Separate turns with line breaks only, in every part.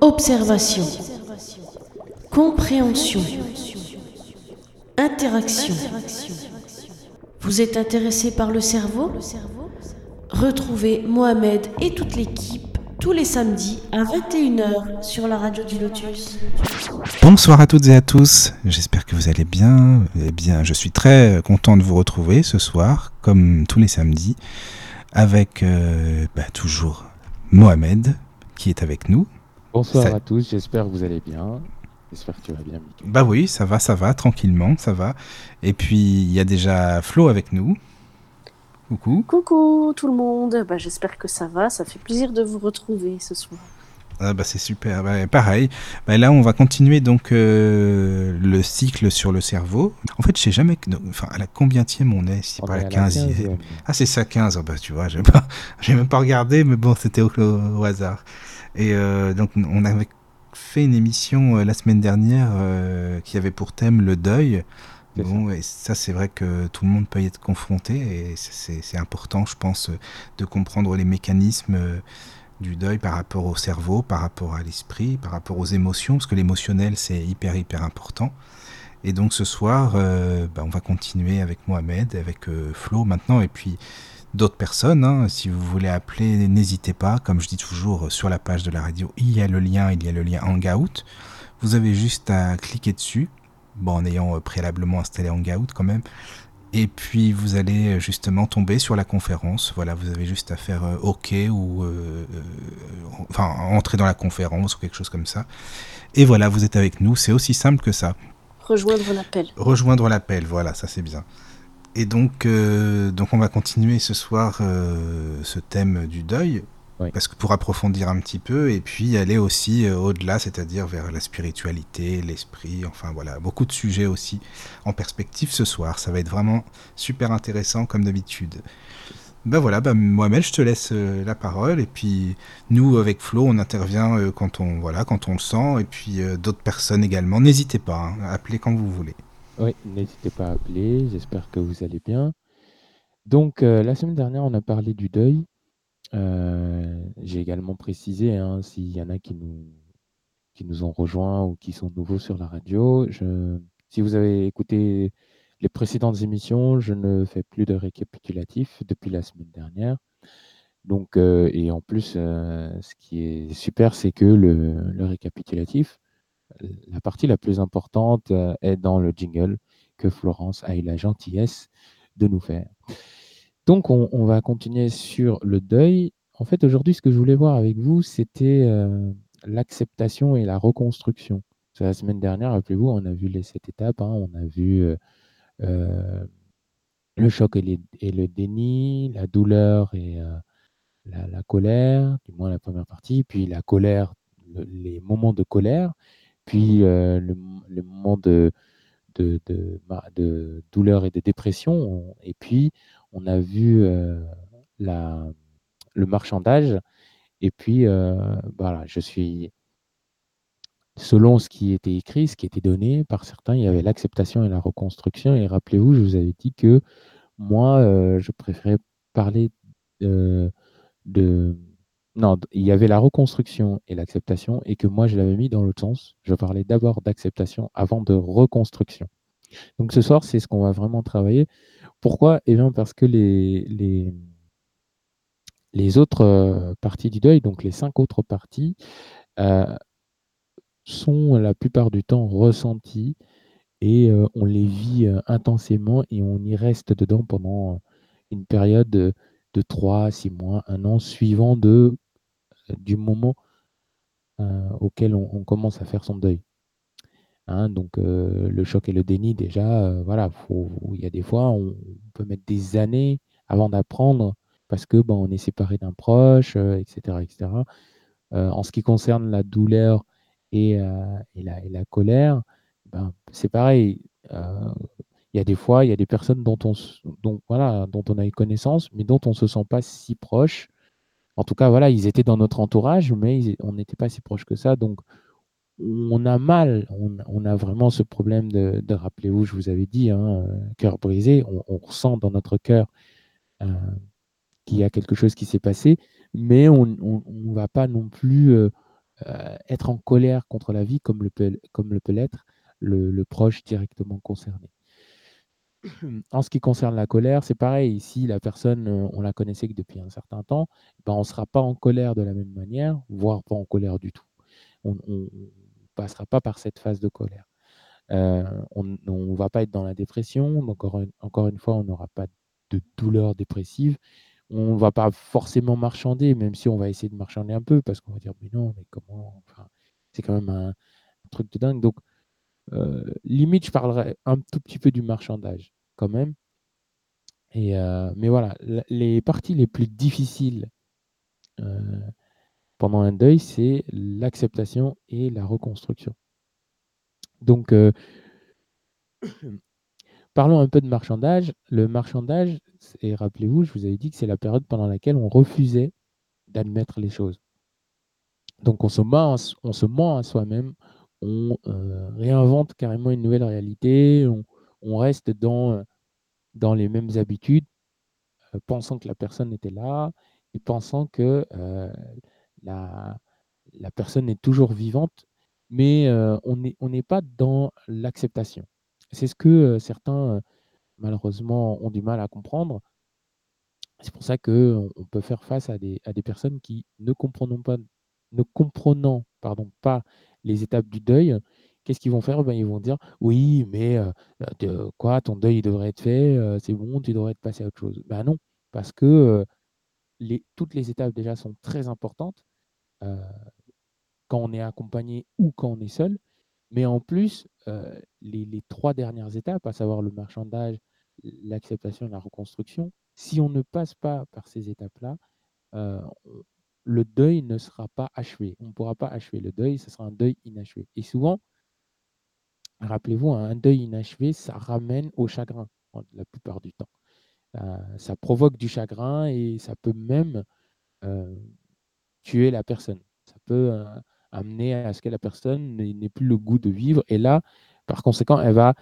Observation. Compréhension. Interaction. Vous êtes intéressé par le cerveau? Retrouvez Mohamed et toute l'équipe tous les samedis à 21h sur la radio du Lotus.
Bonsoir à toutes et à tous, j'espère que vous allez bien. Eh bien, je suis très content de vous retrouver ce soir, comme tous les samedis, avec euh, bah, toujours Mohamed qui est avec nous.
Bonsoir
Ça-
à tous, j'espère que vous allez bien. J'espère que tu vas bien, Mika.
Bah oui, ça va, ça va, tranquillement, ça va. Et puis, il y a déjà Flo avec nous. Coucou.
Coucou tout le monde, bah, j'espère que ça va, ça fait plaisir de vous retrouver ce soir.
Ah bah c'est super, Bah, pareil. Bah, là, on va continuer donc euh, le cycle sur le cerveau. En fait, je sais jamais, que- enfin, à la combienième on est, si
On
pas
est
la
à
15
15e.
Ah, c'est ça, 15. Ah bah, tu vois, j'ai pas, j'ai même pas regardé, mais bon, c'était au, au hasard. Et euh, donc, on avait fait une émission euh, la semaine dernière euh, qui avait pour thème le deuil. Bon, et ça, c'est vrai que tout le monde peut y être confronté, et c'est important, je pense, de comprendre les mécanismes du deuil par rapport au cerveau, par rapport à l'esprit, par rapport aux émotions, parce que l'émotionnel, c'est hyper, hyper important. Et donc ce soir, euh, bah, on va continuer avec Mohamed, avec euh, Flo maintenant, et puis d'autres personnes. hein. Si vous voulez appeler, n'hésitez pas. Comme je dis toujours, euh, sur la page de la radio, il y a le lien, il y a le lien Hangout. Vous avez juste à cliquer dessus, bon, en ayant euh, préalablement installé Hangout quand même. Et puis vous allez euh, justement tomber sur la conférence. Voilà, vous avez juste à faire euh, OK ou euh, euh, enfin entrer dans la conférence ou quelque chose comme ça. Et voilà, vous êtes avec nous. C'est aussi simple que ça.
Rejoindre l'appel.
Rejoindre l'appel, voilà, ça c'est bien. Et donc, euh, donc on va continuer ce soir euh, ce thème du deuil,
Oui.
parce que pour approfondir un petit peu, et puis aller aussi euh, au-delà, c'est-à-dire vers la spiritualité, l'esprit, enfin voilà, beaucoup de sujets aussi en perspective ce soir. Ça va être vraiment super intéressant comme d'habitude. Ben voilà, ben Mohamed, je te laisse la parole, et puis nous avec Flo, on intervient quand on voilà, quand on le sent, et puis d'autres personnes également. N'hésitez pas, hein, appelez quand vous voulez.
Oui, n'hésitez pas à appeler, j'espère que vous allez bien. Donc, euh, la semaine dernière, on a parlé du deuil. Euh, J'ai également précisé, hein, s'il y en a qui nous, qui nous ont rejoints ou qui sont nouveaux sur la radio, si vous avez écouté les précédentes émissions, je ne fais plus de récapitulatif depuis la semaine dernière. Donc, euh, et en plus, ce qui est super, c'est que le, le récapitulatif, la partie la plus importante euh, est dans le jingle que Florence a eu la gentillesse de nous faire. Donc, on, va continuer sur le deuil. En fait, aujourd'hui, ce que je voulais voir avec vous, c'était euh, l'acceptation et la reconstruction. Que La semaine dernière, rappelez-vous, on a vu les sept étapes. hein. on a vu euh, le choc et, le déni, la douleur et la, la colère, du moins la première partie, puis la colère, le- les moments de colère, puis euh, le, m- le moment de, de, de, de douleur et de dépression, on- et puis on a vu euh, la, le marchandage, et puis euh, voilà, je suis, selon ce qui était écrit, ce qui était donné par certains, il y avait l'acceptation et la reconstruction, et rappelez-vous, je vous avais dit que moi, je préférais parler de... Non, il y avait la reconstruction et l'acceptation, et que moi, je l'avais mis dans l'autre sens. Je parlais d'abord d'acceptation avant de reconstruction. Donc ce soir, c'est ce qu'on va vraiment travailler. Pourquoi? Eh bien, parce que les, les, les autres euh, parties du deuil, donc les cinq autres parties, euh, sont la plupart du temps ressenties et euh, on les vit intensément et on y reste dedans pendant une période de, de 3, 6 mois, un an, suivant de, du moment euh, auquel on, commence à faire son deuil. Hein, donc euh, le choc et le déni, déjà, euh, voilà, il y a des fois, on, peut mettre des années avant d'apprendre parce que ben, on est séparé d'un proche, euh, etc., etc. Euh, en ce qui concerne la douleur et, euh, et la, et la colère, ben, c'est pareil. Il y a des fois, il y a des personnes dont on, dont, voilà, dont on a eu connaissance, mais dont on ne se sent pas si proche. En tout cas, voilà, ils étaient dans notre entourage, mais ils- on n'était pas si proche que ça. Donc, on a mal, on, a vraiment ce problème de, rappelez-vous, je vous avais dit, hein, euh, cœur brisé, on, on ressent dans notre cœur euh, qu'il y a quelque chose qui s'est passé, mais on ne va pas non plus euh, être en colère contre la vie comme le peut, comme le peut l'être le, proche directement concerné. En ce qui concerne la colère, c'est pareil. Si la personne, on la connaissait que depuis un certain temps, ben on ne sera pas en colère de la même manière, voire pas en colère du tout. On ne passera pas par cette phase de colère. on ne va pas être dans la dépression. Encore une, fois, on n'aura pas de douleur dépressive. On ne va pas forcément marchander, même si on va essayer de marchander un peu, parce qu'on va dire, mais non, mais comment C'est quand même un, truc de dingue. Donc, limite, je parlerai un tout petit peu du marchandage, quand même. Et, mais voilà, les parties les plus difficiles pendant un deuil, c'est l'acceptation et la reconstruction. Donc, Parlons un peu de marchandage. Le marchandage, et rappelez-vous, je vous avais dit que c'est la période pendant laquelle on refusait d'admettre les choses. Donc on se ment, on se ment à soi-même, on euh, réinvente carrément une nouvelle réalité, on, reste dans, euh, dans les mêmes habitudes, euh, pensant que la personne était là et pensant que la, la personne est toujours vivante, mais on n'est on pas dans l'acceptation. C'est ce que certains, malheureusement, ont du mal à comprendre. C'est pour ça qu'on on peut faire face à des, à des personnes qui, ne comprenant pas, ne comprenant pardon, pas les étapes du deuil, qu'est-ce qu'ils vont faire? Ben, Ils vont dire Oui, mais quoi, ton deuil devrait être fait, c'est bon, tu devrais être passé à autre chose. Ben non, parce que les, toutes les étapes déjà sont très importantes quand on est accompagné ou quand on est seul. Mais en plus, les, trois dernières étapes, à savoir le marchandage, l'acceptation et la reconstruction, si on ne passe pas par ces étapes-là, le deuil ne sera pas achevé. On ne pourra pas achever le deuil, ce sera un deuil inachevé. Et souvent, rappelez-vous, un deuil inachevé, ça ramène au chagrin la plupart du temps. ça provoque du chagrin et ça peut même tuer la personne. Ça peut amener à ce que la personne n'ait plus le goût de vivre. Et là, par conséquent, elle va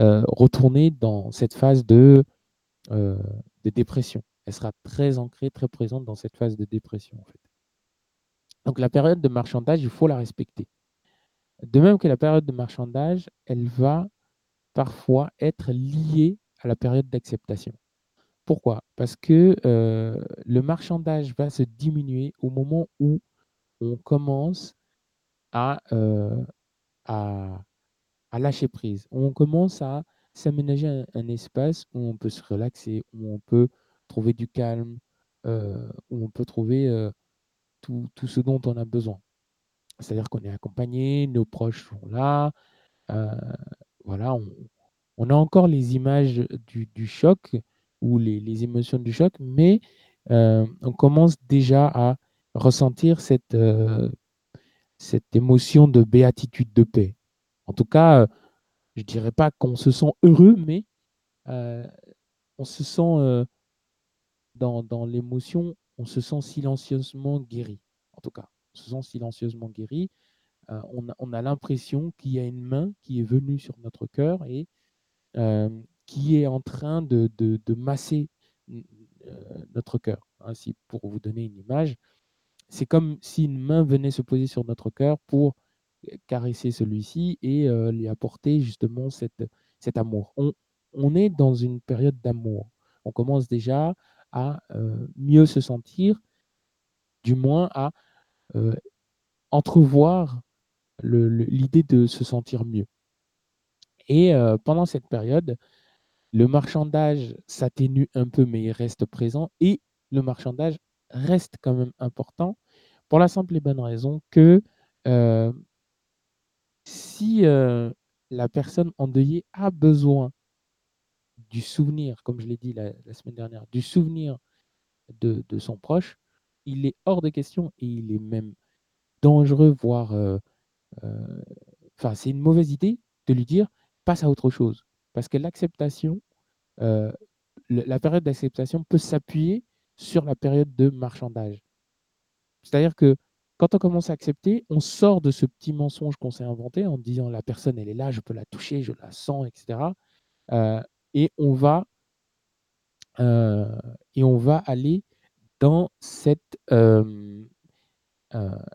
euh, retourner dans cette phase de, euh, dépression. Elle sera très ancrée, très présente dans cette phase de dépression. Donc la période de marchandage, il faut la respecter. De même que la période de marchandage, elle va parfois être liée à la période d'acceptation. Pourquoi? Parce que euh, le marchandage va se diminuer au moment où on commence à, à, lâcher prise. On commence à s'aménager un, espace où on peut se relaxer, où on peut trouver du calme, où on peut trouver tout, ce dont on a besoin. C'est-à-dire qu'on est accompagné, nos proches sont là. voilà, on, a encore les images du, choc ou les, émotions du choc, mais on commence déjà à ressentir cette cette émotion de béatitude, de paix. En tout cas, euh, je ne dirais pas qu'on se sent heureux, mais euh, on se sent euh, dans, l'émotion, on se sent silencieusement guéri. En tout cas, on se sent silencieusement guéri. on a, l'impression qu'il y a une main qui est venue sur notre cœur et qui est en train de, masser notre cœur. Ainsi, pour vous donner une image, c'est comme si une main venait se poser sur notre cœur pour caresser celui-ci et lui apporter justement cet amour. On est dans une période d'amour. On commence déjà à mieux se sentir, du moins à entrevoir l'idée de se sentir mieux. Et pendant cette période, le marchandage s'atténue un peu, mais il reste présent. Et le marchandage reste quand même important pour la simple et bonne raison que euh, si euh, la personne endeuillée a besoin du souvenir, comme je l'ai dit la, semaine dernière, du souvenir de, son proche, il est hors de question et il est même dangereux, voire... Euh, enfin, c'est une mauvaise idée de lui dire passe à autre chose. Parce que l'acceptation, la période d'acceptation peut s'appuyer sur la période de marchandage. C'est-à-dire que quand on commence à accepter, on sort de ce petit mensonge qu'on s'est inventé en disant la personne, elle est là, je peux la toucher, je la sens, etc. Euh, et on va euh, et on va aller dans cette euh,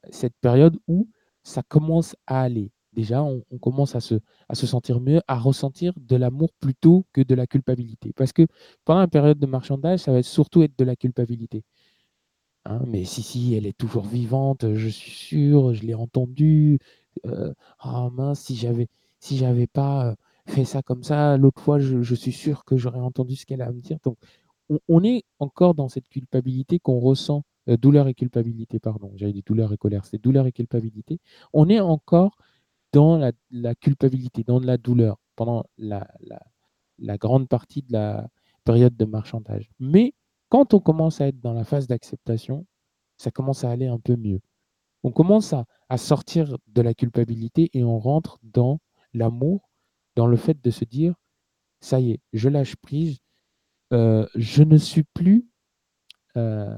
cette période où ça commence à aller. Déjà, on, commence à se, à se sentir mieux, à ressentir de l'amour plutôt que de la culpabilité. Parce que pendant la période de marchandage, ça va surtout être de la culpabilité. Hein, mais si, si, elle est toujours vivante, je suis sûr, je l'ai entendue. ah mince, si j'avais si j'avais pas fait ça comme ça, l'autre fois, je, suis sûr que j'aurais entendu ce qu'elle a à me dire. Donc, on, est encore dans cette culpabilité qu'on ressent, douleur et culpabilité, pardon, j'avais dit douleur et colère, c'est douleur et culpabilité. On est encore dans la, culpabilité, dans la douleur pendant la grande partie de la période de marchandage. Mais quand on commence à être dans la phase d'acceptation, ça commence à aller un peu mieux. On commence à, sortir de la culpabilité et on rentre dans l'amour, dans le fait de se dire, ça y est, je lâche prise, euh, je ne suis plus euh,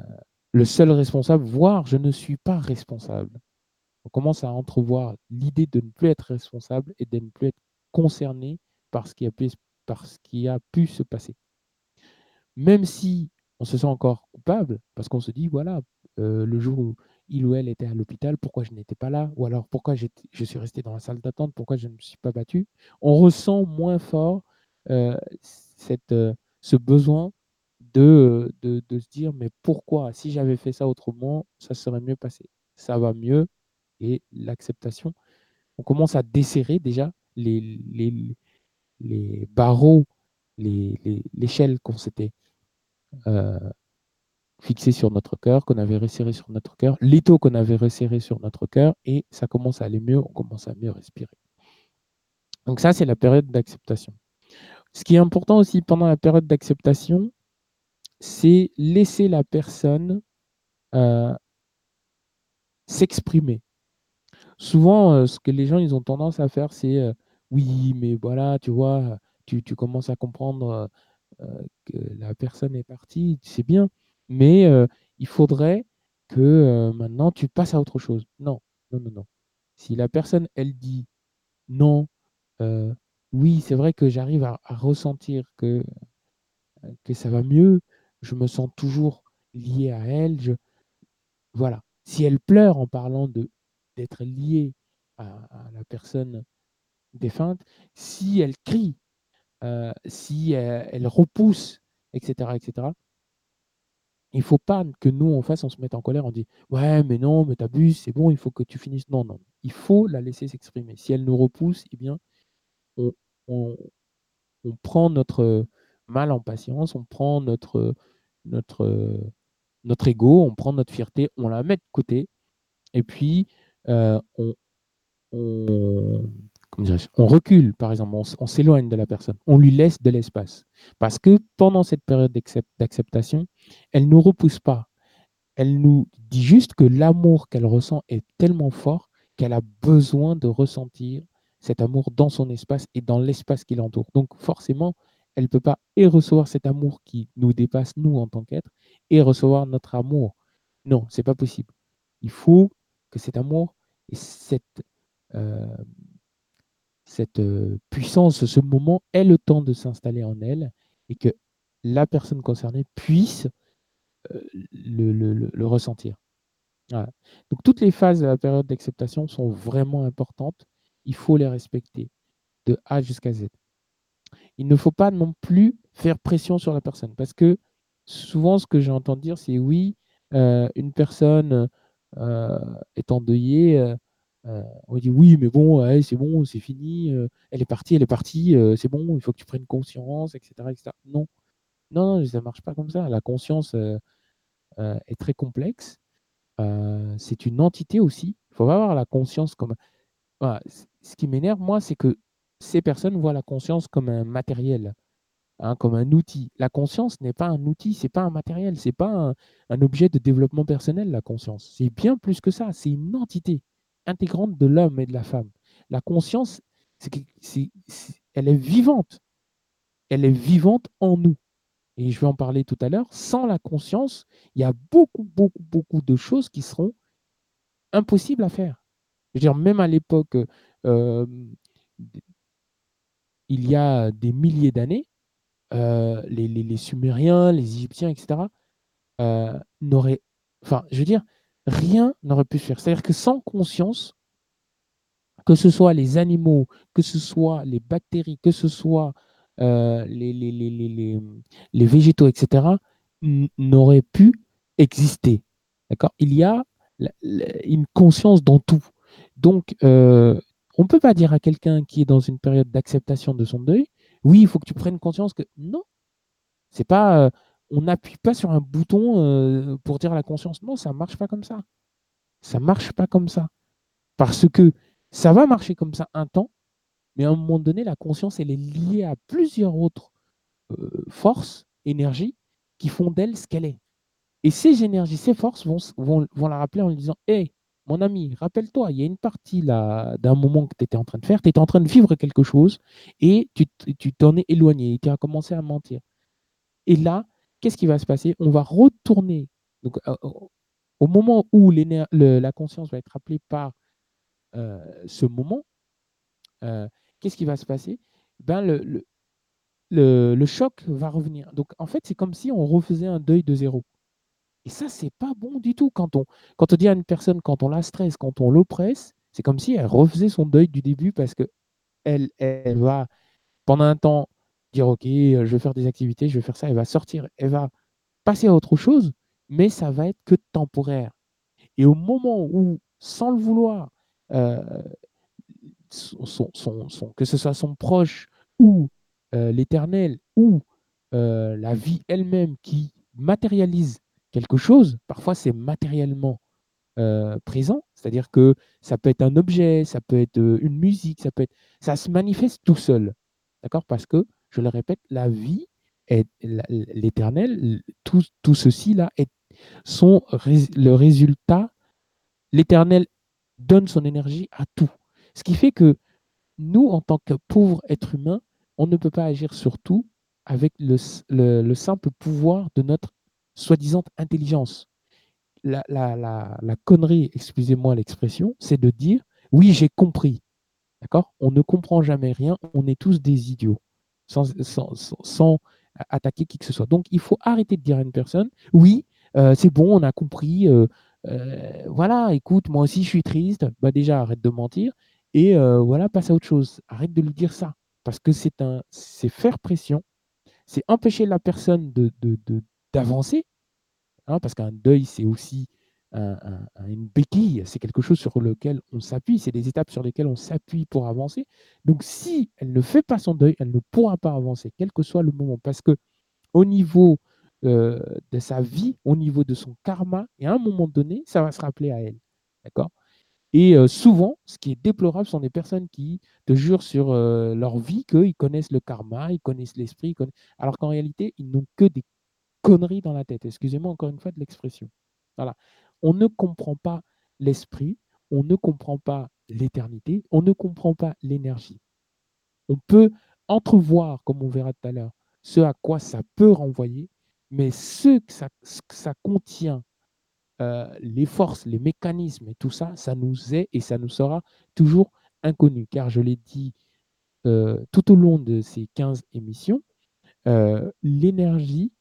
le seul responsable, voire je ne suis pas responsable. On commence à entrevoir l'idée de ne plus être responsable et de ne plus être concerné par ce qui a pu, a pu se passer. Même si on se sent encore coupable parce qu'on se dit, voilà, euh, le jour où il ou elle était à l'hôpital, pourquoi je n'étais pas là? Ou alors pourquoi je suis resté dans la salle d'attente? Pourquoi je ne me suis pas battu? On ressent moins fort euh, cette, euh, ce besoin de, de, se dire, mais pourquoi? Si j'avais fait ça autrement, ça serait mieux passé. Ça va mieux. Et l'acceptation, on commence à desserrer déjà les, les, les barreaux, l'échelle qu'on s'était euh, fixé sur notre cœur, qu'on avait resserré sur notre cœur, l'étau qu'on avait resserré sur notre cœur, et ça commence à aller mieux, on commence à mieux respirer. Donc ça, c'est la période d'acceptation. Ce qui est important aussi pendant la période d'acceptation, c'est laisser la personne euh, s'exprimer. Souvent, euh, ce que les gens ils ont tendance à faire, c'est oui, mais voilà, tu vois, tu, commences à comprendre euh, que la personne est partie, c'est bien, mais euh, il faudrait que euh, maintenant tu passes à autre chose. Non, non, non, non. Si la personne, elle dit non, oui, c'est vrai que j'arrive à, ressentir que, que ça va mieux, je me sens toujours lié à elle. Je... Voilà. Si elle pleure en parlant d'être liée à, la personne défunte, si elle crie euh, si elle, repousse, etc., etc., il ne faut pas que nous, en face, on se mette en colère, on dit Ouais, mais non, mais t'abuses, c'est bon, il faut que tu finisses. Non, non, il faut la laisser s'exprimer. Si elle nous repousse, eh bien, on, on, prend notre mal en patience, on prend notre, notre, notre ego, on prend notre fierté, on la met de côté, et puis euh, on, on, on recule, par exemple, on, s'éloigne de la personne, on lui laisse de l'espace. Parce que pendant cette période d'acceptation, elle ne nous repousse pas. Elle nous dit juste que l'amour qu'elle ressent est tellement fort qu'elle a besoin de ressentir cet amour dans son espace et dans l'espace qui l'entoure. Donc forcément, elle ne peut pas et recevoir cet amour qui nous dépasse, nous, en tant qu'être, et recevoir notre amour. Non, c'est pas possible. Il faut que cet amour et cette, euh, cette puissance, ce moment ait le temps de s'installer en elle et que la personne concernée puisse le, ressentir. Donc toutes les phases de la période d'acceptation sont vraiment importantes. Il faut les respecter de A jusqu'à Z. Il ne faut pas non plus faire pression sur la personne parce que souvent ce que j'entends dire c'est oui, une personne est endeuillée, euh, on dit oui, mais bon, c'est bon, c'est fini, euh, elle est partie, elle est partie, euh, c'est bon, il faut que tu prennes conscience, etc. Non. non, non, ça ne marche pas comme ça. La conscience est très complexe. c'est une entité aussi. Il faut pas avoir la conscience comme. Ce qui m'énerve, moi, c'est que ces personnes voient la conscience comme un matériel, hein, comme un outil. La conscience n'est pas un outil, c'est pas un matériel, c'est pas un objet de développement personnel, la conscience. C'est bien plus que ça, c'est une entité intégrante de l'homme et de la femme. La conscience, elle est vivante. Elle est vivante en nous. Et je vais en parler tout à l'heure. Sans la conscience, il y a beaucoup, beaucoup, beaucoup de choses qui seront impossibles à faire. Je veux dire, même à l'époque, euh, il y a des milliers d'années, euh, les, Sumériens, les Égyptiens, etc., euh, n'auraient. Enfin, je veux dire, rien n'aurait pu faire. C'est-à-dire que sans conscience, que ce soit les animaux, que ce soit les bactéries, que ce soit euh, les, les, les, les, les végétaux, etc., n'auraient pu exister. D'accord? Il y a une conscience dans tout. Donc, euh, on ne peut pas dire à quelqu'un qui est dans une période d'acceptation de son deuil, oui, il faut que tu prennes conscience que non, c'est pas, euh, on n'appuie pas sur un bouton euh, pour dire la conscience. Non, ça marche pas comme ça. Ça marche pas comme ça. Parce que ça va marcher comme ça un temps, mais à un moment donné, la conscience, elle est liée à plusieurs autres forces, énergies, qui font d'elle ce qu'elle est. Et ces énergies, ces forces vont, la rappeler en lui disant Hé, mon ami, rappelle-toi, il y a une partie là d'un moment que tu étais en train de faire, tu étais en train de vivre quelque chose et tu t'en es éloigné, tu as commencé à mentir. Et là, qu'est-ce qui va se passer? On va retourner. Donc, euh, au moment où la conscience va être rappelée par euh, ce moment, euh, qu'est-ce qui va se passer? Ben, le, le, le, choc va revenir. Donc, en fait, c'est comme si on refaisait un deuil de zéro. Et ça, c'est pas bon du tout. Quand on, quand on dit à une personne, quand on la stresse, quand on l'oppresse, c'est comme si elle refaisait son deuil du début parce que elle, elle va, pendant un temps, dire Ok, je vais faire des activités, je vais faire ça, elle va sortir, elle va passer à autre chose, mais ça va être que temporaire. Et au moment où, sans le vouloir, euh, que ce soit son proche ou euh, l'éternel ou euh, la vie elle-même qui matérialise quelque chose, parfois c'est matériellement euh, présent, c'est-à-dire que ça peut être un objet, ça peut être euh, une musique, ça peut être, ça se manifeste tout seul, d'accord? Parce que, je le répète, la vie, est l'éternel, tout, tout ceci là est sont le résultat. L'éternel donne son énergie à tout, ce qui fait que nous, en tant que pauvres êtres humains, on ne peut pas agir sur tout avec le, le, le simple pouvoir de notre soi-disant intelligence. La, la connerie, excusez-moi l'expression, c'est de dire oui, j'ai compris. D'accord? On ne comprend jamais rien, on est tous des idiots, sans, attaquer qui que ce soit. Donc, il faut arrêter de dire à une personne oui, euh, c'est bon, on a compris. Euh, euh, voilà, écoute, moi aussi je suis triste. Bah déjà, arrête de mentir et voilà, passe à autre chose. Arrête de lui dire ça parce que c'est un, c'est faire pression, c'est empêcher la personne de, de, d'avancer, hein, parce qu'un deuil, c'est aussi un, un, une béquille, c'est quelque chose sur lequel on s'appuie, c'est des étapes sur lesquelles on s'appuie pour avancer. Donc, si elle ne fait pas son deuil, elle ne pourra pas avancer, quel que soit le moment, parce que au niveau euh, de sa vie, au niveau de son karma, et à un moment donné, ça va se rappeler à elle. D'accord? Et euh, souvent, ce qui est déplorable sont des personnes qui te jurent sur euh, leur vie qu'ils connaissent le karma, ils connaissent l'esprit, alors qu'en réalité, ils n'ont que des conneries dans la tête. Excusez-moi encore une fois de l'expression. Voilà. On ne comprend pas l'esprit, on ne comprend pas l'éternité, on ne comprend pas l'énergie. On peut entrevoir, comme on verra tout à l'heure, ce à quoi ça peut renvoyer, mais ce que ça, contient euh, les forces, les mécanismes et tout ça, ça nous est et ça nous sera toujours inconnu. Car je l'ai dit euh, tout au long de ces 15 émissions, euh, l'énergie,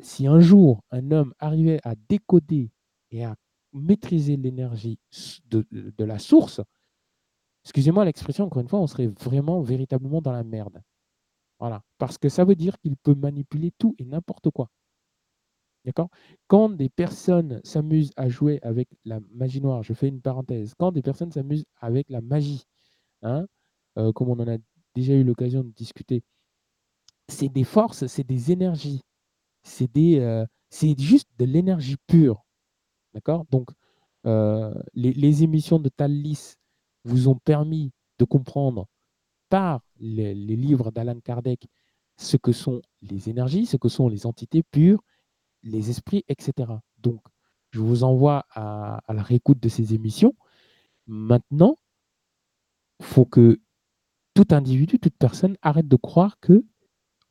si un jour un homme arrivait à décoder et à maîtriser l'énergie de, la source, excusez-moi l'expression, encore une fois, on serait vraiment, véritablement dans la merde. Voilà. Parce que ça veut dire qu'il peut manipuler tout et n'importe quoi. D'accord? Quand des personnes s'amusent à jouer avec la magie noire, je fais une parenthèse, quand des personnes s'amusent avec la magie, hein, euh, comme on en a déjà eu l'occasion de discuter, c'est des forces, c'est des énergies, c'est euh, c'est juste de l'énergie pure. D'accord? Donc, euh, les, émissions de Talis vous ont permis de comprendre par les, les livres d'Alan Kardec ce que sont les énergies, ce que sont les entités pures les esprits, etc. Donc, je vous envoie à, à la réécoute de ces émissions. Maintenant, il faut que tout individu, toute personne arrête de croire que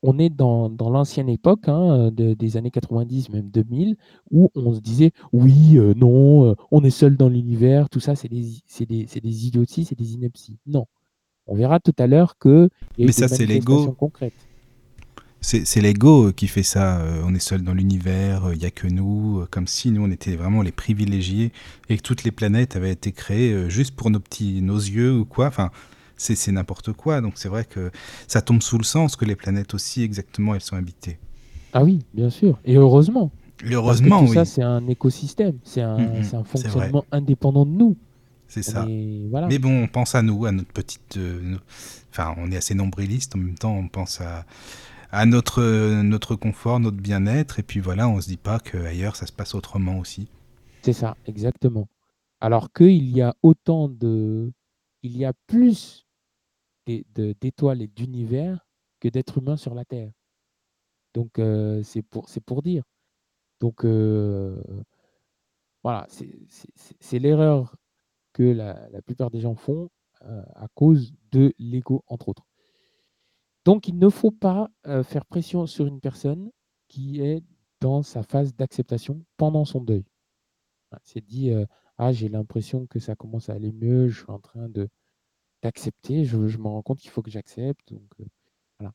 on est dans, dans l'ancienne époque, hein, de, des années 90, même 2000, où on se disait oui, euh, non, euh, on est seul dans l'univers, tout ça, c'est des, des, des idioties, c'est des inepties. Non. On verra tout à l'heure que
y a Mais ça, c'est l'ego. C'est l'ego qui fait ça. Euh, on est seul dans l'univers, il n'y a que nous, comme si nous on était vraiment les privilégiés et que toutes les planètes avaient été créées juste pour nos petits, nos yeux ou quoi. Enfin, c'est n'importe quoi. Donc c'est vrai que ça tombe sous le sens que les planètes aussi exactement elles sont habitées.
Ah oui, bien sûr. Et heureusement.
Et heureusement, Parce
que tout ça c'est un écosystème, c'est un, mm, mm, un, fonctionnement indépendant de nous.
C'est ça. Mais bon, on pense à nous, à notre petite. Euh, enfin, on est assez nombriliste en même temps. On pense à, à notre, notre confort, notre bien-être. Et puis voilà, on se dit pas qu'ailleurs, ça se passe autrement aussi.
C'est ça, exactement. Alors qu'il y a autant de. Il y a plus d'étoiles et d'univers que d'êtres humains sur la Terre. Donc, euh, c'est pour, dire. Donc, euh, voilà, c'est l'erreur que la, plupart des gens font euh, à cause de l'ego, entre autres. Donc, il ne faut pas faire pression sur une personne qui est dans sa phase d'acceptation pendant son deuil. C'est dit, ah, j'ai l'impression que ça commence à aller mieux, je suis en train de d'accepter, je, me rends compte qu'il faut que j'accepte. Donc, voilà.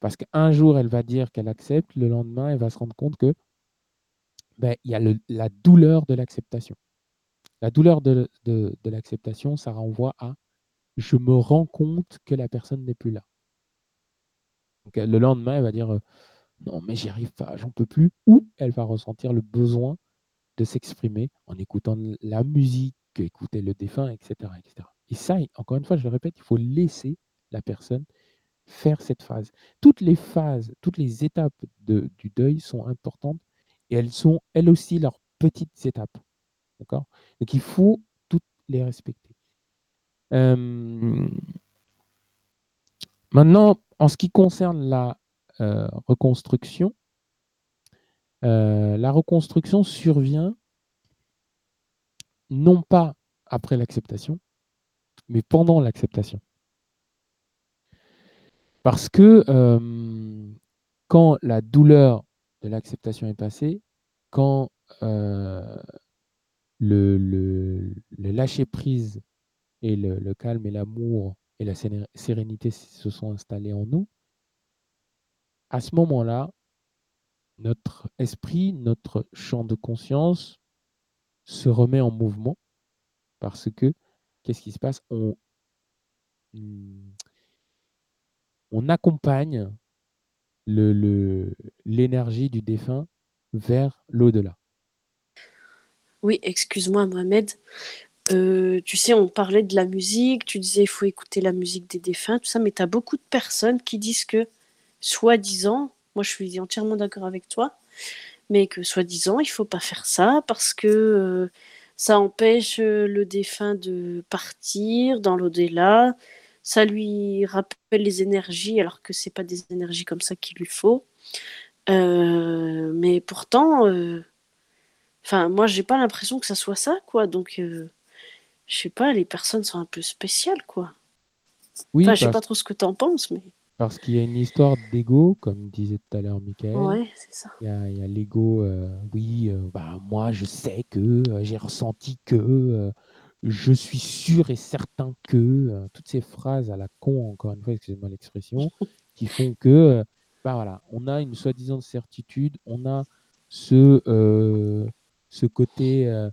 Parce qu'un jour, elle va dire qu'elle accepte, le lendemain, elle va se rendre compte que ben, il y a la douleur de l'acceptation. La douleur de, l'acceptation, ça renvoie à je me rends compte que la personne n'est plus là. le lendemain, elle va dire non, mais j'y arrive pas, j'en peux plus. Ou elle va ressentir le besoin de s'exprimer en écoutant la musique, écouter le défunt, etc., etc. Et ça, encore une fois, je le répète, il faut laisser la personne faire cette phase. Toutes les phases, toutes les étapes du deuil sont importantes et elles sont elles aussi leurs petites étapes. D'accord? Donc il faut toutes les respecter. maintenant, en ce qui concerne la reconstruction, la reconstruction survient non pas après l'acceptation, mais pendant l'acceptation. Parce que quand la douleur de l'acceptation est passée, quand le, le, lâcher-prise et le, calme et l'amour et la sérénité se sont installés en nous, à ce moment-là, notre esprit, notre champ de conscience se remet en mouvement parce que qu'est-ce qui se passe? On, on accompagne l'énergie du défunt vers l'au-delà.
Oui, excuse-moi Mohamed. Euh, tu sais, on parlait de la musique, tu disais il faut écouter la musique des défunts, tout ça, mais tu as beaucoup de personnes qui disent que, soi-disant, moi je suis entièrement d'accord avec toi, mais que soi-disant, il faut pas faire ça parce que euh, ça empêche euh, le défunt de partir dans l'au-delà, ça lui rappelle les énergies alors que c'est pas des énergies comme ça qu'il lui faut. mais pourtant, Enfin, moi, j'ai pas l'impression que ça soit ça, quoi. Donc, euh, je sais pas, les personnes sont un peu spéciales, quoi. Oui, enfin, je sais pas trop ce que tu en penses, mais.
Parce qu'il y a une histoire d'ego, comme disait tout à l'heure Michael.
Ouais, c'est ça.
Il y a, l'ego, euh, oui, euh, bah, moi je sais que, j'ai ressenti que, je suis sûr et certain que, toutes ces phrases à la con, encore une fois, excusez-moi l'expression, qui font que, bah voilà, on a une soi-disant certitude, on a ce, ce côté euh,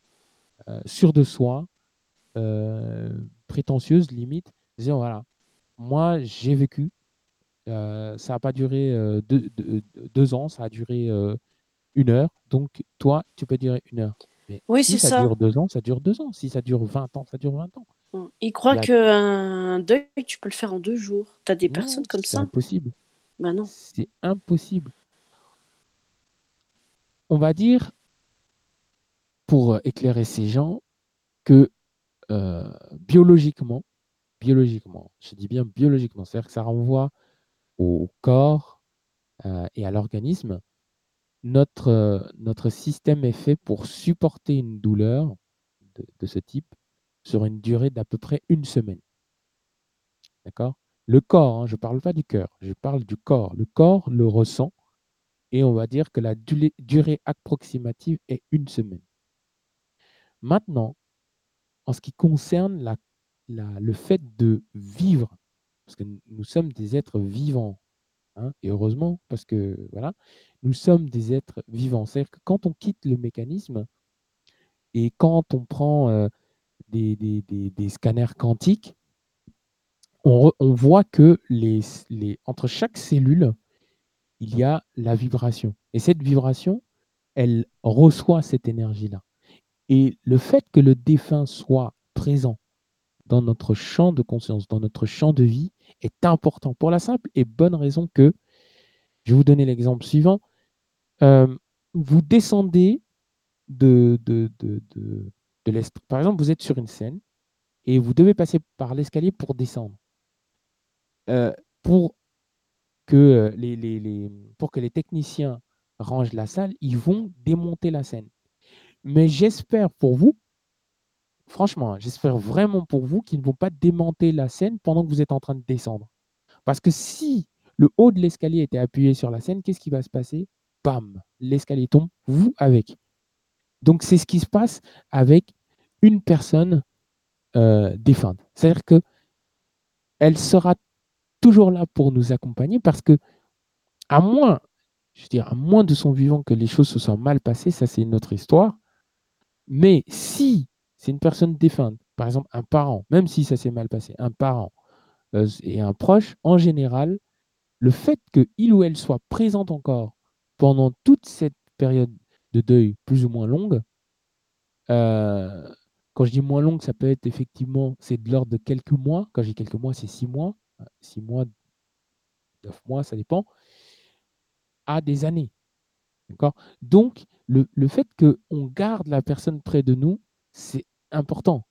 euh, sûr de soi, euh, prétentieuse limite, disant voilà, moi j'ai vécu, ça n'a pas duré deux, ans, ça a duré une heure, donc toi tu peux durer une heure.
Mais oui, si
ça, dure deux ans, ça dure deux ans. Si ça dure 20 ans, ça dure 20 ans.
Mmh. Il croit qu'un deuil, tu peux le faire en deux jours. Tu as des personnes comme ça?
C'est impossible.
Bah non.
C'est impossible. On va dire, pour euh, éclairer ces gens que euh, biologiquement, biologiquement, je dis bien biologiquement, c'est-à-dire que ça renvoie au corps euh, et à l'organisme, notre, notre système est fait pour supporter une douleur de, ce type sur une durée d'à peu près une semaine. D'accord? Le corps, hein, je ne parle pas du cœur, je parle du corps. Le corps le ressent et on va dire que la durée approximative est une semaine. Maintenant, en ce qui concerne la, le fait de vivre, parce que nous sommes des êtres vivants, hein, et heureusement, parce que voilà, nous sommes des êtres vivants. C'est-à-dire que quand on quitte le mécanisme et quand on prend euh, des, des, des, scanners quantiques, on, on voit que les, les, entre chaque cellule, il y a la vibration. Et cette vibration, elle reçoit cette énergie-là. Et le fait que le défunt soit présent dans notre champ de conscience, dans notre champ de vie, est important pour la simple et bonne raison que, je vais vous donner l'exemple suivant, euh, vous descendez de, de, de, de, l'est. Par exemple, vous êtes sur une scène et vous devez passer par l'escalier pour descendre. Euh, pour, que euh, les, les, les, pour que les techniciens rangent la salle, ils vont démonter la scène. Mais j'espère pour vous, franchement, j'espère vraiment pour vous qu'ils ne vont pas démonter la scène pendant que vous êtes en train de descendre. Parce que si le haut de l'escalier était appuyé sur la scène, qu'est-ce qui va se passer? Bam, l'escalier tombe, vous avec. Donc c'est ce qui se passe avec une personne euh, défunte. C'est-à-dire que elle sera toujours là pour nous accompagner parce que, à moins, je veux dire, à moins de son vivant que les choses se soient mal passées, ça c'est une autre histoire. Mais si c'est une personne défunte, par exemple un parent, même si ça s'est mal passé, un parent euh, et un proche, en général, le fait qu'il ou elle soit présente encore pendant toute cette période de deuil plus ou moins longue, euh, quand je dis moins longue, ça peut être effectivement, c'est de l'ordre de quelques mois. Quand j'ai quelques mois, c'est six mois, six mois, neuf mois, ça dépend, à des années. D'accord? Donc, le, le fait qu'on garde la personne près de nous, c'est important.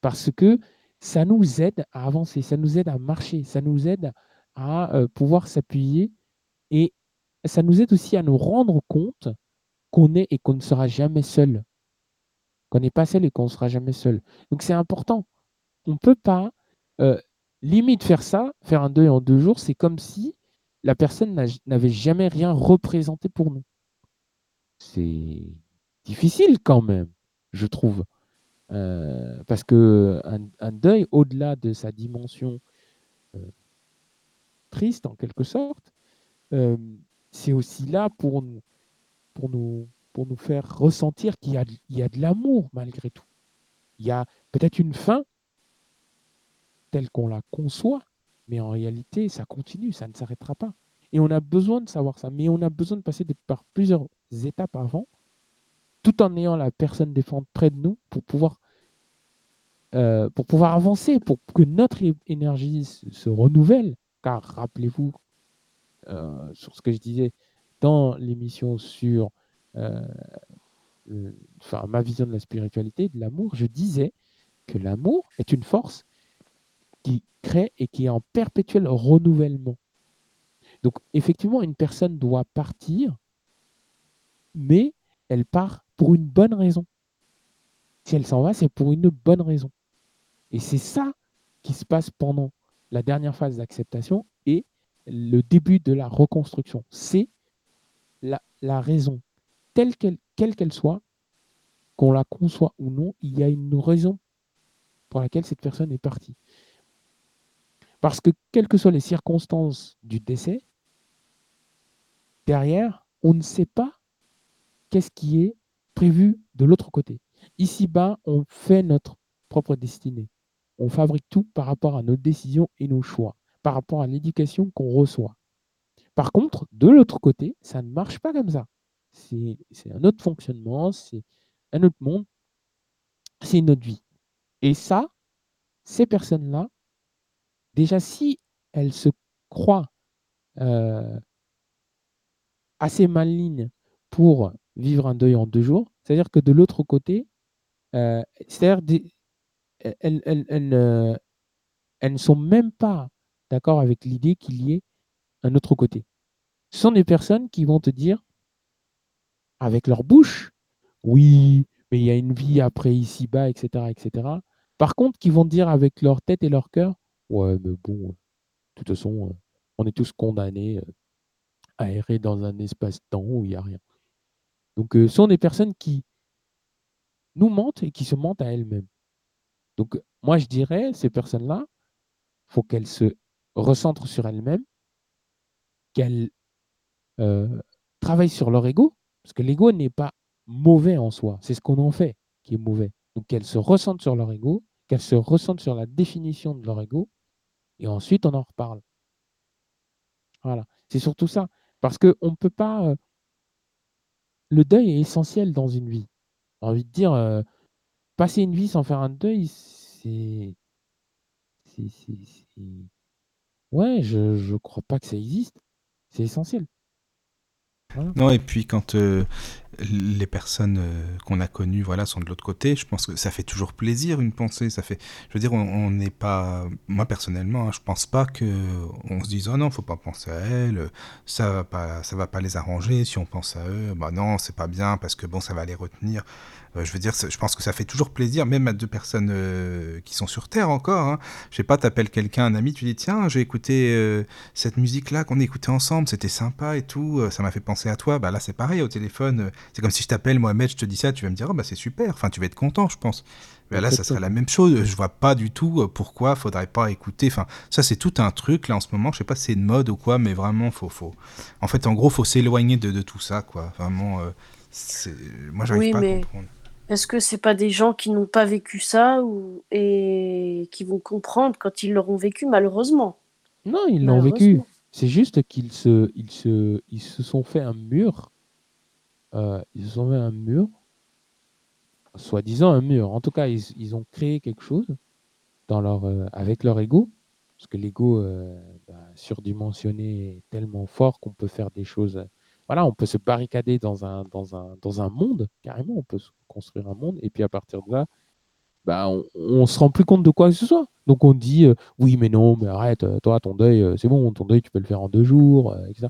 Parce que ça nous aide à avancer, ça nous aide à marcher, ça nous aide à euh, pouvoir s'appuyer et ça nous aide aussi à nous rendre compte qu'on est et qu'on ne sera jamais seul. Qu'on n'est pas seul et qu'on ne sera jamais seul. Donc c'est important. On ne peut pas euh, limite faire ça, faire un deuil en deux jours, c'est comme si la personne n'avait jamais rien représenté pour nous. C'est difficile quand même, je trouve. Euh, parce que un, deuil, au-delà de sa dimension euh, triste en quelque sorte, euh, c'est aussi là pour nous, pour nous, pour nous faire ressentir qu'il y a de l'amour malgré tout. Il y a peut-être une fin telle qu'on la conçoit, mais en réalité, ça continue, ça ne s'arrêtera pas. Et on a besoin de savoir ça, mais on a besoin de passer par plusieurs étapes avant, tout en ayant la personne défendre près de nous pour pouvoir, euh, avancer, pour que notre énergie se, renouvelle. Car rappelez-vous, euh, sur ce que je disais dans l'émission sur euh, ma vision de la spiritualité, de l'amour, je disais que l'amour est une force qui crée et qui est en perpétuel renouvellement. Donc effectivement, une personne doit partir, mais elle part pour une bonne raison. Si elle s'en va, c'est pour une bonne raison. Et c'est ça qui se passe pendant la dernière phase d'acceptation et le début de la reconstruction. C'est la, raison, telle qu'elle quelle qu'elle soit, qu'on la conçoit ou non, il y a une raison pour laquelle cette personne est partie. Parce que quelles que soient les circonstances du décès, derrière, on ne sait pas qu'est-ce qui est prévu de l'autre côté. Ici-bas, on fait notre propre destinée. On fabrique tout par rapport à nos décisions et nos choix, par rapport à l'éducation qu'on reçoit. Par contre, de l'autre côté, ça ne marche pas comme ça. C'est un autre fonctionnement, c'est un autre monde, c'est une autre vie. Et ça, ces personnes-là, déjà si elles se croient euh, assez malignes pour vivre un deuil en deux jours, c'est-à-dire que de l'autre côté, euh, c'est-à-dire elles, elles, ne sont même pas d'accord avec l'idée qu'il y ait un autre côté. Ce sont des personnes qui vont te dire, avec leur bouche, oui, mais il y a une vie après ici-bas, etc., etc. Par contre, qui vont dire avec leur tête et leur cœur, ouais, mais bon, de toute façon, euh, on est tous condamnés euh, à errer dans un espace-temps où il n'y a rien. Donc, euh, ce sont des personnes qui nous mentent et qui se mentent à elles-mêmes. Donc, moi, je dirais, ces personnes-là, il faut qu'elles se recentrent sur elles-mêmes qu'elles euh, travaillent sur leur ego, parce que l'ego n'est pas mauvais en soi, c'est ce qu'on en fait qui est mauvais. Donc qu'elles se ressentent sur leur ego, qu'elles se ressentent sur la définition de leur ego, et ensuite on en reparle. Voilà, c'est surtout ça. Parce qu'on ne peut pas. Le deuil est essentiel dans une vie. J'ai envie de dire, euh, passer une vie sans faire un deuil, c'est. Ouais, je ne crois pas que ça existe. C'est essentiel.
Non, et puis quand euh, les personnes euh, qu'on a connues voilà, sont de l'autre côté, je pense que ça fait toujours plaisir une pensée. Ça fait, je veux dire, on n'est pas, moi personnellement, hein, je pense pas que on se dise oh non, faut pas penser à elle, ça va pas, ça va pas les arranger. Si on pense à eux, bah non, c'est pas bien parce que bon, ça va les retenir. Euh, je veux dire, je pense que ça fait toujours plaisir, même à deux personnes euh, qui sont sur Terre encore. Hein. Je sais pas, t'appelles quelqu'un, un ami, tu dis tiens, j'ai écouté euh, cette musique-là qu'on écoutait ensemble, c'était sympa et tout, ça m'a fait penser à toi. Bah là, c'est pareil au téléphone. c'est comme si je t'appelle Mohamed, je te dis ça, tu vas me dire oh bah c'est super. Enfin, tu vas être content, je pense. Mais là, ça serait la même chose. Je vois pas du tout pourquoi faudrait pas écouter. Enfin, ça c'est tout un truc là en ce moment. Je sais pas si c'est une mode ou quoi, mais vraiment, faut, faut. En fait, en gros, faut s'éloigner de, de, tout ça, quoi. Vraiment, moi, j'arrive pas à comprendre.
Est-ce que c'est pas des gens qui n'ont pas vécu ça ou... et qui vont comprendre quand ils l'auront vécu, malheureusement?
Non, ils l'ont vécu. C'est juste qu'ils se, ils se, ils se sont fait un mur. Euh, ils se sont fait un mur, soi-disant un mur. En tout cas, ils, ils, ont créé quelque chose dans leur, euh, avec leur ego, parce que l'ego euh, bah, surdimensionné est tellement fort qu'on peut faire des choses voilà, on peut se barricader dans un, monde, carrément, on peut construire un monde, et puis à partir de là, bah, on, ne se rend plus compte de quoi que ce soit. Donc on dit, euh, oui, mais non, mais arrête, euh, toi, ton deuil, euh, c'est bon, ton deuil, tu peux le faire en deux jours, etc.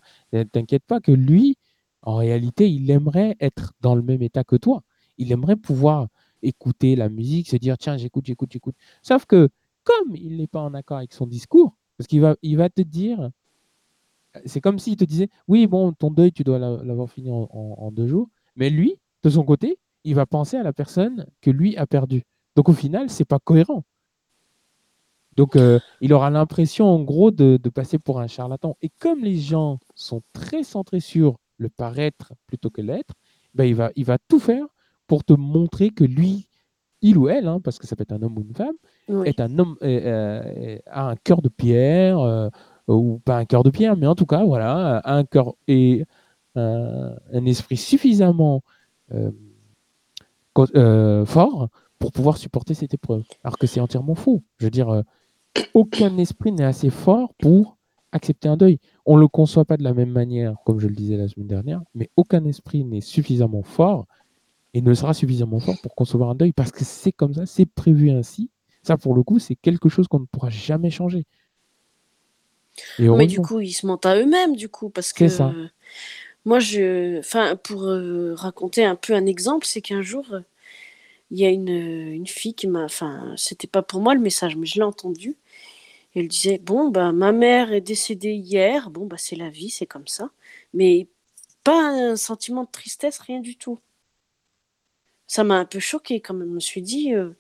T'inquiète pas que lui, en réalité, il aimerait être dans le même état que toi. Il aimerait pouvoir écouter la musique, se dire, tiens, j'écoute, j'écoute, j'écoute. Sauf que, comme il n'est pas en accord avec son discours, parce qu'il va, il va te dire, c'est comme s'il te disait Oui, bon, ton deuil, tu dois l'avoir fini en, deux jours. Mais lui, de son côté, il va penser à la personne que lui a perdue. Donc au final, c'est pas cohérent. Donc euh, il aura l'impression en gros de, passer pour un charlatan. Et comme les gens sont très centrés sur le paraître plutôt que l'être, ben, il, va, il va tout faire pour te montrer que lui, il ou elle, hein, parce que ça peut être un homme ou une femme, est un homme, euh, euh, a un cœur de pierre, ou pas un cœur de pierre, mais en tout cas, voilà, un cœur et un, esprit suffisamment euh, euh, fort pour pouvoir supporter cette épreuve. Alors que c'est entièrement faux. Je veux dire, euh, aucun esprit n'est assez fort pour accepter un deuil. On ne le conçoit pas de la même manière, comme je le disais la semaine dernière, mais aucun esprit n'est suffisamment fort et ne sera suffisamment fort pour concevoir un deuil parce que c'est comme ça, c'est prévu ainsi. Ça, pour le coup, c'est quelque chose qu'on ne pourra jamais changer.
Mais du coup, ils se mentent à eux-mêmes, du coup, parce que ça. moi, je, enfin, pour euh, raconter un peu un exemple, c'est qu'un jour, il y a une, une fille qui m'a, enfin, c'était pas pour moi le message, mais je l'ai entendu. Elle disait, bon, bah, ma mère est décédée hier, bon, bah, c'est la vie, c'est comme ça, mais pas un sentiment de tristesse, rien du tout. Ça m'a un peu choqué quand même. Je me suis dit, euh,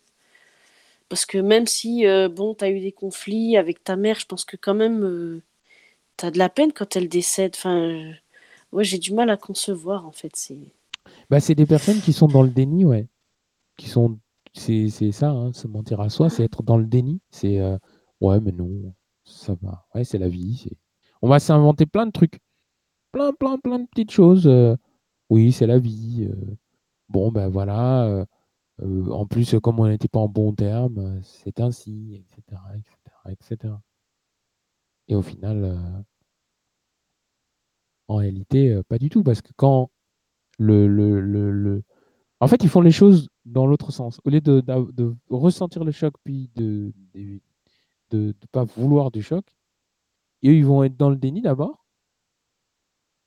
parce que même si, euh, bon, tu as eu des conflits avec ta mère, je pense que quand même, euh, tu as de la peine quand elle décède. Enfin, ouais, j'ai du mal à concevoir, en fait. C'est
bah, c'est des personnes qui sont dans le déni, ouais. Qui sont, c'est ça, hein, se mentir à soi, c'est être dans le déni. C'est, euh, ouais, mais non, ça va. Ouais, c'est la vie. On va s'inventer plein de trucs. Plein, plein, plein de petites choses. oui, c'est la vie. bon, ben voilà euh, en plus, comme on n'était pas en bon terme, euh, c'est ainsi, etc., etc., etc. Et au final, euh, en réalité, pas du tout, parce que quand le, le, En fait, ils font les choses dans l'autre sens. Au lieu de, ressentir le choc, puis de ne de, pas vouloir du choc, eux, ils vont être dans le déni d'abord,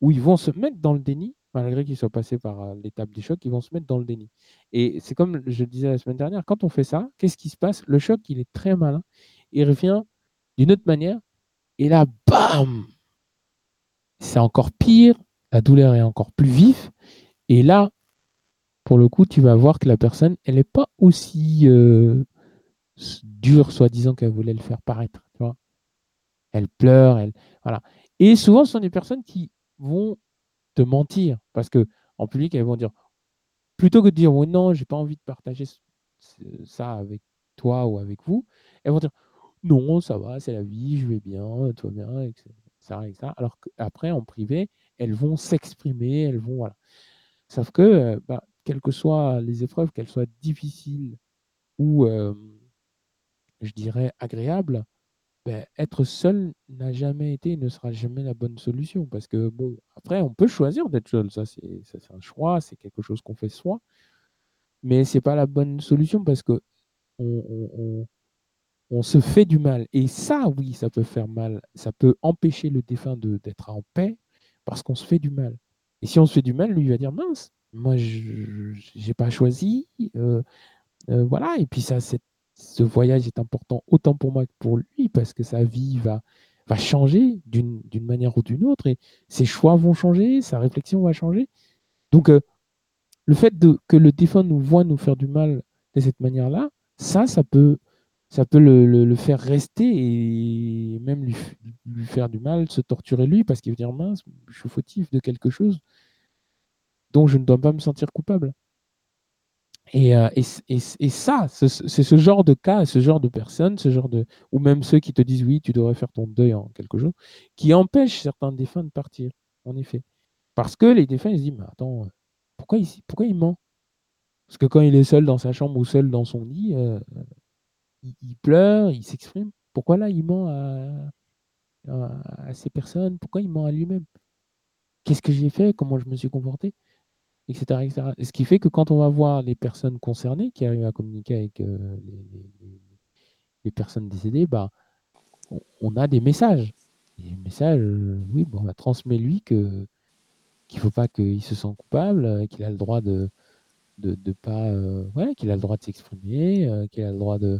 ou ils vont se mettre dans le déni, malgré qu'ils soient passés par l'étape du choc, ils vont se mettre dans le déni. Et c'est comme je disais la semaine dernière, quand on fait ça, qu'est-ce qui se passe? Le choc, il est très malin. Il revient d'une autre manière. Et là, bam C'est encore pire. La douleur est encore plus vive. Et là, pour le coup, tu vas voir que la personne, elle n'est pas aussi dure, soi-disant, qu'elle voulait le faire paraître. Elle pleure, elle. Voilà. Et souvent, ce sont des personnes qui vont te mentir parce que en public, elles vont dire plutôt que de dire oui, non, j'ai pas envie de partager ça avec toi ou avec vous, elles vont dire non, ça va, c'est la vie, je vais bien, va bien, etc. etc. Alors qu'après, en privé, elles vont s'exprimer, elles vont. Voilà. Sauf que, euh, bah, quelles que soient les épreuves, qu'elles soient difficiles ou, euh, je dirais, agréables, ben, être seul n'a jamais été et ne sera jamais la bonne solution. Parce que, bon, après, on peut choisir d'être seul. Ça, c'est un choix, c'est quelque chose qu'on fait soi. Mais ce n'est pas la bonne solution parce que on, on, se fait du mal. Et ça, oui, ça peut faire mal. Ça peut empêcher le défunt d'être en paix parce qu'on se fait du mal. Et si on se fait du mal, lui va dire mince, moi, je n'ai pas choisi. Euh, euh, voilà. Et puis, ça, c'est ce voyage est important autant pour moi que pour lui parce que sa vie va, va changer d'une manière ou d'une autre et ses choix vont changer, sa réflexion va changer. Donc, euh, le fait que le défunt nous voit nous faire du mal de cette manière-là, ça, ça peut, ça peut le, faire rester et même lui, lui, faire du mal, se torturer lui parce qu'il veut dire mince, je suis fautif de quelque chose dont je ne dois pas me sentir coupable. Euh, et, ça, c'est ce genre de cas, ce genre de personnes, ce genre de, ou même ceux qui te disent oui, tu devrais faire ton deuil en quelque chose, qui empêchent certains défunts de partir, en effet. Parce que les défunts, ils se disent, mais attends, pourquoi il, pourquoi il ment? Parce que quand il est seul dans sa chambre ou seul dans son lit, euh, il, pleure, il s'exprime. Pourquoi là, il ment à ces personnes? Pourquoi il ment à lui-même? Qu'est-ce que j'ai fait? Comment je me suis comporté? Etc., Ce qui fait que quand on va voir les personnes concernées qui arrivent à communiquer avec euh, les, personnes décédées, bah, on, a des messages. des messages, euh, oui, bon, on va transmettre lui qu'il ne faut pas qu'il se sente coupable, euh, qu'il a le droit de de, pas ouais, qu'il a le droit de s'exprimer, qu'il a le droit de,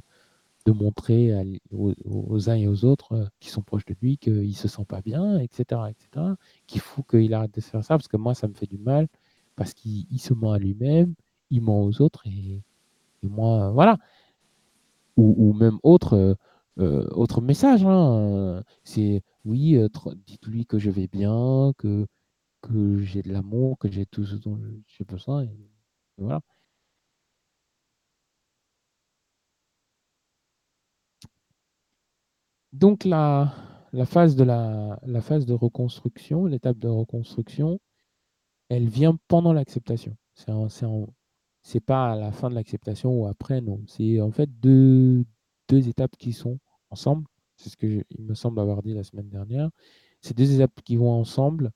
de montrer aux, uns et aux autres qui sont proches de lui qu'il ne se sent pas bien, etc., etc., qu'il faut qu'il arrête de faire ça parce que moi ça me fait du mal, parce qu'il se ment à lui-même, il ment aux autres et, moi, voilà. Ou, même autre, euh, euh, autre message, hein, c'est oui, euh, dites-lui que je vais bien, que, que j'ai de l'amour, que j'ai tout ce dont j'ai besoin. Et, voilà. Donc la, la, phase de la, la phase de reconstruction, l'étape de reconstruction, elle vient pendant l'acceptation. C'est pas à la fin de l'acceptation ou après, non. C'est en fait deux, étapes qui sont ensemble. C'est ce que me semble avoir dit la semaine dernière. C'est deux étapes qui vont ensemble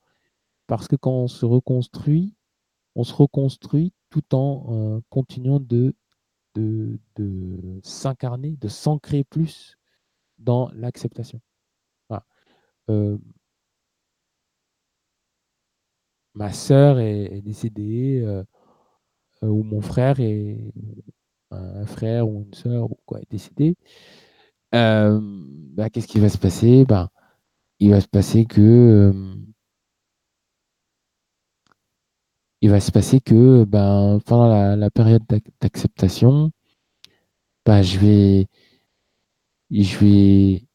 parce que quand on se reconstruit, on se reconstruit tout en euh, continuant de, s'incarner, de s'ancrer plus dans l'acceptation. Euh, ma sœur est, décédée, euh, euh, ou mon frère est un frère ou une sœur ou quoi est décédé, euh, bah, qu'est-ce qui va se passer? Bah, Il va se passer que il va se passer que ben, pendant la, période d'acceptation, bah, je vais je vais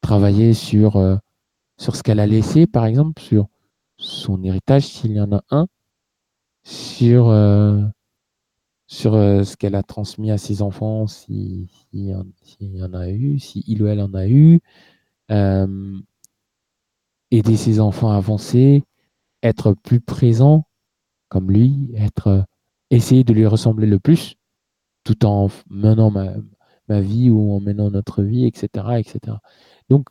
travailler sur, sur ce qu'elle a laissé, par exemple, sur son héritage, s'il y en a un, sur, euh, sur euh, ce qu'elle a transmis à ses enfants, s'il y, en a eu, si ou elle en a eu, euh, aider ses enfants à avancer, être plus présent comme lui, être essayer de lui ressembler le plus, tout en menant ma, ma vie ou en menant notre vie, etc. etc. Donc,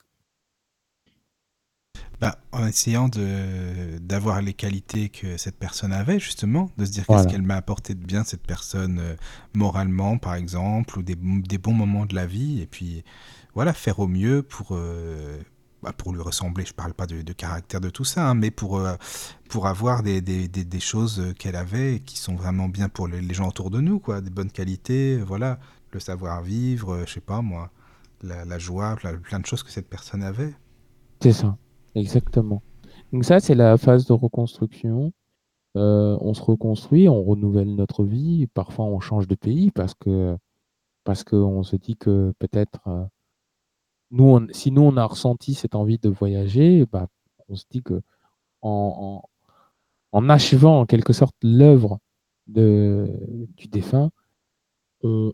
bah, en essayant de, d'avoir les qualités que cette personne avait, justement, de se dire qu'est-ce qu'elle m'a apporté de bien, cette personne, euh, moralement, par exemple, ou des, des, bons moments de la vie, et puis, voilà, faire au mieux pour, euh, bah, pour lui ressembler. Je parle pas de, de caractère de tout ça, hein, mais pour, euh, pour avoir des, des, des, choses qu'elle avait qui sont vraiment bien pour les, gens autour de nous, quoi, des bonnes qualités, voilà, le savoir-vivre, je sais pas moi, la, la joie, plein de choses que cette personne avait.
C'est ça. Exactement. Donc ça, c'est la phase de reconstruction. Euh, on se reconstruit, on renouvelle notre vie. Parfois, on change de pays parce que parce qu'on se dit que peut-être euh, nous, si nous on a ressenti cette envie de voyager, bah, On se dit que en, en, achevant en quelque sorte l'œuvre du défunt, on,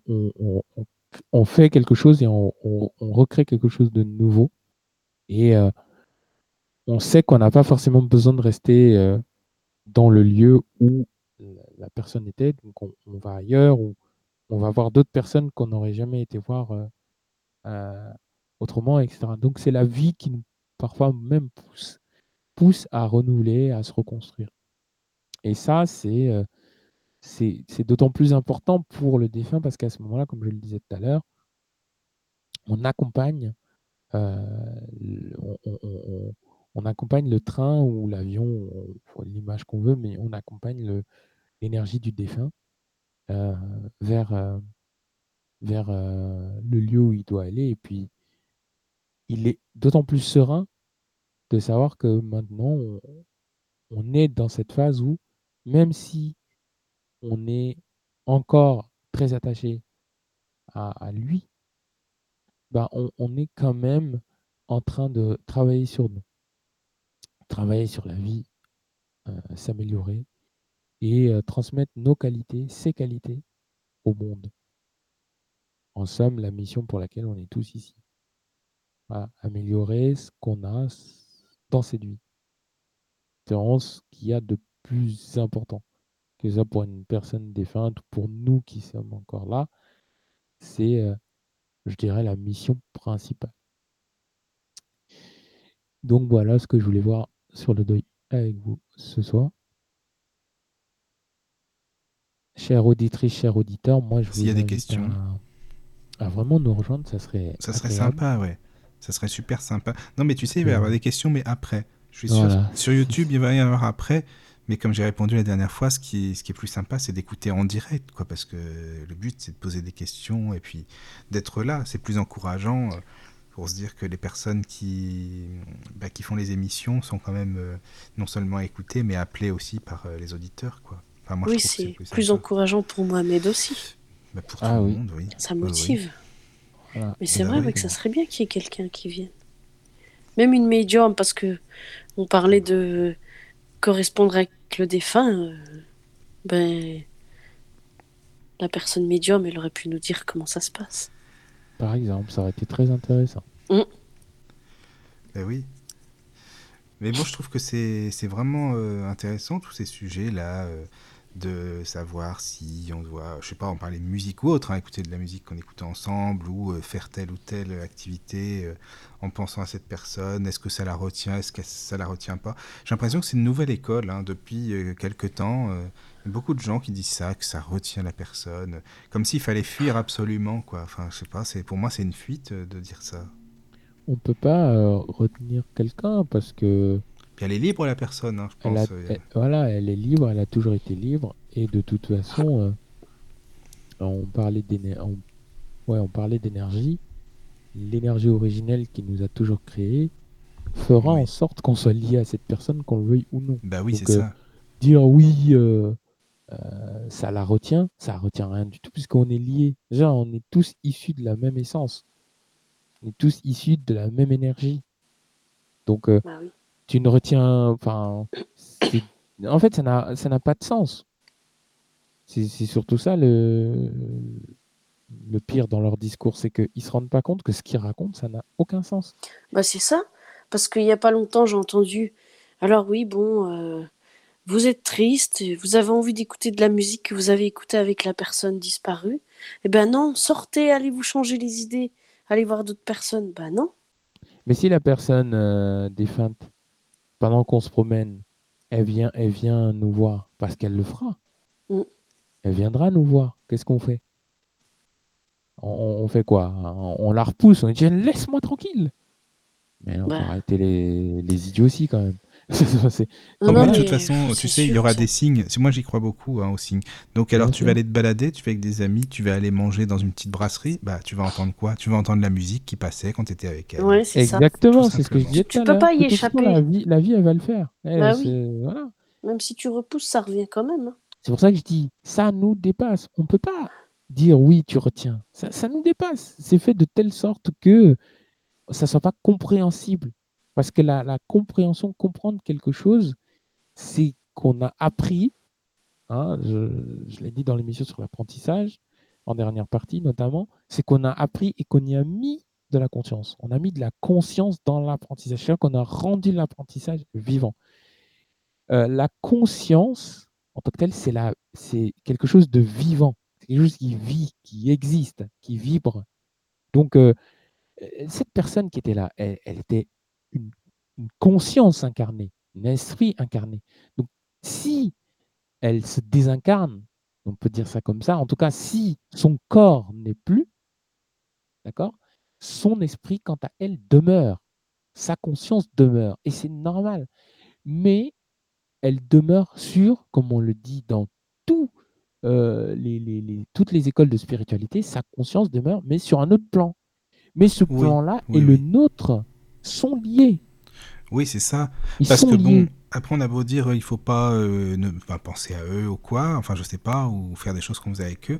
on, fait quelque chose et on, recrée quelque chose de nouveau. Et euh, on sait qu'on n'a pas forcément besoin de rester euh, dans le lieu où la personne était. Donc on, va ailleurs ou on va voir d'autres personnes qu'on n'aurait jamais été voir euh, autrement, etc. Donc c'est la vie qui nous parfois même pousse, à renouveler, à se reconstruire. Et ça, c'est d'autant plus important pour le défunt parce qu'à ce moment-là, comme je le disais tout à l'heure, on accompagne, euh, accompagne le train ou l'avion, l'image qu'on veut, mais on accompagne l'énergie du défunt euh, vers, euh, vers le lieu où il doit aller. Et puis, il est d'autant plus serein de savoir que maintenant, on est dans cette phase où, même si on est encore très attaché à, lui, bah on, est quand même en train de travailler sur nous, travailler sur la vie, euh, s'améliorer et euh, transmettre nos qualités, ses qualités au monde. En somme, la mission pour laquelle on est tous ici. améliorer ce qu'on a dans cette vie. C'est ce qu'il y a de plus important que ça pour une personne défunte, pour nous qui sommes encore là, c'est, euh, je dirais, la mission principale. Donc voilà ce que je voulais voir sur le deuil avec vous ce soir. Chère auditrice, cher auditeur, moi je
S'il y a des questions.
À, vraiment nous rejoindre, ça serait.
Ça serait sympa, ouais. Ça serait super sympa. Non, mais tu sais, il va y avoir des questions, mais après. Je suis sûr. Sur YouTube, il va y avoir après. Mais comme j'ai répondu la dernière fois, ce qui est, ce qui est plus sympa, c'est d'écouter en direct, quoi, parce que le but, c'est de poser des questions et puis d'être là. C'est plus encourageant euh, pour se dire que les personnes qui, bah, qui font les émissions sont quand même euh, non seulement écoutées, mais appelées aussi par euh, les auditeurs, quoi.
Enfin, moi, oui, c'est plus, encourageant pour Mohamed aussi.
Bah, pour tout ah le monde, oui.
Ça motive. Mais c'est bah vrai que ça serait bien qu'il y ait quelqu'un qui vienne. Même une médium, parce que on parlait de correspondre avec le défunt, euh, ben, la personne médium, elle aurait pu nous dire comment ça se passe.
Par exemple, ça aurait été très intéressant. Mm.
Ben oui. Mais bon, je trouve que c'est vraiment euh, intéressant, tous ces sujets-là. Euh, de savoir si on doit, je sais pas, en parler de musique ou autre, hein, écouter de la musique qu'on écoute ensemble ou euh, faire telle ou telle activité euh, en pensant à cette personne, est-ce que ça la retient, est-ce que ça la retient pas? J'ai l'impression que c'est une nouvelle école hein, depuis euh, quelques temps. Beaucoup de gens qui disent ça, que ça retient la personne, comme s'il fallait fuir absolument, quoi. Enfin, je sais pas, c'est pour moi c'est une fuite de dire ça.
On peut pas retenir quelqu'un parce que
elle est libre, la personne, hein, je pense.
Euh, voilà, elle est libre, elle a toujours été libre. Et de toute façon, euh, on parlait d'énergie. Ouais, on parlait d'énergie. L'énergie originelle qui nous a toujours créé fera en sorte qu'on soit lié à cette personne, qu'on le veuille ou non.
Bah oui, c'est euh, ça.
Dire oui, ça la retient, ça retient rien du tout, puisqu'on est liés. Déjà, on est tous issus de la même essence. On est tous issus de la même énergie. Donc, bah oui tu ne retiens. Enfin, en fait, ça n'a, ça n'a pas de sens. C'est, surtout ça le, le pire dans leur discours, c'est qu'ils ne se rendent pas compte que ce qu'ils racontent, ça n'a aucun sens.
Bah, c'est ça. Parce qu'il n'y a pas longtemps, j'ai entendu. Alors, oui, bon, euh, vous êtes triste, vous avez envie d'écouter de la musique que vous avez écoutée avec la personne disparue. Eh ben non, sortez, allez vous changer les idées, allez voir d'autres personnes. Ben non.
Mais si la personne euh, défunte, pendant qu'on se promène, elle vient, elle vient nous voir parce qu'elle le fera. Mm. Elle viendra nous voir. Qu'est-ce qu'on fait? On, fait quoi? On, la repousse, on dit laisse-moi tranquille. Mais on va arrêter les, les idioties quand même.
de toute façon, tu sais, il y aura des signes. Moi, j'y crois beaucoup hein, aux signes. Donc, alors, tu vas aller te balader, tu vas avec des amis, tu vas aller manger dans une petite brasserie. Bah, tu vas entendre quoi? Tu vas entendre la musique qui passait quand tu étais avec elle.
Ouais,
Exactement, c'est ce que je disais.
Tu peux pas y échapper.
La vie, la vie, elle va le faire.
Bah voilà. Même si tu repousses, ça revient quand même. Hein.
C'est pour ça que je dis, ça nous dépasse. On peut pas dire oui, tu retiens. Ça, ça nous dépasse. C'est fait de telle sorte que ça soit pas compréhensible Parce que la, compréhension, comprendre quelque chose, c'est qu'on a appris, hein, je, l'ai dit dans l'émission sur l'apprentissage, en dernière partie notamment, c'est qu'on a appris et qu'on y a mis de la conscience. On a mis de la conscience dans l'apprentissage. C'est-à-dire qu'on a rendu l'apprentissage vivant. Euh, la conscience, en tant que telle, c'est quelque chose de vivant. C'est quelque chose qui vit, qui existe, qui vibre. Donc, euh, cette personne qui était là, elle, était une, conscience incarnée, un esprit incarné. Donc, si elle se désincarne, on peut dire ça comme ça, en tout cas, si son corps n'est plus, d'accord, son esprit, quant à elle, demeure. Sa conscience demeure. Et c'est normal. Mais elle demeure sur, comme on le dit dans euh, les, toutes les écoles de spiritualité, sa conscience demeure, mais sur un autre plan. Mais ce plan-là et le nôtre sont liés.
Oui, c'est ça. Parce que bon, après on a beau dire il faut pas euh, ne, pas penser à eux ou quoi, enfin je sais pas, ou faire des choses qu'on faisait avec eux,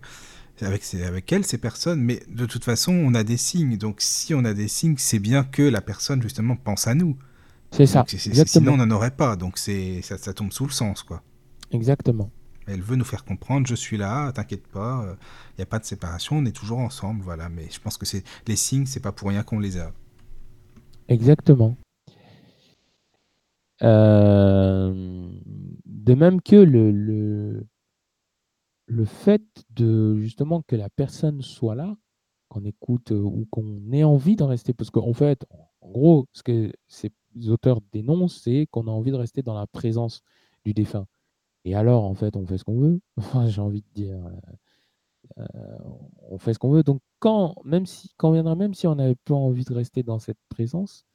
avec, avec elles, ces personnes, mais de toute façon on a des signes. Donc si on a des signes, c'est bien que la personne justement pense à nous.
C'est ça.
sinon on n'en aurait pas, donc c'est ça, ça tombe sous le sens quoi.
Exactement.
Elle veut nous faire comprendre, je suis là, t'inquiète pas, il euh, n'y a pas de séparation, on est toujours ensemble, voilà. Mais je pense que c'est les signes, c'est pas pour rien qu'on les a.
Exactement. Euh, de même que le, le, le, fait de justement que la personne soit là, qu'on écoute euh, ou qu'on ait envie d'en rester, parce qu'en fait, en gros, ce que ces auteurs dénoncent, c'est qu'on a envie de rester dans la présence du défunt. Et alors, en fait, on fait ce qu'on veut. Enfin, j'ai envie de dire, euh, on fait ce qu'on veut. Donc, quand, même si, quand viendra, même si on n'avait pas envie de rester dans cette présence,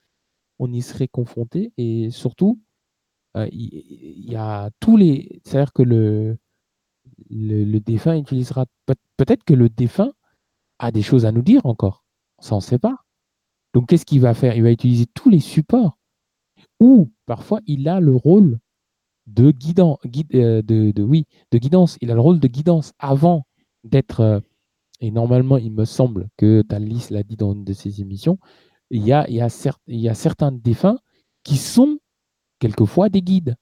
on y serait confronté. Et surtout, euh, il y, a tous les. C'est-à-dire que le, défunt utilisera. Peut-être que le défunt a des choses à nous dire encore. On ne sait pas. Donc, qu'est-ce qu'il va faire? Il va utiliser tous les supports. Ou parfois, il a le rôle de, euh, de, oui, de guidance. Il a le rôle de guidance avant d'être. Euh, et normalement, il me semble que Thalys l'a dit dans une de ses émissions, il y a, il y a, il y a certains défunts qui sont quelquefois des guides.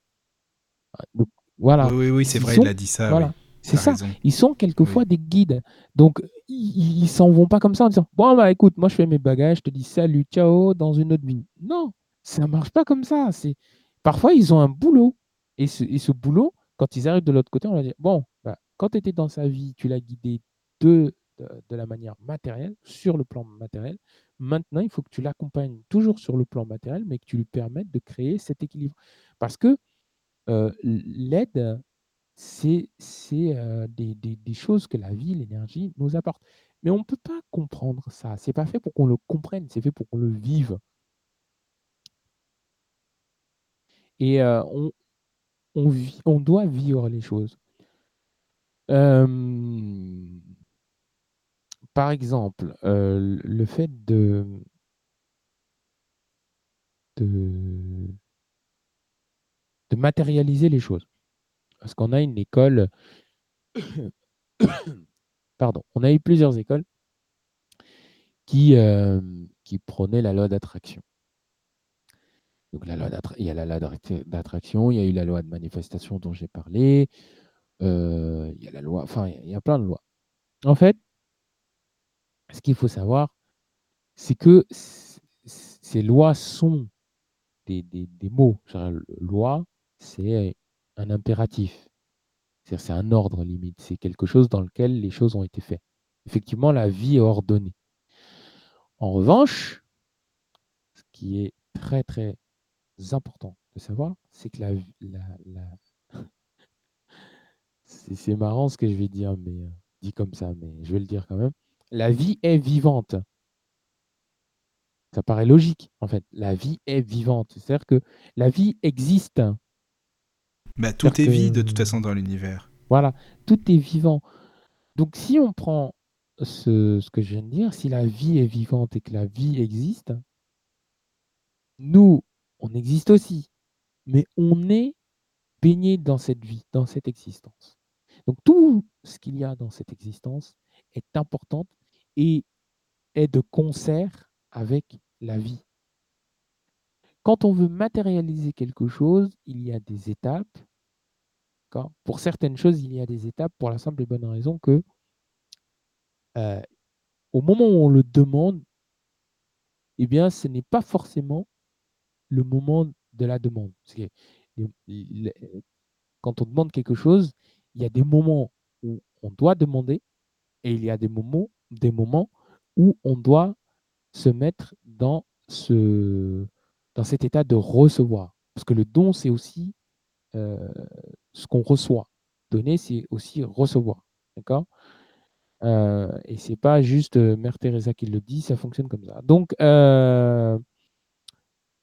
voilà.
Oui, oui, c'est vrai, il a dit ça. Voilà.
C'est ça. Ils sont quelquefois des guides. Donc, ils ne s'en vont pas comme ça en disant Bon, bah écoute, moi je fais mes bagages, je te dis salut, ciao, dans une autre vie. Non, ça ne marche pas comme ça. C'est Parfois, ils ont un boulot. Et ce, boulot, quand ils arrivent de l'autre côté, on va dire, bon, quand tu étais dans sa vie, tu l'as guidé de, la manière matérielle, sur le plan matériel. Maintenant, il faut que tu l'accompagnes toujours sur le plan matériel, mais que tu lui permettes de créer cet équilibre. Parce que euh, l'aide, c'est euh, des, choses que la vie, l'énergie nous apporte. Mais on ne peut pas comprendre ça. C'est pas fait pour qu'on le comprenne, c'est fait pour qu'on le vive. Et euh, on, doit vivre les choses. Par exemple, le fait de, de, matérialiser les choses. Parce qu'on a une école, pardon, on a eu plusieurs écoles qui, qui prônaient la loi d'attraction. Donc la loi il y a la loi d'attraction, il y a eu la loi de manifestation dont j'ai parlé, euh, il y a la loi, enfin il y a plein de lois. En fait, ce qu'il faut savoir, c'est que ces lois sont des, mots. Loi, c'est un impératif. C'est un ordre limite. C'est quelque chose dans lequel les choses ont été faites. Effectivement, la vie est ordonnée. En revanche, ce qui est très très important de savoir, c'est que la, la, c'est marrant ce que je vais dire, mais euh, dit comme ça, mais je vais le dire quand même. La vie est vivante. Ça paraît logique, en fait. La vie est vivante. C'est-à-dire que la vie existe.
Bah, tout est vie de toute façon dans l'univers.
Voilà, tout est vivant. Donc si on prend ce, ce, que je viens de dire, si la vie est vivante et que la vie existe, nous, on existe aussi, mais on est baigné dans cette vie, dans cette existence. Donc tout ce qu'il y a dans cette existence est important et est de concert avec la vie. quand on veut matérialiser quelque chose, il y a des étapes. Pour certaines choses, il y a des étapes pour la simple et bonne raison que euh, au moment où on le demande, eh bien, ce n'est pas forcément le moment de la demande. quand on demande quelque chose, il y a des moments où on doit demander et il y a des moments, des moments où on doit se mettre dans, ce, dans cet état de recevoir. Parce que le don, c'est aussi euh, ce qu'on reçoit. Donner, c'est aussi recevoir. D'accord? Euh, Et c'est pas juste euh, Mère Teresa qui le dit, ça fonctionne comme ça. Donc, euh,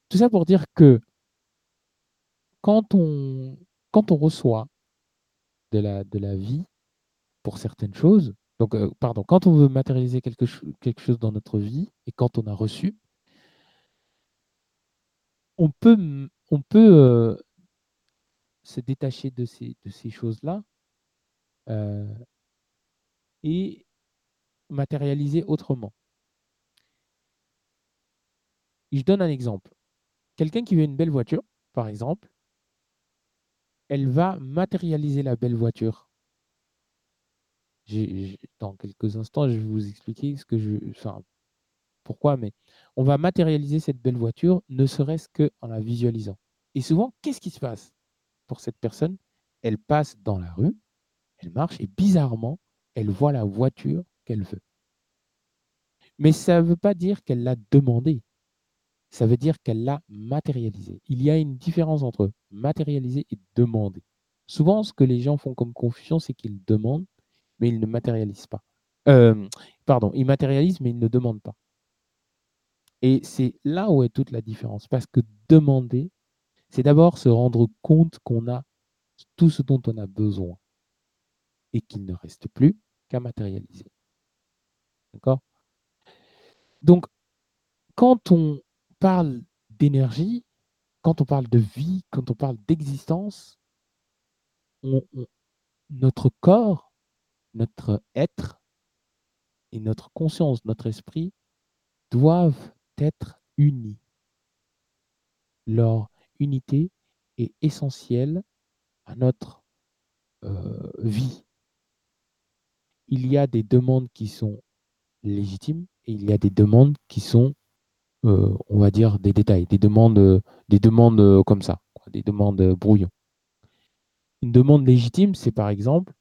tout ça pour dire que quand on, quand on reçoit de la, vie pour certaines choses, donc, euh, pardon, quand on veut matérialiser quelque, chose dans notre vie et quand on a reçu, on peut, euh, se détacher de ces, de ces choses-là euh, et matérialiser autrement. Je donne un exemple. Quelqu'un qui veut une belle voiture, par exemple, elle va matérialiser la belle voiture dans quelques instants, je vais vous expliquer ce que je, enfin, pourquoi, mais on va matérialiser cette belle voiture, ne serait-ce qu'en la visualisant. Et souvent, qu'est-ce qui se passe pour cette personne? Elle passe dans la rue, elle marche, et bizarrement, elle voit la voiture qu'elle veut. Mais ça ne veut pas dire qu'elle l'a demandé. Ça veut dire qu'elle l'a matérialisé. Il y a une différence entre matérialiser et demander. Souvent, ce que les gens font comme confusion, c'est qu'ils demandent mais il ne matérialise pas. Euh, pardon, il matérialise, mais il ne demande pas. Et c'est là où est toute la différence. Parce que demander, c'est d'abord se rendre compte qu'on a tout ce dont on a besoin et qu'il ne reste plus qu'à matérialiser. D'accord? Donc, quand on parle d'énergie, quand on parle de vie, quand on parle d'existence, notre corps notre être et notre conscience, notre esprit doivent être unis. Leur unité est essentielle à notre euh, vie. Il y a des demandes qui sont légitimes et il y a des demandes qui sont, on va dire, des détails, des demandes, des demandes comme ça, des demandes brouillons. Une demande légitime, c'est par exemple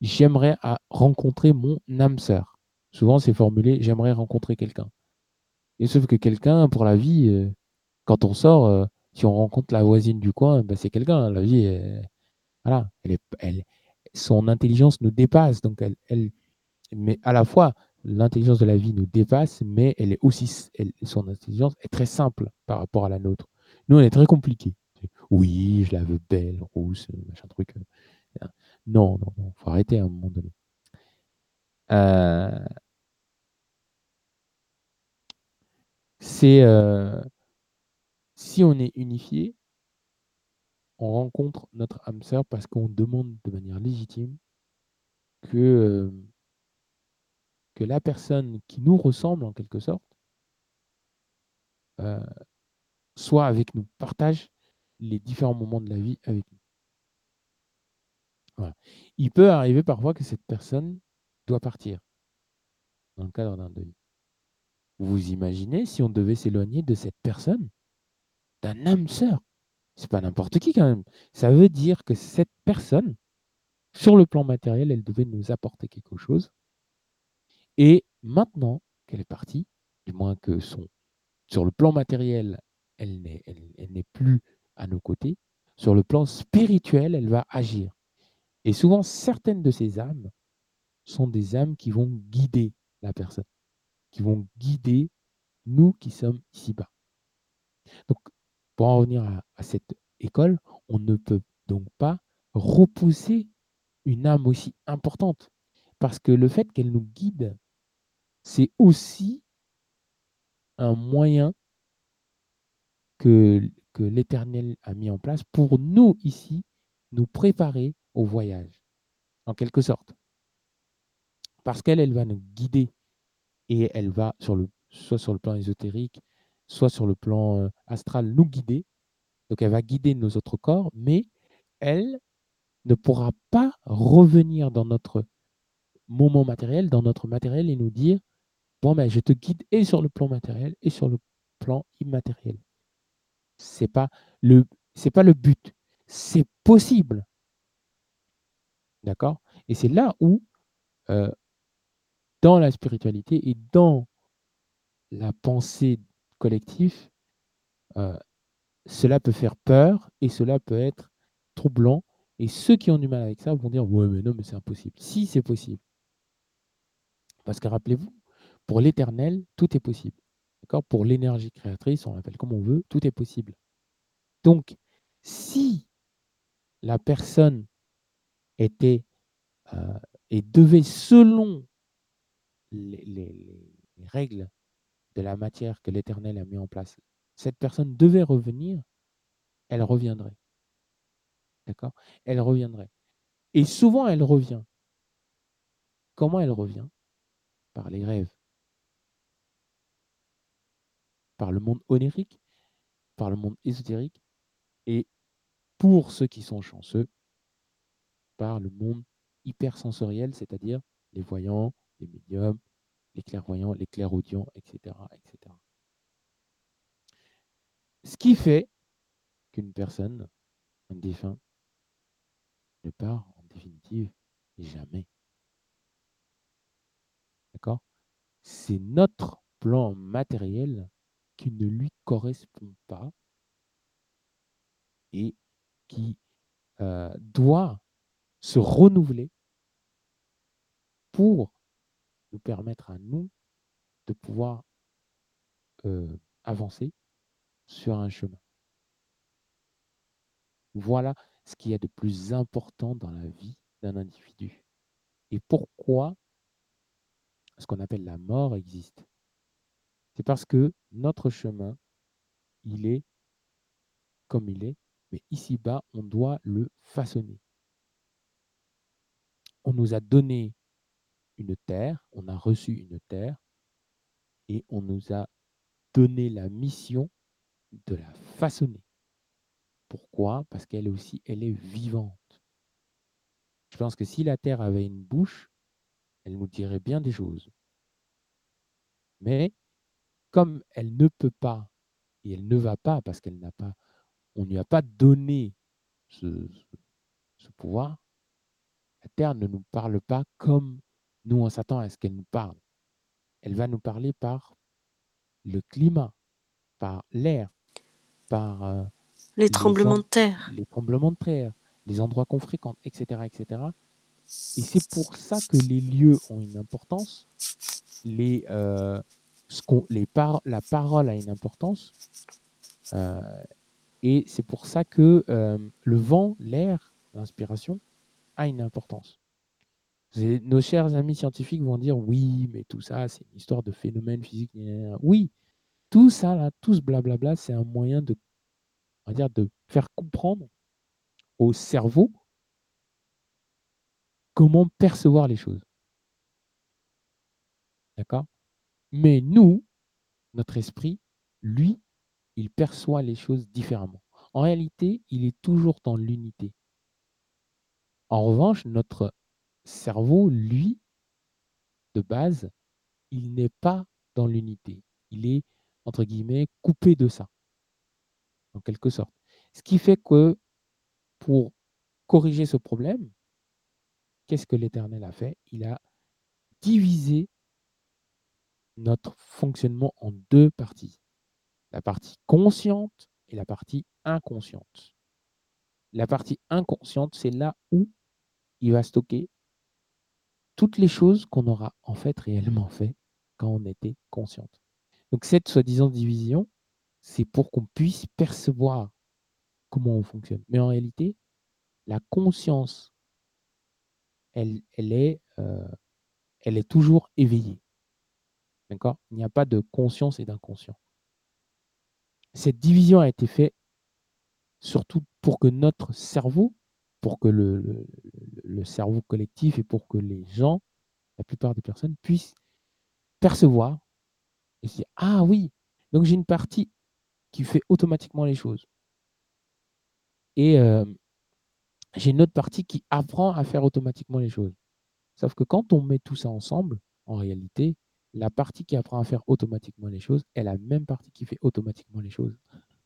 j'aimerais rencontrer mon âme sœur. Souvent, c'est formulé j'aimerais rencontrer quelqu'un. Et sauf que quelqu'un, pour la vie, euh, quand on sort, euh, si on rencontre la voisine du coin, ben, c'est quelqu'un. La vie, voilà, elle est, elle, son intelligence nous dépasse. Donc, elle, elle, mais à la fois, l'intelligence de la vie nous dépasse, mais elle est aussi, son intelligence est très simple par rapport à la nôtre. Nous, on est très compliqué. Oui, je la veux belle, rousse, machin truc. Non, non, non, faut arrêter à un moment donné. Euh, c'est euh, si on est unifié, on rencontre notre âme sœur parce qu'on demande de manière légitime que, euh, que la personne qui nous ressemble en quelque sorte soit avec nous, partage les différents moments de la vie avec nous. Il peut arriver parfois que cette personne doit partir dans le cadre d'un deuil. Vous imaginez si on devait s'éloigner de cette personne, d'un âme sœur. C'est pas n'importe qui quand même. Ça veut dire que cette personne, sur le plan matériel, elle devait nous apporter quelque chose. Et maintenant qu'elle est partie, du moins que son, sur le plan matériel, elle n'est plus à nos côtés, sur le plan spirituel, elle va agir. Et souvent, certaines de ces âmes sont des âmes qui vont guider la personne, qui vont guider nous qui sommes ici-bas. Donc, pour en revenir à, cette école, on ne peut donc pas repousser une âme aussi importante. Parce que le fait qu'elle nous guide, c'est aussi un moyen que, que l'Éternel a mis en place pour nous ici, nous préparer au voyage, en quelque sorte. Parce qu'elle, elle va nous guider et elle va, sur le, soit sur le plan ésotérique, soit sur le plan astral, nous guider. Donc elle va guider nos autres corps, mais elle ne pourra pas revenir dans notre moment matériel, dans notre matériel et nous dire, bon, ben, je te guide et sur le plan matériel et sur le plan immatériel. C'est pas le, pas le but. C'est possible. D'accord? Et c'est là où, dans la spiritualité et dans la pensée collective, cela peut faire peur et cela peut être troublant. Et ceux qui ont du mal avec ça vont dire Ouais, mais non, mais c'est impossible. Si, c'est possible. Parce que rappelez-vous, pour l'éternel, tout est possible. D'accord? Pour l'énergie créatrice, on l'appelle comme on veut, tout est possible. Donc, si la personne était et devait, selon les règles de la matière que l'Éternel a mis en place, cette personne devait revenir, elle reviendrait. D'accord? Elle reviendrait. Et souvent, elle revient. Comment elle revient? Par les rêves. Par le monde onirique, par le monde ésotérique, et pour ceux qui sont chanceux, par le monde hypersensoriel, c'est-à-dire les voyants, les médiums, les clairvoyants, les clairaudients, etc., etc. Ce qui fait qu'une personne, un défunt, ne part en définitive jamais. D'accord? C'est notre plan matériel qui ne lui correspond pas et qui euh, doit se renouveler pour nous permettre à nous de pouvoir euh, avancer sur un chemin. Voilà ce qu'il y a de plus important dans la vie d'un individu. Et pourquoi ce qu'on appelle la mort existe? C'est parce que notre chemin, il est comme il est, mais ici-bas, on doit le façonner. On nous a donné une terre, on a reçu une terre, et on nous a donné la mission de la façonner. Pourquoi? Parce qu'elle aussi, elle est vivante. Je pense que si la terre avait une bouche, elle nous dirait bien des choses. Mais comme elle ne peut pas, et elle ne va pas parce qu'elle n'a pas, on ne lui a pas donné ce, ce pouvoir, la terre ne nous parle pas comme nous, on s'attend à ce qu'elle nous parle. Elle va nous parler par le climat, par l'air, par euh,
les tremblements de terre.
Les tremblements de terre, les endroits qu'on fréquente, etc., etc. Et c'est pour ça que les lieux ont une importance, les, euh, ce par la parole a une importance, euh, et c'est pour ça que le vent, l'air, l'inspiration a une importance. Nos chers amis scientifiques vont dire oui, mais tout ça, c'est une histoire de phénomène physique. Oui, tout ça, là, tout ce blablabla, c'est un moyen de, on va dire, de faire comprendre au cerveau comment percevoir les choses. D'accord? Mais nous, notre esprit, lui, il perçoit les choses différemment. En réalité, il est toujours dans l'unité. En revanche, notre cerveau, lui, de base, il n'est pas dans l'unité. Il est, entre guillemets, coupé de ça, en quelque sorte. Ce qui fait que pour corriger ce problème, qu'est-ce que l'Éternel a fait? Il a divisé notre fonctionnement en deux parties. La partie consciente et la partie inconsciente. La partie inconsciente, c'est là où il va stocker toutes les choses qu'on aura en fait réellement fait quand on était consciente. Donc cette soi-disant division, c'est pour qu'on puisse percevoir comment on fonctionne. Mais en réalité, la conscience, elle, elle, est, euh, elle est toujours éveillée. D'accord? Il n'y a pas de conscience et d'inconscient. Cette division a été faite surtout pour que notre cerveau pour que le, cerveau collectif et pour que les gens, la plupart des personnes, puissent percevoir et se dire Ah oui, Donc j'ai une partie qui fait automatiquement les choses. Et euh, j'ai une autre partie qui apprend à faire automatiquement les choses. Sauf que quand on met tout ça ensemble, en réalité, la partie qui apprend à faire automatiquement les choses est la même partie qui fait automatiquement les choses.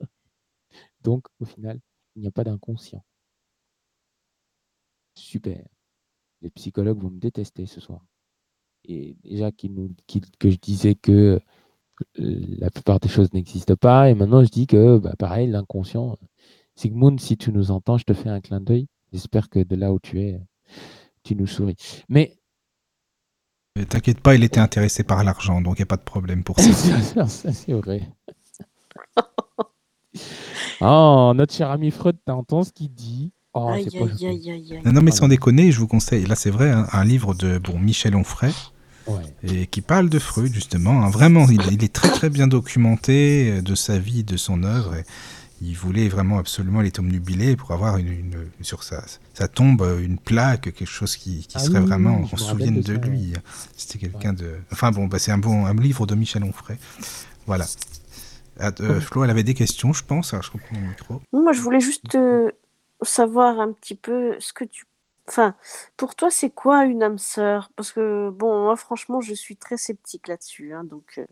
Donc, au final, il n'y a pas d'inconscient. Super. Les psychologues vont me détester ce soir. Et déjà nous, que je disais que euh, la plupart des choses n'existent pas, et maintenant je dis que, bah, pareil, l'inconscient. Sigmund, si tu nous entends, je te fais un clin d'œil. J'espère que de là où tu es, tu nous souris. Mais
T'inquiète pas, il était intéressé par l'argent, donc il n'y a pas de problème pour ça.
ça c'est vrai. oh, notre cher ami Freud, t'entends ce qu'il dit? Oh,
aïe, aïe, aïe, aïe,
Non, mais sans déconner, je vous conseille, là c'est vrai, un, livre de bon, Michel Onfray, et qui parle de Freud, justement. Hein. vraiment, il, il, est très très bien documenté euh, de sa vie, de son œuvre. Et, il voulait vraiment absolument les omnubilés pour avoir une, sur sa, sa, tombe une plaque, quelque chose qui, qui ah serait vraiment, on se souvienne de, lui. C'était quelqu'un de. Enfin bon, bah, c'est un bon un livre de Michel Onfray. Voilà. Ah, euh, Flo, elle avait des questions, je pense. Alors, je comprends mon micro.
Moi, je voulais juste euh, savoir un petit peu ce que tu. Enfin, pour toi, c'est quoi une âme sœur? Parce que, bon, moi, franchement, je suis très sceptique là-dessus. Hein, donc. Euh,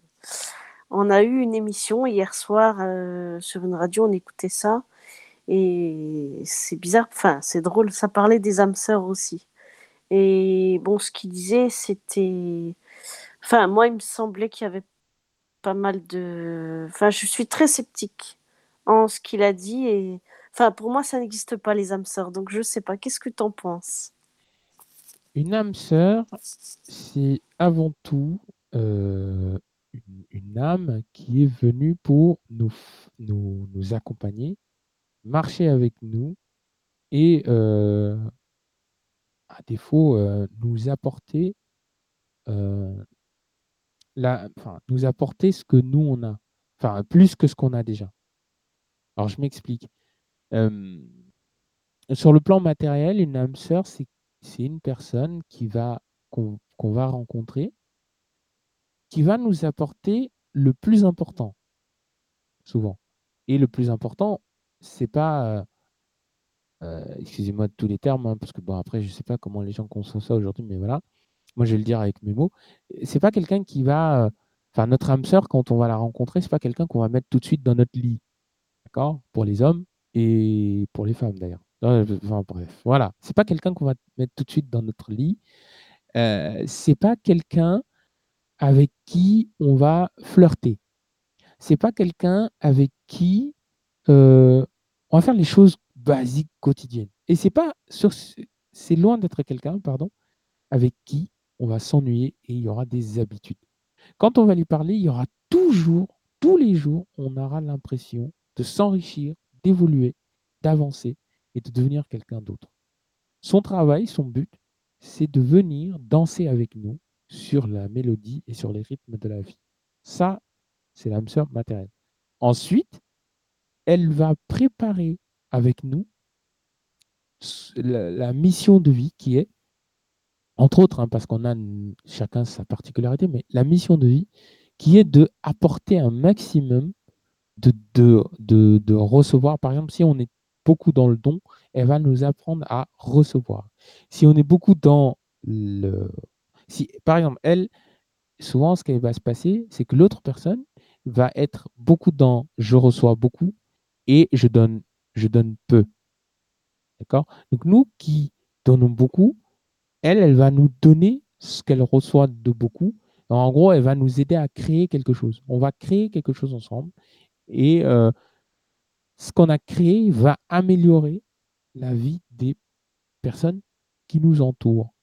on a eu une émission hier soir euh, sur une radio, on écoutait ça. Et c'est bizarre, enfin, c'est drôle, ça parlait des âmes sœurs aussi. Et bon, ce qu'il disait, c'était. Enfin, moi, il me semblait qu'il y avait pas mal de. Enfin, je suis très sceptique en ce qu'il a dit. Et enfin, pour moi, ça n'existe pas, les âmes sœurs. Donc, je sais pas. Qu'est-ce que tu en penses?
Une âme sœur, c'est avant tout euh, qui est venue pour nous accompagner, marcher avec nous et, euh, à défaut, euh, nous apporter euh, la, enfin, nous apporter ce que nous on a, enfin plus que ce qu'on a déjà. Alors je m'explique. sur le plan matériel, une âme sœur, c'est une personne qui va qu'on va rencontrer qui va nous apporter le plus important, souvent. Et le plus important, c'est pas, euh, euh, excusez-moi de tous les termes, hein, parce que bon, après, je sais pas comment les gens conçoivent ça aujourd'hui, mais voilà, moi je vais le dire avec mes mots, c'est pas quelqu'un qui va, euh, enfin, notre âme sœur, quand on va la rencontrer, c'est pas quelqu'un qu'on va mettre tout de suite dans notre lit, d'accord? Pour les hommes et pour les femmes d'ailleurs. Enfin, bref, voilà, c'est pas quelqu'un qu'on va mettre tout de suite dans notre lit. c'est pas quelqu'un avec qui on va flirter. C'est pas quelqu'un avec qui euh, on va faire les choses basiques quotidiennes. Et c'est pas c'est loin d'être quelqu'un, pardon, avec qui on va s'ennuyer et il y aura des habitudes. Quand on va lui parler, il y aura toujours, tous les jours, on aura l'impression de s'enrichir, d'évoluer, d'avancer et de devenir quelqu'un d'autre. Son travail, son but, c'est de venir danser avec nous sur la mélodie et sur les rythmes de la vie. Ça, c'est l'âme sœur matérielle. Ensuite, elle va préparer avec nous la, mission de vie qui est, entre autres, hein, parce qu'on a chacun sa particularité, mais la mission de vie qui est de apporter un maximum de, de, de recevoir. Par exemple, si on est beaucoup dans le don, elle va nous apprendre à recevoir. Si on est beaucoup dans le si, par exemple, elle, souvent, ce qui va se passer, c'est que l'autre personne va être beaucoup dans je reçois beaucoup et je donne, je donne peu. D'accord? Donc, nous qui donnons beaucoup, elle, elle va nous donner ce qu'elle reçoit de beaucoup. En gros, elle va nous aider à créer quelque chose. On va créer quelque chose ensemble et euh, ce qu'on a créé va améliorer la vie des personnes qui nous entourent.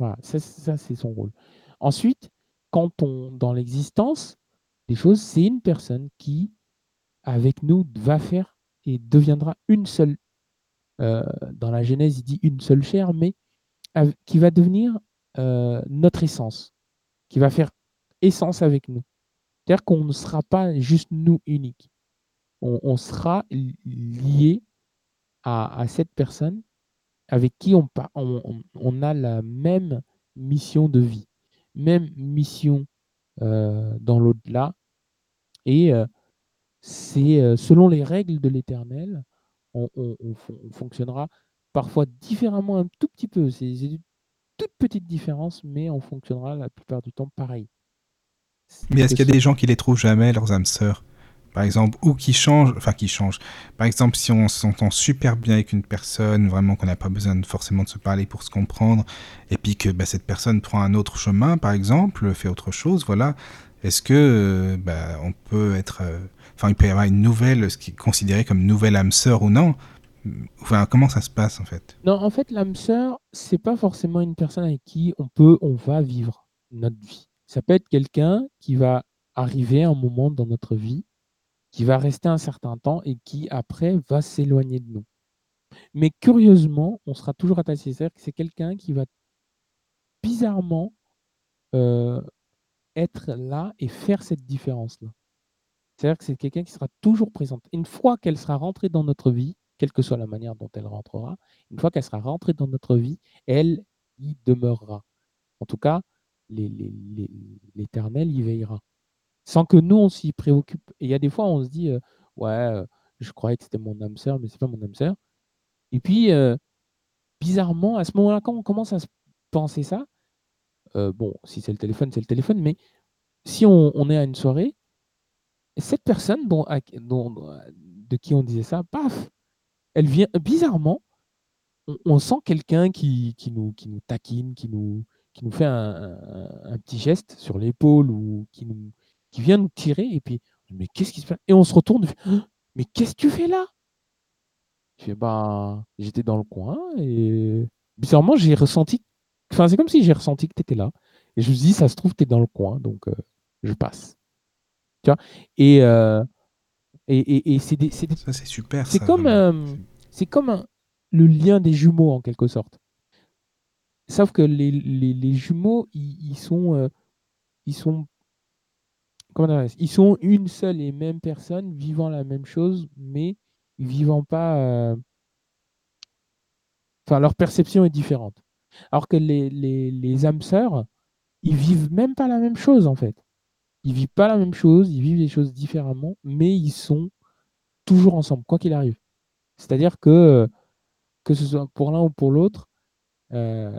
Voilà, ça, c'est son rôle. Ensuite, quand on, dans l'existence des choses, c'est une personne qui, avec nous, va faire et deviendra une seule. Euh, dans la Genèse, il dit une seule chair, mais qui va devenir euh, notre essence, qui va faire essence avec nous. C'est-à-dire qu'on ne sera pas juste nous uniques. On, sera lié à, cette personne avec qui on, on, a la même mission de vie, même mission euh, dans l'au-delà, Et c'est selon les règles de l'éternel, on, fonctionnera parfois différemment un tout petit peu. C'est une toute petite différence, mais on fonctionnera la plupart du temps pareil.
Mais est-ce qu'il y a des gens qui les trouvent jamais, leurs âmes sœurs? Par exemple, ou qui changent, enfin qui changent. Par exemple, si on s'entend super bien avec une personne, vraiment qu'on n'a pas besoin forcément de se parler pour se comprendre, et puis que bah, cette personne prend un autre chemin, par exemple, fait autre chose, voilà, est-ce que euh, bah, on peut être, euh, enfin, il peut y avoir une nouvelle, ce qui est considéré comme nouvelle âme sœur ou non? Enfin, comment ça se passe en fait?
Non, en fait, l'âme sœur, c'est pas forcément une personne avec qui on peut, on va vivre notre vie. Ça peut être quelqu'un qui va arriver un moment dans notre vie, qui va rester un certain temps et qui après va s'éloigner de nous. Mais curieusement, on sera toujours attaché. C'est-à-dire que c'est quelqu'un qui va bizarrement euh, être là et faire cette différence-là. C'est-à-dire que c'est quelqu'un qui sera toujours présente. Une fois qu'elle sera rentrée dans notre vie, quelle que soit la manière dont elle rentrera, une fois qu'elle sera rentrée dans notre vie, elle y demeurera. En tout cas, l'Éternel y veillera. Sans que nous, on s'y préoccupe. Et il y a des fois, on se dit, euh, ouais, euh, je croyais que c'était mon âme sœur, mais c'est pas mon âme sœur. Et puis, euh, bizarrement, à ce moment-là, quand on commence à se penser ça, bon, si c'est le téléphone, c'est le téléphone, mais si on, est à une soirée, cette personne de qui on disait ça, paf, elle vient bizarrement, on, sent quelqu'un qui, nous, qui nous taquine, qui nous fait un, petit geste sur l'épaule ou qui, nous, qui vient nous tirer, et puis, mais qu'est-ce qui se passe? Et on se retourne, mais qu'est-ce que tu fais là? Je fais, bah, j'étais dans le coin, et bizarrement, j'ai ressenti, enfin, c'est comme si j'ai ressenti que tu étais là. Et je me dis, ça se trouve, tu es dans le coin, donc euh, je passe. Tu vois? Et, euh, et, et, c'est des,
Ça, c'est super.
C'est comme, euh, c'est comme le lien des jumeaux, en quelque sorte. Sauf que les, les, les jumeaux, ils, sont, ils sont ils sont une seule et même personne vivant la même chose, mais vivant pas. Enfin, leur perception est différente. Alors que les, les, les âmes sœurs, ils vivent même pas la même chose en fait. Ils vivent pas la même chose, ils vivent les choses différemment, mais ils sont toujours ensemble, quoi qu'il arrive. C'est-à-dire que, que ce soit pour l'un ou pour l'autre, euh,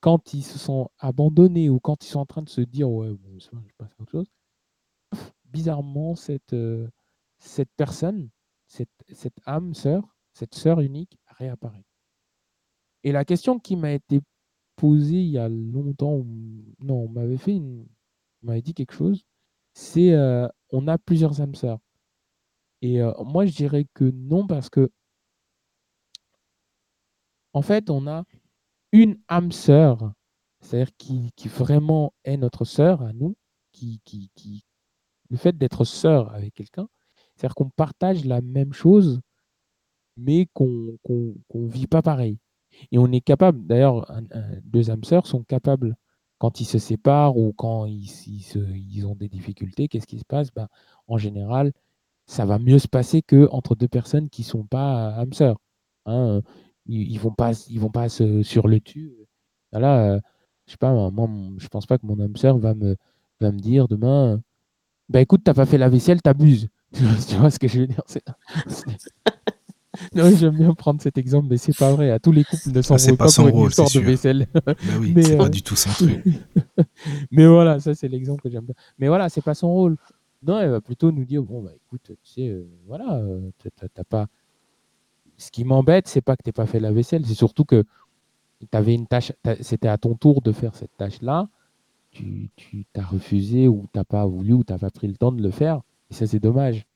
quand ils se sont abandonnés ou quand ils sont en train de se dire ouais, bon, je passe à autre chose, bizarrement, cette, euh, cette personne, cette, cette âme sœur, cette sœur unique réapparaît. Et la question qui m'a été posée il y a longtemps, non, on m'avait fait une, on m'avait dit quelque chose, c'est euh, on a plusieurs âmes sœurs. Et euh, moi, je dirais que non, parce que en fait, on a une âme sœur, c'est-à-dire qui, qui, vraiment est notre sœur à nous, qui, qui, qui, le fait d'être sœur avec quelqu'un, c'est-à-dire qu'on partage la même chose, mais qu'on ne vit pas pareil. Et on est capable, d'ailleurs, deux âmes sœurs sont capables, quand ils se séparent ou quand ils, ils, ont des difficultés, qu'est-ce qui se passe? Ben, En général, ça va mieux se passer qu'entre deux personnes qui ne sont pas âmes sœurs. Hein. Ils ne vont pas, ils vont pas se, sur le tu. Là, je sais pas, moi, je pense pas que mon âme sœur va me, va me dire demain, bah écoute, t'as pas fait la vaisselle, t'abuses. tu vois ce que je veux dire J'aime bien prendre cet exemple, mais c'est pas vrai. À tous les couples ne s'en
ah, pas, pas pour une
histoire de vaisselle.
bah oui, c'est pas euh, du tout son truc.
mais voilà, ça c'est l'exemple que j'aime bien. Mais voilà, c'est pas son rôle. Non, elle va plutôt nous dire bon bah écoute, tu sais, euh, voilà, euh, t'as pas. Ce qui m'embête, c'est pas que t'aies pas fait la vaisselle, c'est surtout que tu avais une tâche, c'était à ton tour de faire cette tâche-là tu, tu t'as refusé ou t'as pas voulu ou t'as pas pris le temps de le faire. Et ça, c'est dommage.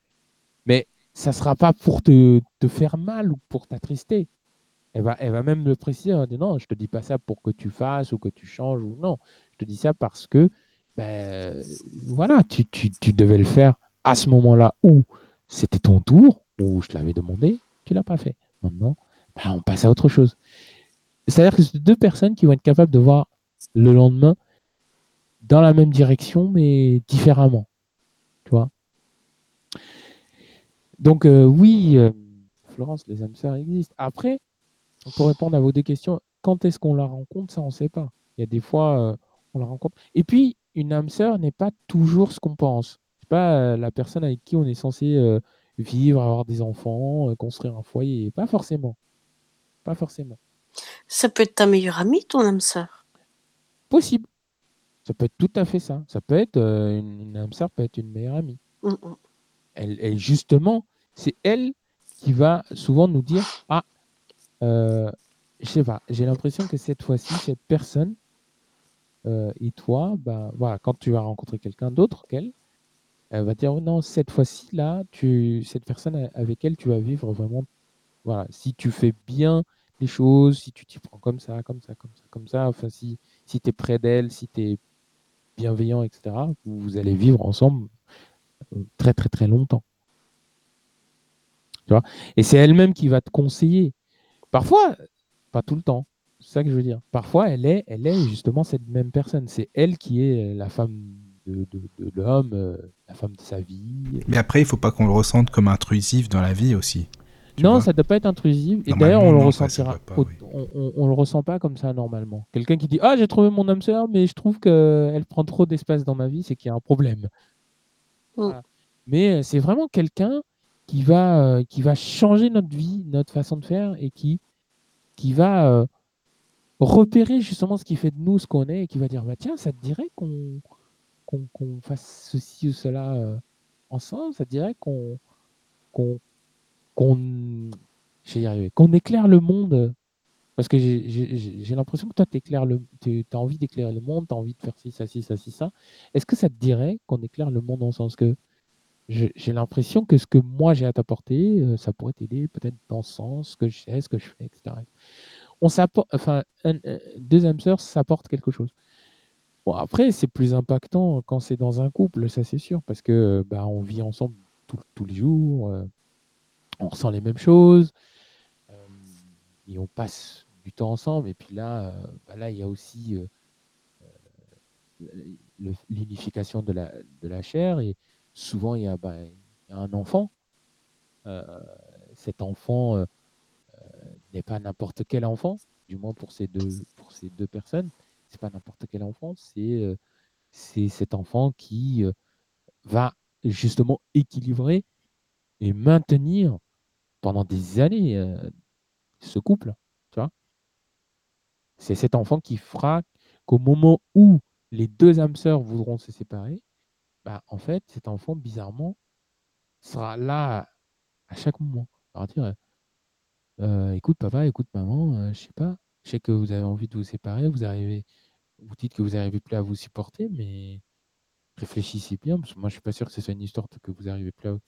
Mais ça sera pas pour te, te faire mal ou pour t'attrister. Elle va, elle va même le préciser. non, je te dis pas ça pour que tu fasses ou que tu changes ou non. Je te dis ça parce que, ben, voilà, tu, tu, tu devais le faire à ce moment-là où c'était ton tour, où je l'avais demandé, tu l'as pas fait. Maintenant, ben, on passe à autre chose. C'est-à-dire que c'est deux personnes qui vont être capables de voir le lendemain dans la même direction, mais différemment. Tu vois? Donc, euh, oui, euh, Florence, les âmes sœurs existent. Après, pour répondre à vos deux questions, quand est-ce qu'on la rencontre? Ça, on ne sait pas. Il y a des fois, euh, on la rencontre. Et puis, une âme sœur n'est pas toujours ce qu'on pense. pas la personne avec qui on est censé vivre, avoir des enfants, construire un foyer. Pas forcément. Pas forcément.
Ça peut être ta meilleure amie, ton âme sœur?
Possible. Ça peut être tout à fait ça. Ça peut être une, âme sœur, peut être une meilleure amie. Mmh, mmh. Elle, justement, c'est elle qui va souvent nous dire Ah, je sais pas, j'ai l'impression que cette fois-ci, cette personne et toi, bah, voilà, quand tu vas rencontrer quelqu'un d'autre qu'elle, elle va dire non, cette fois-ci là, tu, cette personne avec elle, tu vas vivre vraiment. Voilà, si tu fais bien les choses, si tu t'y prends comme ça, comme ça, comme ça, comme ça, enfin si, si tu es près d'elle, si tu es bienveillant, etc., vous, allez vivre ensemble euh, très très très longtemps. Tu vois? Et c'est elle-même qui va te conseiller. Parfois, pas tout le temps. C'est ça que je veux dire. Parfois, elle est, elle est justement cette même personne. C'est elle qui est la femme de, l'homme, euh, la femme de sa vie.
Mais après, il faut pas qu'on le ressente comme intrusif dans la vie aussi.
Non, ça ne doit pas être intrusif. Et d'ailleurs, on le ressentira. on, le ressent pas comme ça normalement. Quelqu'un qui dit Ah, j'ai trouvé mon âme sœur, mais je trouve qu'elle prend trop d'espace dans ma vie, c'est qu'il y a un problème. Mm. Mais euh, c'est vraiment quelqu'un qui va, euh, qui va changer notre vie, notre façon de faire et qui, qui va repérer justement ce qui fait de nous ce qu'on est et qui va dire bah, Tiens, ça te dirait qu'on qu'on fasse ceci ou cela euh, ensemble, ça dirait qu'on qu'on qu'on éclaire le monde. Parce que j'ai l'impression que toi, tu as envie d'éclairer le monde, tu as envie de faire ci, ça, ci, ça, ci, ça. Est-ce que ça te dirait qu'on éclaire le monde en sens que j'ai l'impression que ce que moi j'ai à t'apporter, euh, ça pourrait t'aider peut-être dans ce sens, que je sais, ce que je fais, etc. On s'apporte, enfin, deux âmes sœurs s'apportent quelque chose après, c'est plus impactant quand c'est dans un couple, ça c'est sûr, parce que bah, on vit ensemble tous les jours, euh, on ressent les mêmes choses, euh, et on passe du temps ensemble. Et puis là, euh, bah, là il y a aussi l'unification de la, de la chair, et souvent il y a, bah, un enfant. cet enfant n'est pas n'importe quel enfant, du moins pour ces deux, pour ces deux personnes c'est pas n'importe quel enfant, c'est c'est cet enfant qui va justement équilibrer et maintenir pendant des années ce couple. Tu vois c'est cet enfant qui fera qu'au moment où les deux âmes sœurs voudront se séparer, bah, en fait, cet enfant, bizarrement, sera là à chaque moment. Alors dire, écoute papa, écoute maman, je sais pas, je sais que vous avez envie de vous séparer, vous arrivez, vous dites que vous n'arrivez plus à vous supporter, mais réfléchissez bien, parce que moi je suis pas sûr que ce soit une histoire que vous arrivez plus à.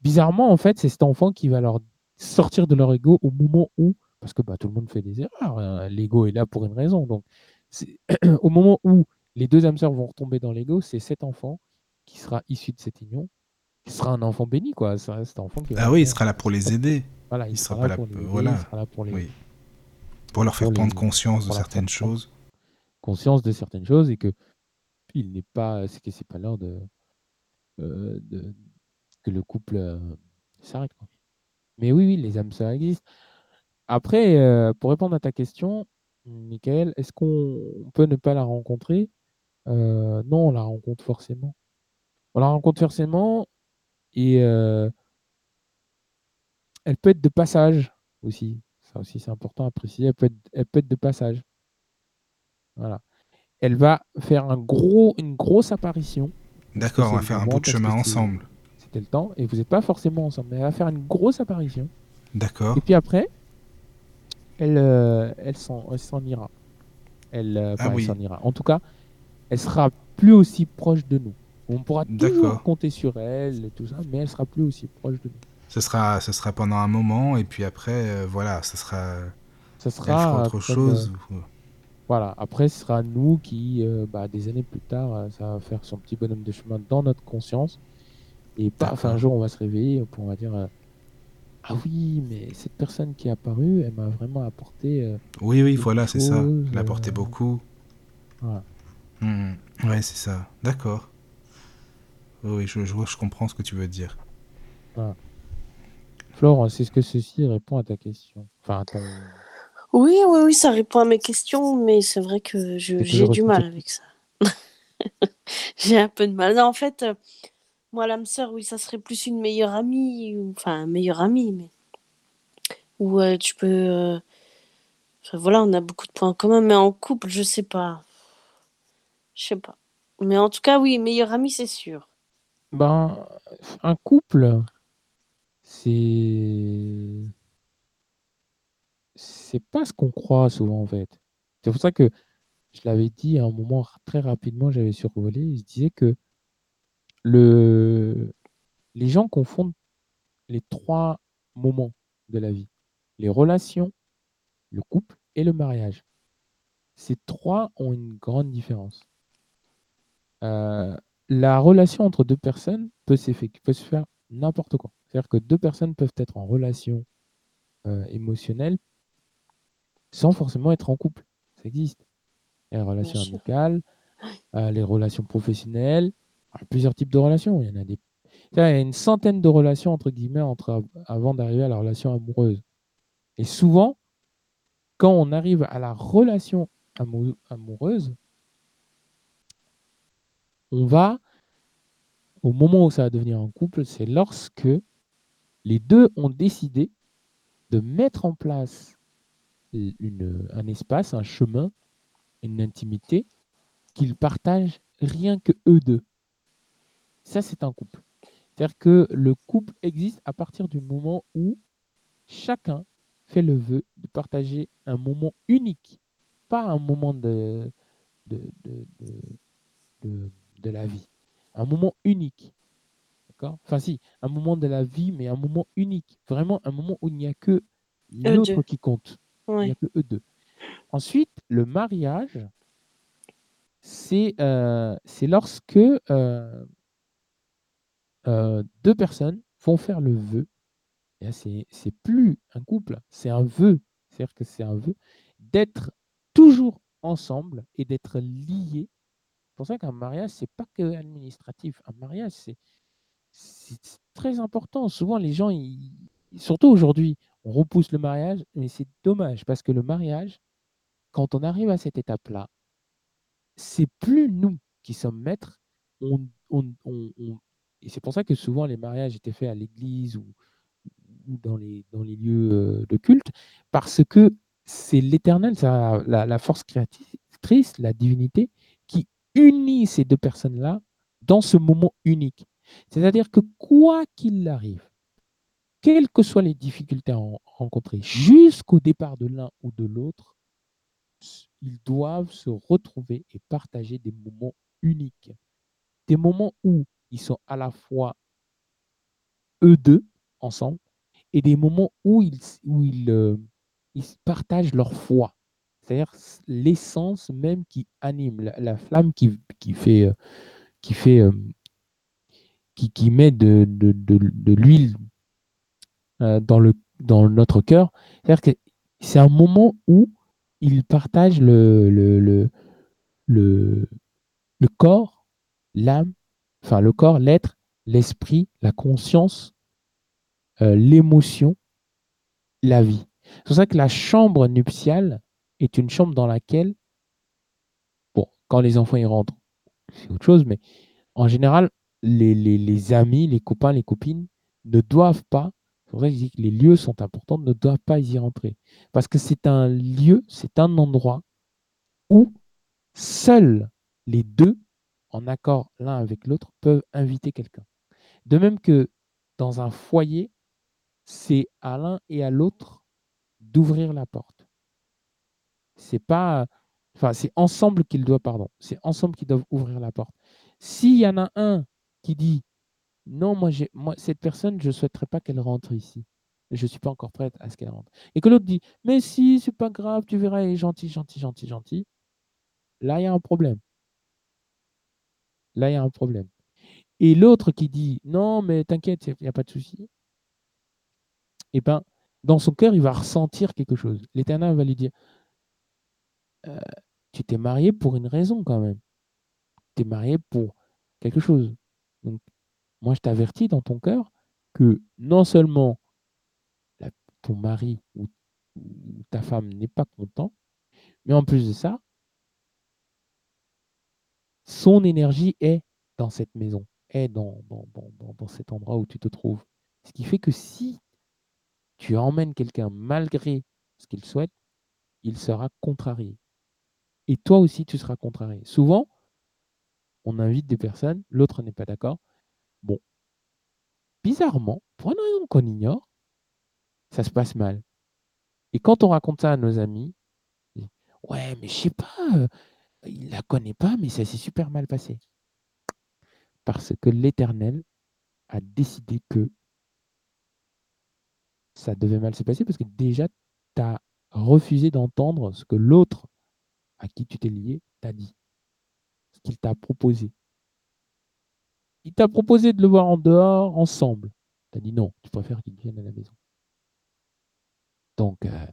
Bizarrement, en fait, c'est cet enfant qui va leur sortir de leur ego au moment où, parce que bah, tout le monde fait des erreurs, hein, l'ego est là pour une raison. Donc, au moment où les deux âmes sœurs vont retomber dans l'ego, c'est cet enfant qui sera issu de cette union, qui sera un enfant béni, quoi. cet enfant
ah oui, il sera là pour les aider. Voilà, il, sera, là pour les, voilà. pour les, pour leur faire prendre conscience de certaines choses
conscience de certaines choses et que il n'est pas, c'est que c'est pas l'heure de, euh, de, que le couple euh, s'arrête. Mais oui, oui, les âmes ça existe. Après, euh, pour répondre à ta question, Michael, est-ce qu'on peut ne pas la rencontrer? Non, on la rencontre forcément. On la rencontre forcément et elle peut être de passage aussi. Ça aussi, c'est important à préciser. Elle peut être, elle peut être de passage. Voilà. Elle va faire un gros, une grosse apparition.
D'accord, on va faire un bout de chemin ensemble.
C'était le temps, et vous n'êtes pas forcément ensemble, mais elle va faire une grosse apparition.
D'accord.
Et puis après, elle, euh, elle s'en ira. Elle, euh, ah s'en ira. En tout cas, elle sera plus aussi proche de nous. On pourra toujours compter sur elle et tout ça, mais elle sera plus aussi proche de nous.
Ce sera, ce sera pendant un moment, et puis après, euh, voilà, ce sera.
Ça sera autre chose. Voilà, après, ce sera nous qui, euh, bah, des années plus tard, euh, ça va faire son petit bonhomme de chemin dans notre conscience. Et paf, un jour, on va se réveiller, on va dire euh, Ah oui, mais cette personne qui est apparue, elle m'a vraiment apporté.
oui, oui, voilà, c'est ça. Elle a apporté beaucoup. Voilà. Mmh. Ouais, c'est ça. D'accord. Oui, je, je, je, comprends ce que tu veux dire.
Voilà. Florence, est-ce que ceci répond à ta question Enfin, à.
Oui, oui, oui, ça répond à mes questions, mais c'est vrai que j'ai du mal avec ça. j'ai un peu de mal. en fait, Moi, l'âme sœur, oui, ça serait plus une meilleure amie, ou... enfin, un meilleur ami, mais. Ou euh, tu peux. euh, voilà, on a beaucoup de points communs, mais en couple, je sais pas. Je sais pas. Mais en tout cas, oui, meilleur ami, c'est sûr.
Ben, un couple, c'est. C'est pas ce qu'on croit souvent, en fait. C'est pour ça que je l'avais dit à un moment très rapidement, j'avais survolé, je disais que le... les gens confondent les trois moments de la vie. Les relations, le couple et le mariage. Ces trois ont une grande différence. Euh, la relation entre deux personnes peut, peut se faire n'importe quoi. C'est-à-dire que deux personnes peuvent être en relation euh, émotionnelle sans forcément être en couple. Ça existe. Les relations amicales, euh, les relations professionnelles, plusieurs types de relations. Il y en a des. Il y a une centaine de relations entre guillemets entre, avant d'arriver à la relation amoureuse. Et souvent, quand on arrive à la relation amoureuse, on va, au moment où ça va devenir un couple, c'est lorsque les deux ont décidé de mettre en place une, un espace, un chemin, une intimité qu'ils partagent rien que eux deux. Ça, c'est un couple. C'est-à-dire que le couple existe à partir du moment où chacun fait le vœu de partager un moment unique, pas un moment de, de, de, de, de la vie, un moment unique. D'accord? Enfin, si, un moment de la vie, mais un moment unique. Vraiment un moment où il n'y a que l'autre qui compte. Il n'y a que eux deux. Ensuite, le mariage, c'est euh, lorsque euh, euh, deux personnes vont faire le vœu. C'est plus un couple, c'est un vœu. C'est-à-dire que c'est un vœu d'être toujours ensemble et d'être liés. C'est pour ça qu'un mariage, c'est pas que administratif. Un mariage, c'est très important. Souvent, les gens, surtout aujourd'hui, on repousse le mariage, mais c'est dommage parce que le mariage, quand on arrive à cette étape-là, c'est plus nous qui sommes maîtres. On, et c'est pour ça que souvent les mariages étaient faits à l'église ou, dans, les, lieux de culte, parce que c'est l'éternel, la, la force créatrice, la divinité, qui unit ces deux personnes-là dans ce moment unique. C'est-à-dire que quoi qu'il arrive, quelles que soient les difficultés à rencontrer, jusqu'au départ de l'un ou de l'autre, ils doivent se retrouver et partager des moments uniques. Des moments où ils sont à la fois eux deux ensemble et des moments où ils, où ils, euh, ils partagent leur foi. C'est-à-dire l'essence même qui anime, la, flamme qui, qui fait, euh, qui, fait euh, qui, qui, met de, de, de, l'huile dans, le, dans notre cœur. C'est-à-dire que c'est un moment où ils partagent le, le, le, le corps, l'âme, enfin le corps, l'être, l'esprit, la conscience, euh, l'émotion, la vie. C'est pour ça que la chambre nuptiale est une chambre dans laquelle, bon, quand les enfants y rentrent, c'est autre chose, mais en général, les, les, les amis, les copains, les copines ne doivent pas c'est pour ça que je dis que les lieux sont importants, ne doivent pas y rentrer. Parce que c'est un lieu, c'est un endroit où seuls les deux, en accord l'un avec l'autre, peuvent inviter quelqu'un. De même que dans un foyer, c'est à l'un et à l'autre d'ouvrir la porte. C'est pas, enfin, c'est ensemble qu'ils doivent, pardon, c'est ensemble qu'ils doivent ouvrir la porte. S'il y en a un qui dit non, moi, moi, cette personne, je ne souhaiterais pas qu'elle rentre ici. Je ne suis pas encore prête à ce qu'elle rentre. Et que l'autre dit, mais si, c'est pas grave, tu verras, elle est gentille, gentille, gentille, gentille. Là, il y a un problème. Là, il y a un problème. Et l'autre qui dit, non, mais t'inquiète, il n'y a pas de souci. Eh bien, dans son cœur, il va ressentir quelque chose. L'Éternel va lui dire, «Euh, tu t'es marié pour une raison quand même. Tu es marié pour quelque chose. Donc, moi, je t'avertis dans ton cœur que non seulement ton mari ou, ta femme n'est pas content, mais en plus de ça, son énergie est dans cette maison. est dans, cet endroit où tu te trouves. Ce qui fait que si tu emmènes quelqu'un malgré ce qu'il souhaite, il sera contrarié. Et toi aussi, tu seras contrarié. Souvent, on invite des personnes, l'autre n'est pas d'accord. Bon, bizarrement, pour une raison qu'on ignore, ça se passe mal. Et quand on raconte ça à nos amis, ouais, mais je sais pas, il la connaît pas, mais ça s'est super mal passé. Parce que l'Éternel a décidé que ça devait mal se passer parce que déjà, tu as refusé d'entendre ce que l'autre à qui tu t'es lié t'a dit, ce qu'il t'a proposé. Il t'a proposé de le voir en dehors ensemble. Tu as dit non, tu préfères qu'il vienne à la maison. Donc, euh,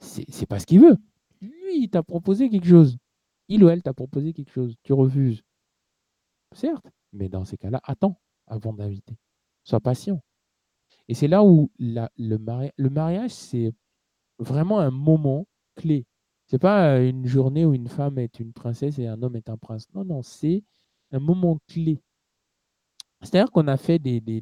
c'est pas ce qu'il veut. Lui, il t'a proposé quelque chose. Il ou elle t'a proposé quelque chose. Tu refuses. Certes, mais dans ces cas-là, attends avant d'inviter. Sois patient. Et c'est là où le, mariage, c'est vraiment un moment clé. C'est pas une journée où une femme est une princesse et un homme est un prince. Non, non, c'est un moment clé. C'est-à-dire qu'on a fait des, des,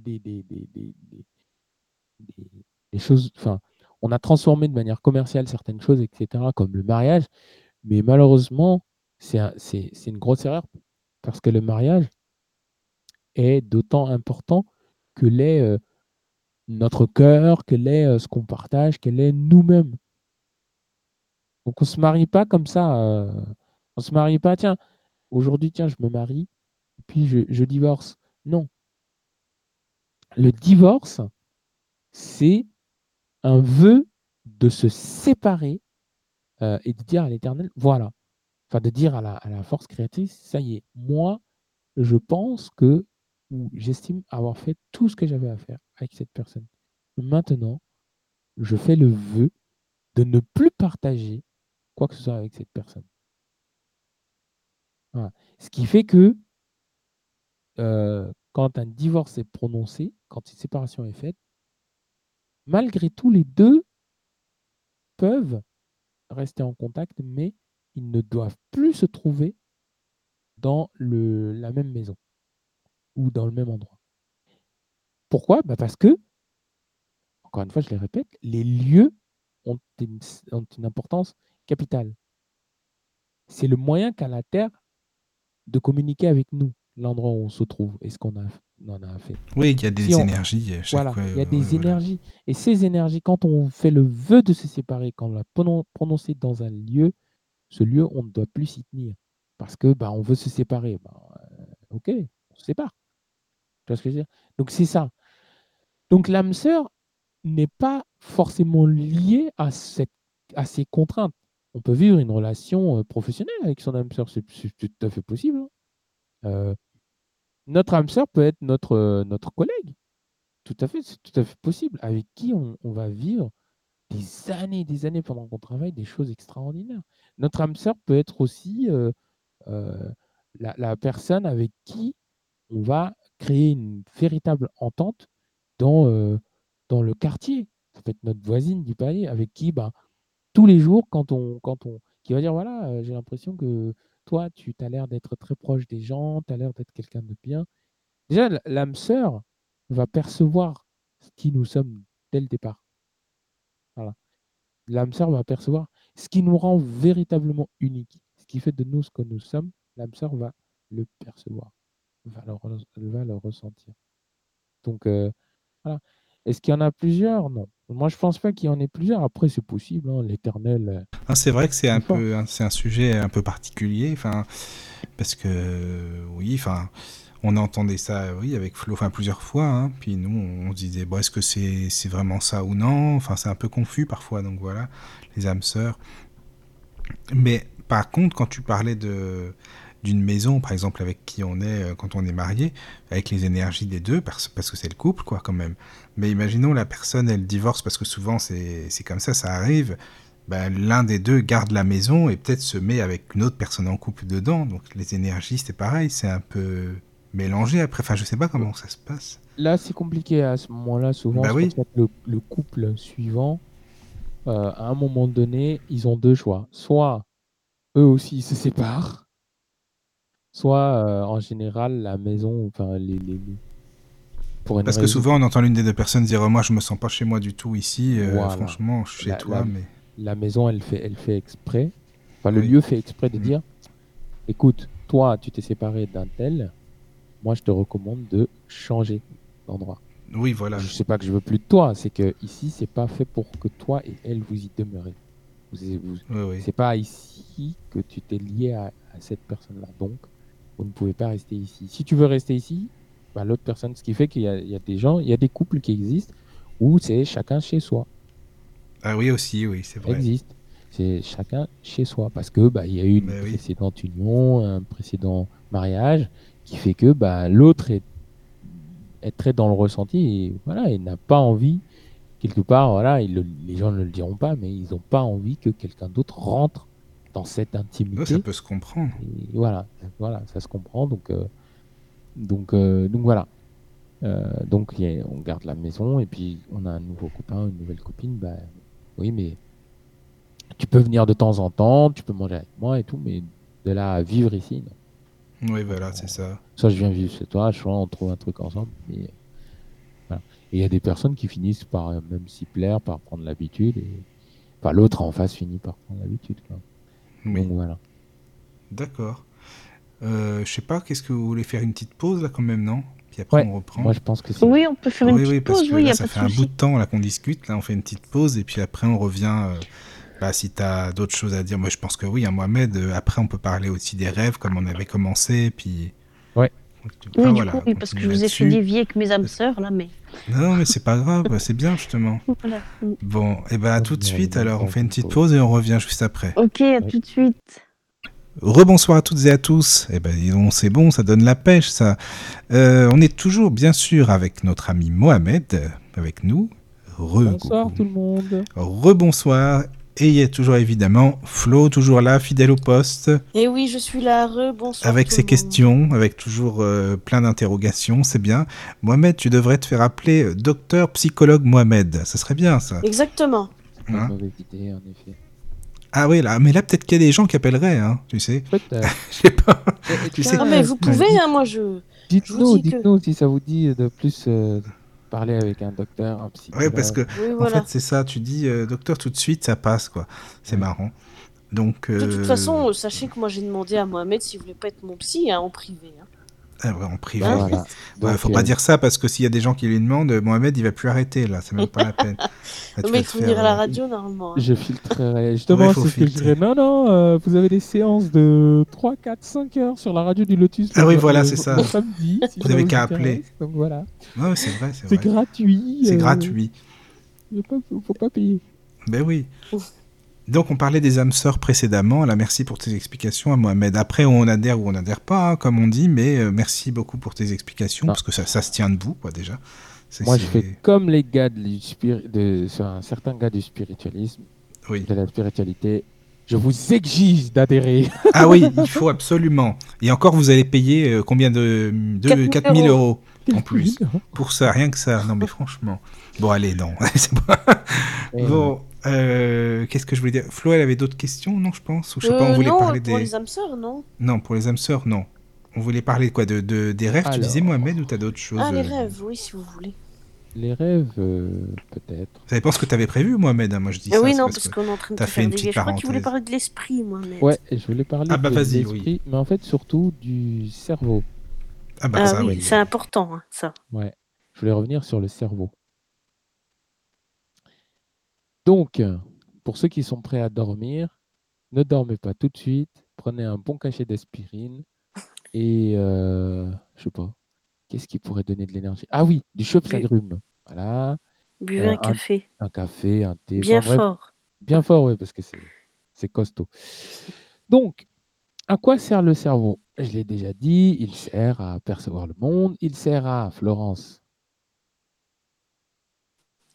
choses, enfin, on a transformé de manière commerciale certaines choses, etc., comme le mariage, mais malheureusement, c'est une grosse erreur parce que le mariage est d'autant important que l'est notre cœur, que l'est ce qu'on partage, qu'elle est nous-mêmes. Donc on ne se marie pas comme ça. on ne se marie pas, tiens, aujourd'hui, tiens, je me marie, puis je divorce. Non. Le divorce, c'est un vœu de se séparer et de dire à l'éternel, voilà. Enfin, de dire à la, force créatrice, ça y est, moi, je pense que, ou j'estime avoir fait tout ce que j'avais à faire avec cette personne. Maintenant, je fais le vœu de ne plus partager quoi que ce soit avec cette personne. Ce qui fait que quand un divorce est prononcé, quand une séparation est faite, malgré tout, les deux peuvent rester en contact, mais ils ne doivent plus se trouver dans le, la même maison ou dans le même endroit. Pourquoi? Bah Parce que, encore une fois, je le répète, les lieux ont une importance capitale. C'est le moyen qu'a la Terre de communiquer avec nous, l'endroit où on se trouve et ce qu'on a, en a fait.
Oui, il y a des énergies.
voilà, il y a des énergies. Et ces énergies, quand on fait le vœu de se séparer, quand on l'a prononcé dans un lieu, ce lieu, on ne doit plus s'y tenir. Parce que bah, on veut se séparer. Bah, euh, ok, on se sépare. Tu vois ce que je veux dire? Donc c'est ça. Donc l'âme sœur n'est pas forcément liée à, cette, à ces contraintes on peut vivre une relation professionnelle avec son âme sœur, c'est tout à fait possible. Hein. notre âme sœur peut être notre, notre collègue. Tout à fait, c'est tout à fait possible. Avec qui on, va vivre des années et des années pendant qu'on travaille, des choses extraordinaires. Notre âme sœur peut être aussi la, personne avec qui on va créer une véritable entente dans, dans le quartier. Ça peut être notre voisine du palier avec qui bah, tous les jours quand on, quand on, qui va dire voilà, j'ai l'impression que toi, tu as l'air d'être très proche des gens, tu as l'air d'être quelqu'un de bien. Déjà, l'âme sœur va percevoir ce qui nous sommes dès le départ. Voilà. L'âme sœur va percevoir ce qui nous rend véritablement unique, ce qui fait de nous ce que nous sommes. L'âme sœur va le percevoir, va le, va le ressentir. Donc, voilà. Est-ce qu'il y en a plusieurs? Non. Moi, je pense pas qu'il y en ait plusieurs. Après, c'est possible, hein, l'éternel. Euh,
ah, c'est vrai que c'est un peu, c'est un sujet un peu particulier, enfin, parce que oui, enfin, on entendait ça, oui, avec Flo, enfin plusieurs fois, hein, puis nous, on se disait, bon, est-ce que c'est, vraiment ça ou non? Enfin, c'est un peu confus parfois, donc voilà, les âmes sœurs. Mais par contre, quand tu parlais de d'une maison, par exemple, avec qui on est euh, quand on est marié, avec les énergies des deux, parce, que c'est le couple, quoi, quand même. Mais imaginons la personne, elle divorce, parce que souvent c'est comme ça, ça arrive. Ben, L'un des deux garde la maison et peut-être se met avec une autre personne en couple dedans. Donc les énergies, c'est pareil, c'est un peu mélangé après. Enfin, je sais pas comment ça se passe.
Là, c'est compliqué à ce moment-là. Souvent, bah le, le, couple suivant, euh, à un moment donné, ils ont deux choix. Soit eux aussi ils se séparent, soit euh, en général la maison, enfin les, les- les- pour une
Parce que souvent, on entend l'une des deux personnes dire Moi, je me sens pas chez moi du tout ici. euh,
Voilà.
Franchement, je suis chez toi,
la-
mais.
la maison, elle fait, elle fait exprès, enfin le lieu fait exprès de
Mhm.
dire, écoute, toi, tu t'es séparé d'un tel, moi, je te recommande de changer d'endroit.
Oui, voilà.
Je sais pas que je veux plus de toi, c'est que ici, c'est pas fait pour que toi et elle vous y demeurez. Vous, vous-
Oui, oui.
c'est pas ici que tu t'es lié à, à cette personne-là. Donc, vous ne pouvez pas rester ici. Si tu veux rester ici, bah, l'autre personne, ce qui fait qu'il y, a- il y a des gens, il y a des couples qui existent où c'est chacun chez soi.
Ah oui, aussi, oui, c'est
Ça
vrai.
existe. C'est chacun chez soi parce que bah, il y a eu une
oui.
précédente union, un précédent mariage qui fait que bah, l'autre est, est très dans le ressenti et voilà, il n'a pas envie quelque part, voilà, il le- les gens ne le diront pas, mais ils n'ont pas envie que quelqu'un d'autre rentre dans cette intimité.
ça peut se comprendre.
Et voilà, voilà, ça se comprend. Donc, euh, donc, euh, donc voilà. Euh, donc a- on garde la maison et puis on a un nouveau copain, une nouvelle copine. Bah, oui, mais tu peux venir de temps en temps, tu peux manger avec moi et tout, mais de là à vivre ici, non.
Oui, voilà, c'est ça.
Soit je viens vivre chez toi, soit on trouve un truc ensemble. Voilà. Et il y a des personnes qui finissent par euh, même s'y plaire, par prendre l'habitude. Et... Enfin, l'autre en face finit par prendre l'habitude. quoi.
Oui,
Donc voilà.
d'accord. Euh, je sais pas, qu'est-ce que vous voulez faire une petite pause là quand même, non? Puis après
Ouais,
on reprend.
Moi, je pense que c'est.
Oui, on peut faire une
oui,
petite
oui, parce
pause,
que
oui, y
là,
a
ça
pas
fait un bout de temps là qu'on discute. Là, on fait une petite pause et puis après on revient. euh, bah, si tu as d'autres choses à dire, moi je pense que oui, à Mohamed. euh, après, on peut parler aussi des rêves comme on avait commencé. Puis.
Ouais.
Ah,
Oui, du
voilà,
coup, oui, parce que je vous ai fait dévier avec mes âmes sœurs, là, mais
Non, mais c'est pas grave, c'est bien justement.
voilà.
Bon, et ben à tout de suite. Alors, on fait une
petite
pause et on revient juste après.
Ok, à
Ouais.
tout de suite.
Rebonsoir à toutes et à tous. Eh ben, dis donc, c'est bon, ça donne la pêche, ça. Euh, on est toujours, bien sûr, avec notre ami Mohamed, avec nous. Re
Bonsoir tout le monde.
Rebonsoir. Et il y a toujours évidemment Flo, toujours là, fidèle au poste,
Et oui, je suis là, re, bonsoir.
avec
tout
ses questions, avec toujours euh, plein d'interrogations, c'est bien. Mohamed, tu devrais te faire appeler euh, docteur psychologue Mohamed. Ça serait bien, ça.
Exactement.
Pas
Hein
idée, en effet.
Ah oui, là, mais là, peut-être qu'il y a des gens qui appelleraient, hein, tu sais.
Peut-être.
Je sais pas.
Et- et
Tu
tiens,
sais-
Ah, mais vous pouvez, hein, moi, je.
Dites-nous,
que-
dites-nous si ça vous dit de plus euh, parler avec un docteur, un psychologue.
Ouais, parce que
Oui,
En fait, c'est ça, tu dis euh, docteur tout de suite, ça passe, quoi. C'est
Ouais.
marrant. Donc,
De toute façon, euh, sachez que moi, j'ai demandé à Mohamed s'il voulait pas être mon psy hein, en privé. hein.
Ah ouais, en privé.
Voilà.
Ouais,
Donc,
faut
euh,
pas dire ça parce que s'il y a des gens qui lui demandent, Mohamed, il va plus arrêter là, c'est même pas la peine. Là,
mais
vas
il faut venir à la
euh,
radio, normalement. hein.
Je filtrerai. Justement,
Ouais,
c'est ce que je dirais. Non, non, euh, vous avez des séances de 3, 4, 5 heures sur la radio du Lotus.
Ah oui, voilà, c'est ça.
le samedi. si
Vous
ça
avez
vous
qu'à appeler.
Donc voilà.
Ouais, c'est vrai, c'est
gratuit.
C'est
euh,
gratuit.
Il ne faut pas payer.
Ben oui. Donc on parlait des âmes sœurs précédemment. Là, merci pour tes explications à Mohamed. Après, on adhère ou on n'adhère pas, hein, comme on dit, mais euh, merci beaucoup pour tes explications
Non.
parce que ça, ça se tient debout, quoi, déjà. C'est-
Moi, je fais comme les gars du spiri- de, sur un certain gars du spiritualisme,
Oui.
de la spiritualité. Je vous exige d'adhérer.
Ah oui, il faut absolument. Et encore, vous allez payer euh, combien de, de
4000
4000 euros en plus
puis,
pour ça, rien que ça. Non, mais franchement. Bon, allez, non.
Et,
Bon, euh, qu'est-ce que je voulais dire? Flo, elle avait d'autres questions, non, je pense? Ou je sais pas, on
Euh,
voulait
non,
parler
pour
des.
les âmes sœurs, non?
Non, pour les âmes sœurs, non. On voulait parler de quoi? De, de- Des rêves, tu disais, Mohamed, ou t'as d'autres choses
Ah, les
euh,
rêves, oui, si vous voulez.
Les rêves, euh, peut-être.
Ça dépend ce que t'avais prévu, Mohamed. hein, Moi, je dis
Ah
ça.
oui, non,
parce
qu'on est en train de
t'as
te
fait
faire
une
des
petite
Je crois que tu voulais parler de l'esprit, Mohamed.
Ouais, je voulais parler
Ah bah
de
vas-y,
l'esprit, mais en fait surtout du cerveau.
Ah bah
Ah
ça,
oui,
oui.
c'est important, hein, ça.
Ouais, je voulais revenir sur le cerveau. Donc, euh, pour ceux qui sont prêts à dormir, ne dormez pas tout de suite. Prenez un bon cachet d'aspirine et euh, je sais pas. Qu'est-ce qui pourrait donner de l'énergie? Ah oui, du chope-agrumes. Voilà,
Buvez
Euh,
un café.
un café, un thé.
Bien
enfin, bref,
fort.
Bien fort, oui, parce que c'est c'est costaud. Donc, à quoi sert le cerveau? Je l'ai déjà dit, il sert à percevoir le monde, il sert à Florence.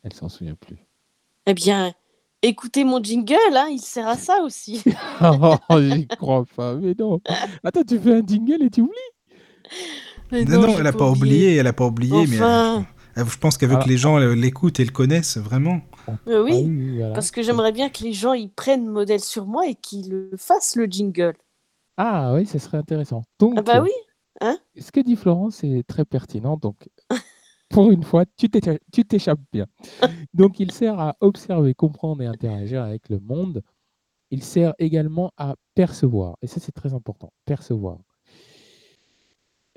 Elle s'en souvient plus.
Eh bien, écoutez mon jingle, hein, il sert à ça aussi.
oh, j'y crois pas, mais non. Attends, tu fais un jingle et tu oublies
Mais
Non, non, elle a pas oublié, elle a pas oublié, mais elle- je pense qu'elle veut
Ah.
que les gens euh, l'écoutent et le connaissent vraiment.
Euh, oui,
Ah voilà.
parce que j'aimerais bien que les gens ils prennent modèle sur moi et qu'ils le fassent le jingle.
Ah oui, ce serait intéressant. Donc,
Ah bah oui, hein
ce que dit Florence est très pertinent. Donc, pour une fois, tu t'écha- tu t'échappes bien. Donc, il sert à observer, comprendre et interagir avec le monde. Il sert également à percevoir. Et ça, c'est très important. Percevoir.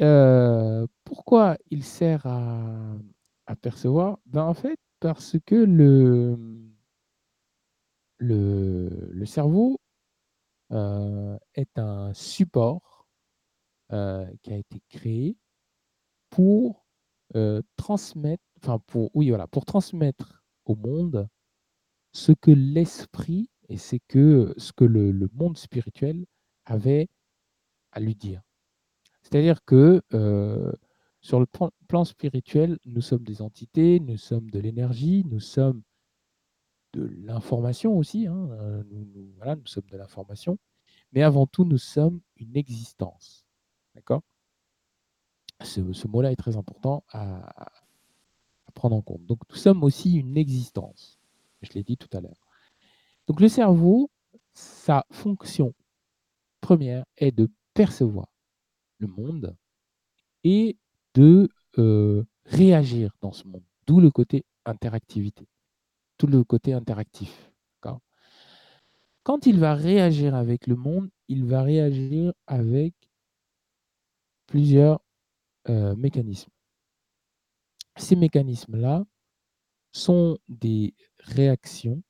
Euh, pourquoi il sert à, à percevoir? Ben, En fait, parce que le, le, le cerveau euh, est un support euh, qui a été créé pour euh, transmettre, enfin pour, oui, voilà, pour transmettre au monde ce que l'esprit et c'est que ce que le, monde spirituel avait à lui dire. C'est-à-dire que euh, sur le plan, spirituel, nous sommes des entités, nous sommes de l'énergie, nous sommes de l'information aussi. hein, euh, nous sommes de l'information. Mais avant tout, nous sommes une existence. D'accord? Ce, mot-là est très important à, prendre en compte. Donc, nous sommes aussi une existence. Je l'ai dit tout à l'heure. Donc, le cerveau, sa fonction première est de percevoir le monde et de euh, réagir dans ce monde. D'où le côté interactivité, tout le côté interactif. Quand il va réagir avec le monde, il va réagir avec plusieurs euh, mécanismes. Ces mécanismes-là sont des réactions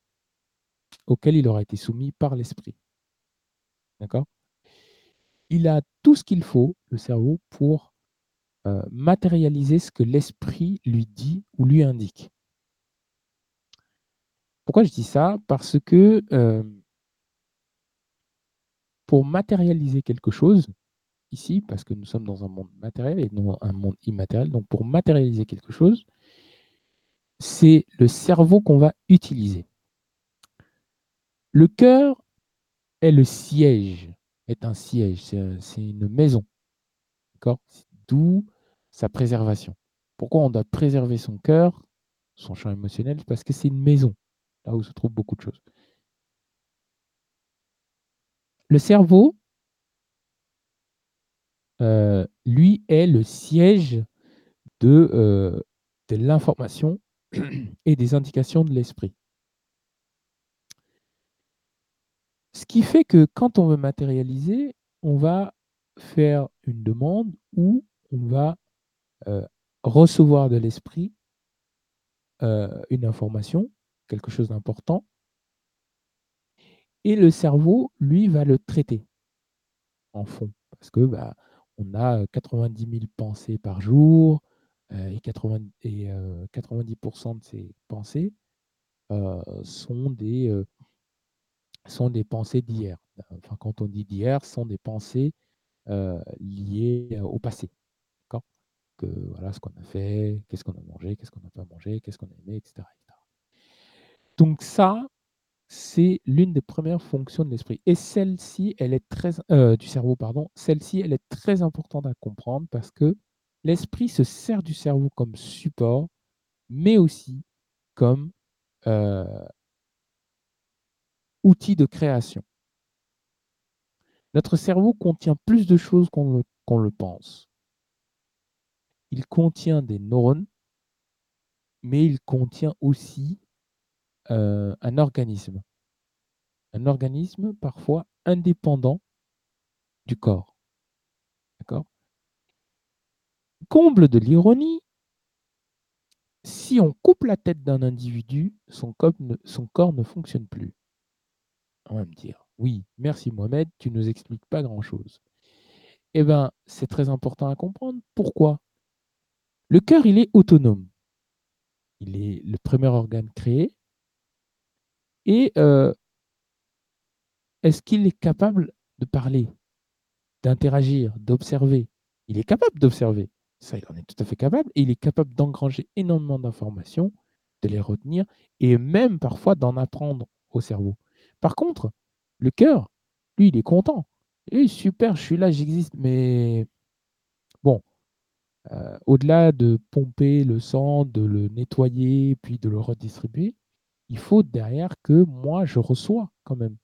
auxquelles il aura été soumis par l'esprit. D'accord? Il a tout ce qu'il faut, le cerveau, pour euh, matérialiser ce que l'esprit lui dit ou lui indique. Pourquoi je dis ça? Parce que euh, pour matérialiser quelque chose, ici, parce que nous sommes dans un monde matériel et non un monde immatériel, donc pour matérialiser quelque chose, c'est le cerveau qu'on va utiliser. Le cœur est le siège, est un siège, c'est une maison. D'accord? D'où sa préservation. Pourquoi on doit préserver son cœur, son champ émotionnel Parce que c'est une maison, là où se trouvent beaucoup de choses. Le cerveau, euh, lui, est le siège de, euh, l'information et des indications de l'esprit. Ce qui fait que quand on veut matérialiser, on va faire une demande ou on va euh, recevoir de l'esprit une information, quelque chose d'important, et le cerveau, lui, va le traiter en fond. Parce que bah, on a 90 000 pensées par jour, et, 80, et euh, 90% de ces pensées sont, des, sont des pensées d'hier. Enfin, quand on dit d'hier, sont des pensées liées au passé. Que voilà ce qu'on a fait, qu'est-ce qu'on a mangé, qu'est-ce qu'on n'a pas mangé, qu'est-ce qu'on a aimé, etc. Donc ça, c'est l'une des premières fonctions de l'esprit. Et celle-ci, elle est très euh, du cerveau, pardon. Celle-ci, elle est très importante à comprendre parce que l'esprit se sert du cerveau comme support, mais aussi comme euh, outil de création. Notre cerveau contient plus de choses qu'on le, qu'on le pense. Il contient des neurones, mais il contient aussi euh, un organisme. Un organisme parfois indépendant du corps. D'accord? Comble de l'ironie, si on coupe la tête d'un individu, son corps, ne, son corps ne fonctionne plus. On va me dire, oui, merci Mohamed, tu ne nous expliques pas grand-chose. Eh bien, c'est très important à comprendre. Pourquoi? Le cœur, il est autonome. Il est le premier organe créé. Et euh, est-ce qu'il est capable de parler, d'interagir, d'observer? Il est capable d'observer. Ça, il en est tout à fait capable. Et il est capable d'engranger énormément d'informations, de les retenir et même parfois d'en apprendre au cerveau. Par contre, le cœur, lui, il est content. Et super, je suis là, j'existe. Mais bon, euh, au-delà de pomper le sang, de le nettoyer, puis de le redistribuer, il faut derrière que moi, je reçois quand même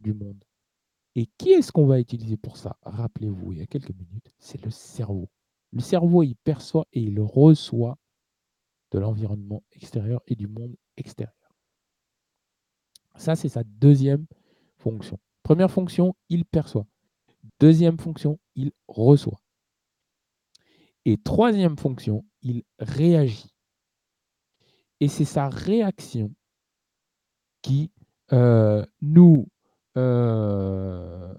du monde. Et qui est-ce qu'on va utiliser pour ça? Rappelez-vous, il y a quelques minutes, c'est le cerveau. Le cerveau, il perçoit et il reçoit de l'environnement extérieur et du monde extérieur. Ça, c'est sa deuxième fonction. Première fonction, il perçoit. Deuxième fonction, il reçoit. Et troisième fonction, il réagit. Et c'est sa réaction qui euh, nous... Euh,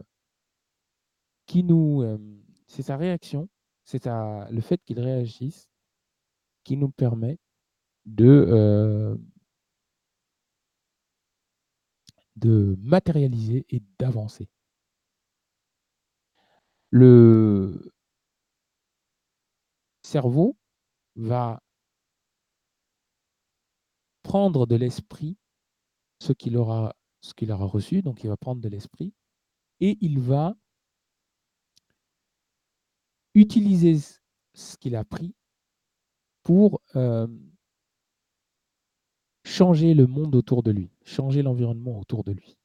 qui nous... Euh, c'est sa réaction, c'est le fait qu'il réagisse qui nous permet de, de matérialiser et d'avancer. Le cerveau va prendre de l'esprit ce qu'il aura, reçu, donc il va prendre de l'esprit et il va utiliser ce qu'il a pris pour changer le monde autour de lui, changer l'environnement autour de lui.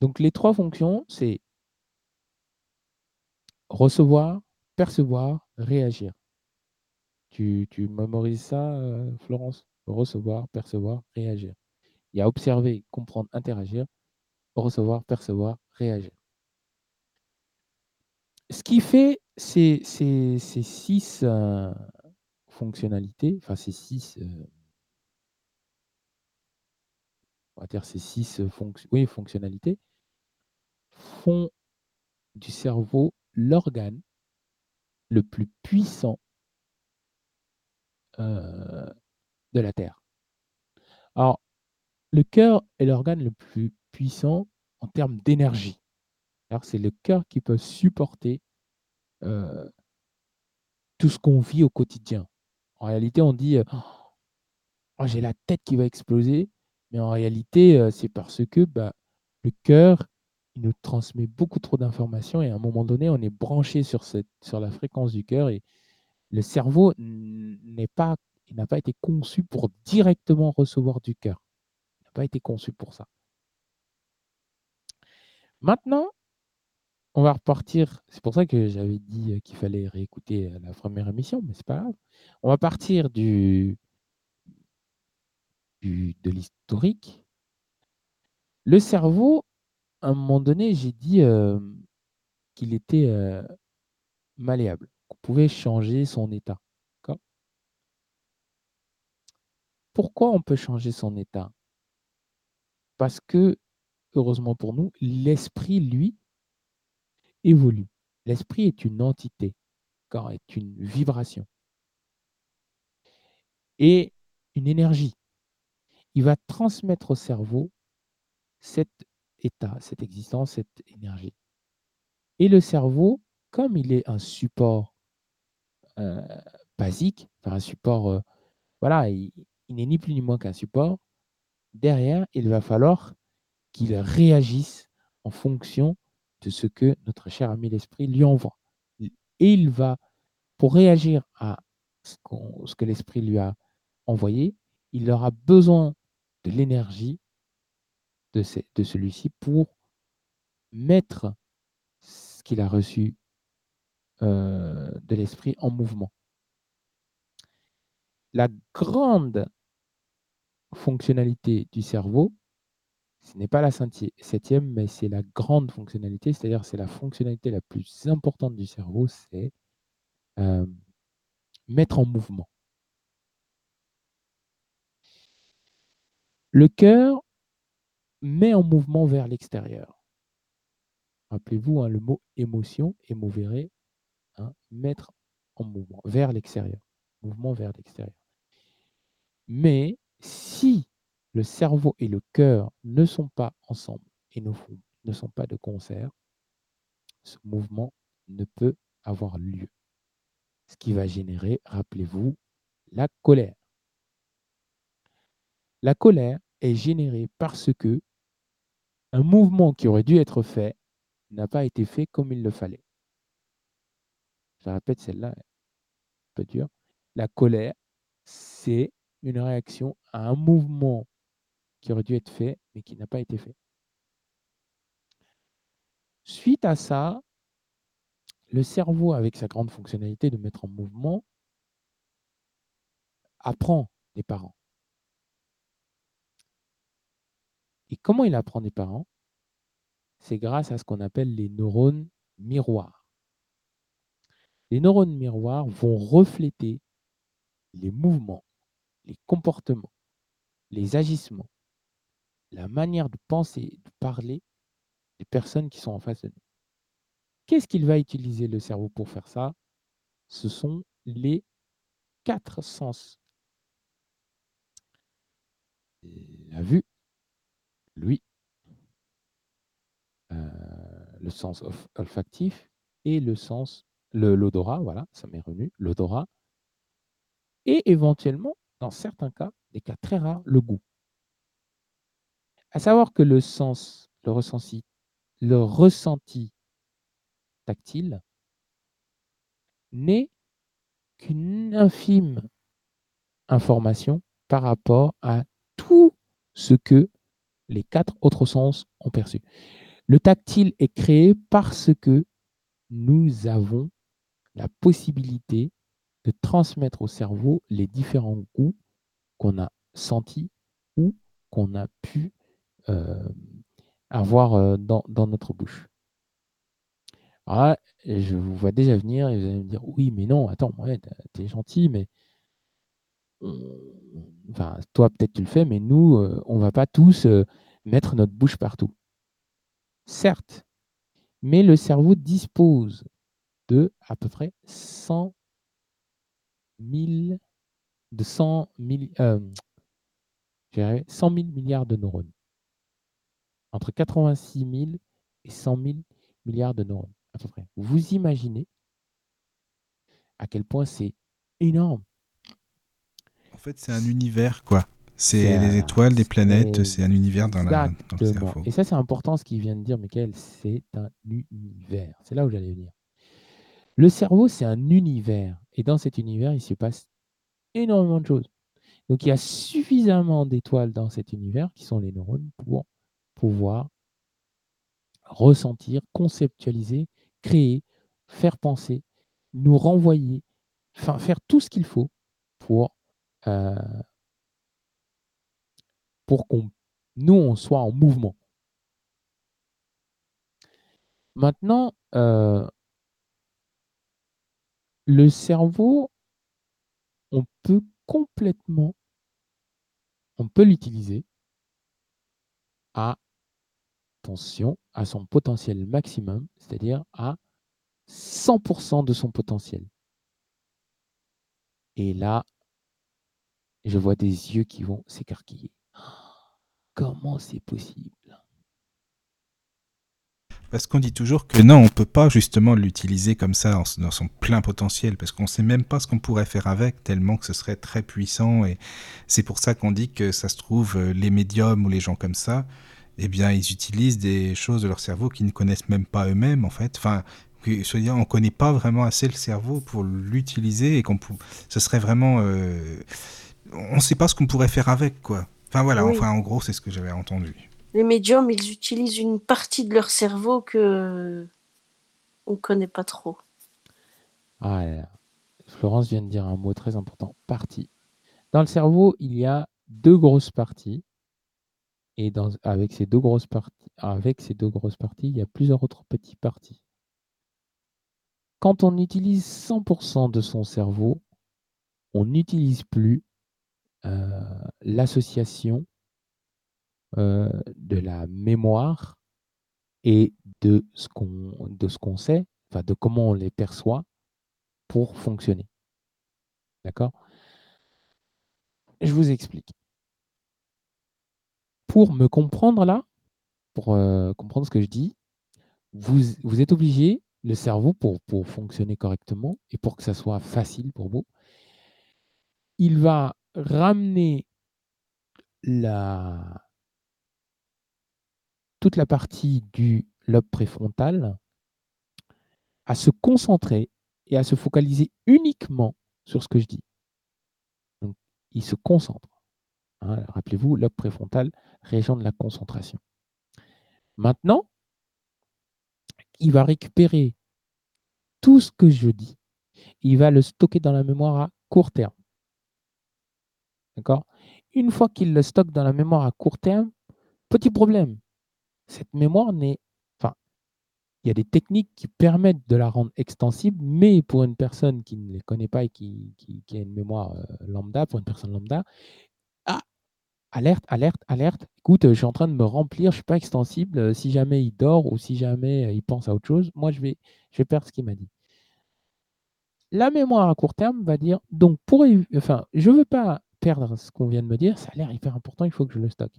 Donc les trois fonctions, c'est recevoir, percevoir, réagir. Tu, tu mémorises ça, euh, Florence? Recevoir, percevoir, réagir. Il y a observer, comprendre, interagir, recevoir, percevoir, réagir. Ce qui fait ces, ces, six euh, fonctionnalités, enfin ces six, euh, ces six oui, fonctionnalités, font du cerveau l'organe le plus puissant euh, de la Terre. Alors, le cœur est l'organe le plus puissant en termes d'énergie. C'est le cœur qui peut supporter euh, tout ce qu'on vit au quotidien. En réalité, on dit oh, j'ai la tête qui va exploser, mais en réalité, euh, c'est parce que bah, le cœur il nous transmet beaucoup trop d'informations et à un moment donné, on est branché sur, cette, sur la fréquence du cœur et le cerveau n'est pas, il n'a pas été conçu pour directement recevoir du cœur. Il n'a pas été conçu pour ça. Maintenant, on va repartir. C'est pour ça que j'avais dit qu'il fallait réécouter la première émission, mais c'est pas grave. On va partir du, du de l'historique. Le cerveau, à un moment donné, j'ai dit qu'il était malléable, qu'on pouvait changer son état. Pourquoi on peut changer son état? Parce que, heureusement pour nous, l'esprit, lui, évolue. L'esprit est une entité, est une vibration et une énergie. Il va transmettre au cerveau cette état, cette existence, cette énergie. Et le cerveau, comme il est un support euh, basique, un support, euh, voilà, il, n'est ni plus ni moins qu'un support, derrière, il va falloir qu'il réagisse en fonction de ce que notre cher ami l'esprit lui envoie. Et il va, pour réagir à ce, que l'esprit lui a envoyé, il aura besoin de l'énergie de, de celui-ci pour mettre ce qu'il a reçu euh, de l'esprit en mouvement. La grande fonctionnalité du cerveau, ce n'est pas la septième, mais c'est la grande fonctionnalité, c'est-à-dire c'est la fonctionnalité la plus importante du cerveau, c'est euh, mettre en mouvement. Le cœur met en mouvement vers l'extérieur. Rappelez-vous hein, le mot émotion, émouvere, hein, mettre en mouvement, vers l'extérieur. Mouvement vers l'extérieur. Mais si le cerveau et le cœur ne sont pas ensemble et ne, sont pas de concert, ce mouvement ne peut avoir lieu. Ce qui va générer, rappelez-vous, la colère. La colère est générée parce que un mouvement qui aurait dû être fait n'a pas été fait comme il le fallait. Je répète celle-là, un peu dur. La colère, c'est une réaction à un mouvement qui aurait dû être fait, mais qui n'a pas été fait. Suite à ça, le cerveau, avec sa grande fonctionnalité de mettre en mouvement, apprend des parents. Et comment il apprend des parents? C'est grâce à ce qu'on appelle les neurones miroirs. Les neurones miroirs vont refléter les mouvements, les comportements, les agissements, la manière de penser, de parler des personnes qui sont en face de nous. Qu'est-ce qu'il va utiliser le cerveau pour faire ça? Ce sont les quatre sens. La vue, lui, euh, le sens olfactif et le sens, l'odorat, voilà, ça m'est revenu, l'odorat, et éventuellement, dans certains cas, des cas très rares, le goût. À savoir que le sens, le ressenti, le ressenti tactile n'est qu'une infime information par rapport à tout ce que les quatre autres sens ont perçu. Le tactile est créé parce que nous avons la possibilité de transmettre au cerveau les différents goûts qu'on a sentis ou qu'on a pu euh, avoir euh, dans, notre bouche. Alors je vous vois déjà venir et vous allez me dire oui, mais non, attends, ouais, t'es gentil, mais enfin, toi peut-être tu le fais, mais nous, euh, on va pas tous mettre notre bouche partout. Certes, mais le cerveau dispose de à peu près 100 000, de 100 000, 100 000 milliards de neurones. Entre 86 000 et 100 000 milliards de neurones, à peu près. Vous imaginez à quel point c'est énorme.
En fait, c'est un univers, quoi. C'est les étoiles, des planètes, c'est un univers dans, la, dans, le cerveau.
Et ça, c'est important ce qu'il vient de dire, Michael. C'est un univers. C'est là où j'allais venir. Le cerveau, c'est un univers. Et dans cet univers, il se passe énormément de choses. Donc, il y a suffisamment d'étoiles dans cet univers, qui sont les neurones, pour pouvoir ressentir, conceptualiser, créer, faire penser, nous renvoyer, enfin, faire tout ce qu'il faut pour euh, pour qu'on nous, on soit en mouvement. Maintenant, euh, le cerveau, on peut complètement, on peut l'utiliser à, attention, à son potentiel maximum, c'est-à-dire à 100% de son potentiel. Et là, je vois des yeux qui vont s'écarquiller. Comment c'est possible?
Parce qu'on dit toujours que non, on ne peut pas justement l'utiliser comme ça dans son plein potentiel, parce qu'on ne sait même pas ce qu'on pourrait faire avec, tellement que ce serait très puissant. Et c'est pour ça qu'on dit que ça se trouve, euh, les médiums ou les gens comme ça, eh bien, ils utilisent des choses de leur cerveau qu'ils ne connaissent même pas eux-mêmes, en fait. Enfin, on ne connaît pas vraiment assez le cerveau pour l'utiliser et qu'on ce serait vraiment... Euh, on ne sait pas ce qu'on pourrait faire avec, quoi. Enfin voilà, enfin en gros, c'est ce que j'avais entendu.
Les médiums, ils utilisent une partie de leur cerveau que on connaît pas trop.
Ah, Florence vient de dire un mot très important, partie. Dans le cerveau, il y a deux grosses parties. Et dans, avec, ces deux grosses parties, avec ces deux grosses parties, il y a plusieurs autres petites parties. Quand on utilise 100% de son cerveau, on n'utilise plus euh, l'association euh, de la mémoire et de ce qu'on sait, enfin de comment on les perçoit pour fonctionner. D'accord? Je vous explique. Pour me comprendre là, pour euh, comprendre ce que je dis, vous, vous êtes obligé, le cerveau, pour, pour fonctionner correctement et pour que ça soit facile pour vous, il va ramener la, toute la partie du lobe préfrontal à se concentrer et à se focaliser uniquement sur ce que je dis. Il se concentre. Hein, rappelez-vous, lobe préfrontal, région de la concentration. Maintenant, il va récupérer tout ce que je dis. Il va le stocker dans la mémoire à court terme. D'accord? Une fois qu'il le stocke dans la mémoire à court terme, petit problème. Cette mémoire n'est. Enfin, il y a des techniques qui permettent de la rendre extensible, mais pour une personne qui ne les connaît pas et qui, a une mémoire euh, lambda, pour une personne lambda, ah, alerte, alerte, alerte. Écoute, je suis en train de me remplir, je ne suis pas extensible. Euh, si jamais il dort ou si jamais euh, il pense à autre chose, moi, je vais, je vais perdre ce qu'il m'a dit. La mémoire à court terme va dire, donc, pour, enfin, je ne veux pas perdre ce qu'on vient de me dire, ça a l'air hyper important, il faut que je le stocke.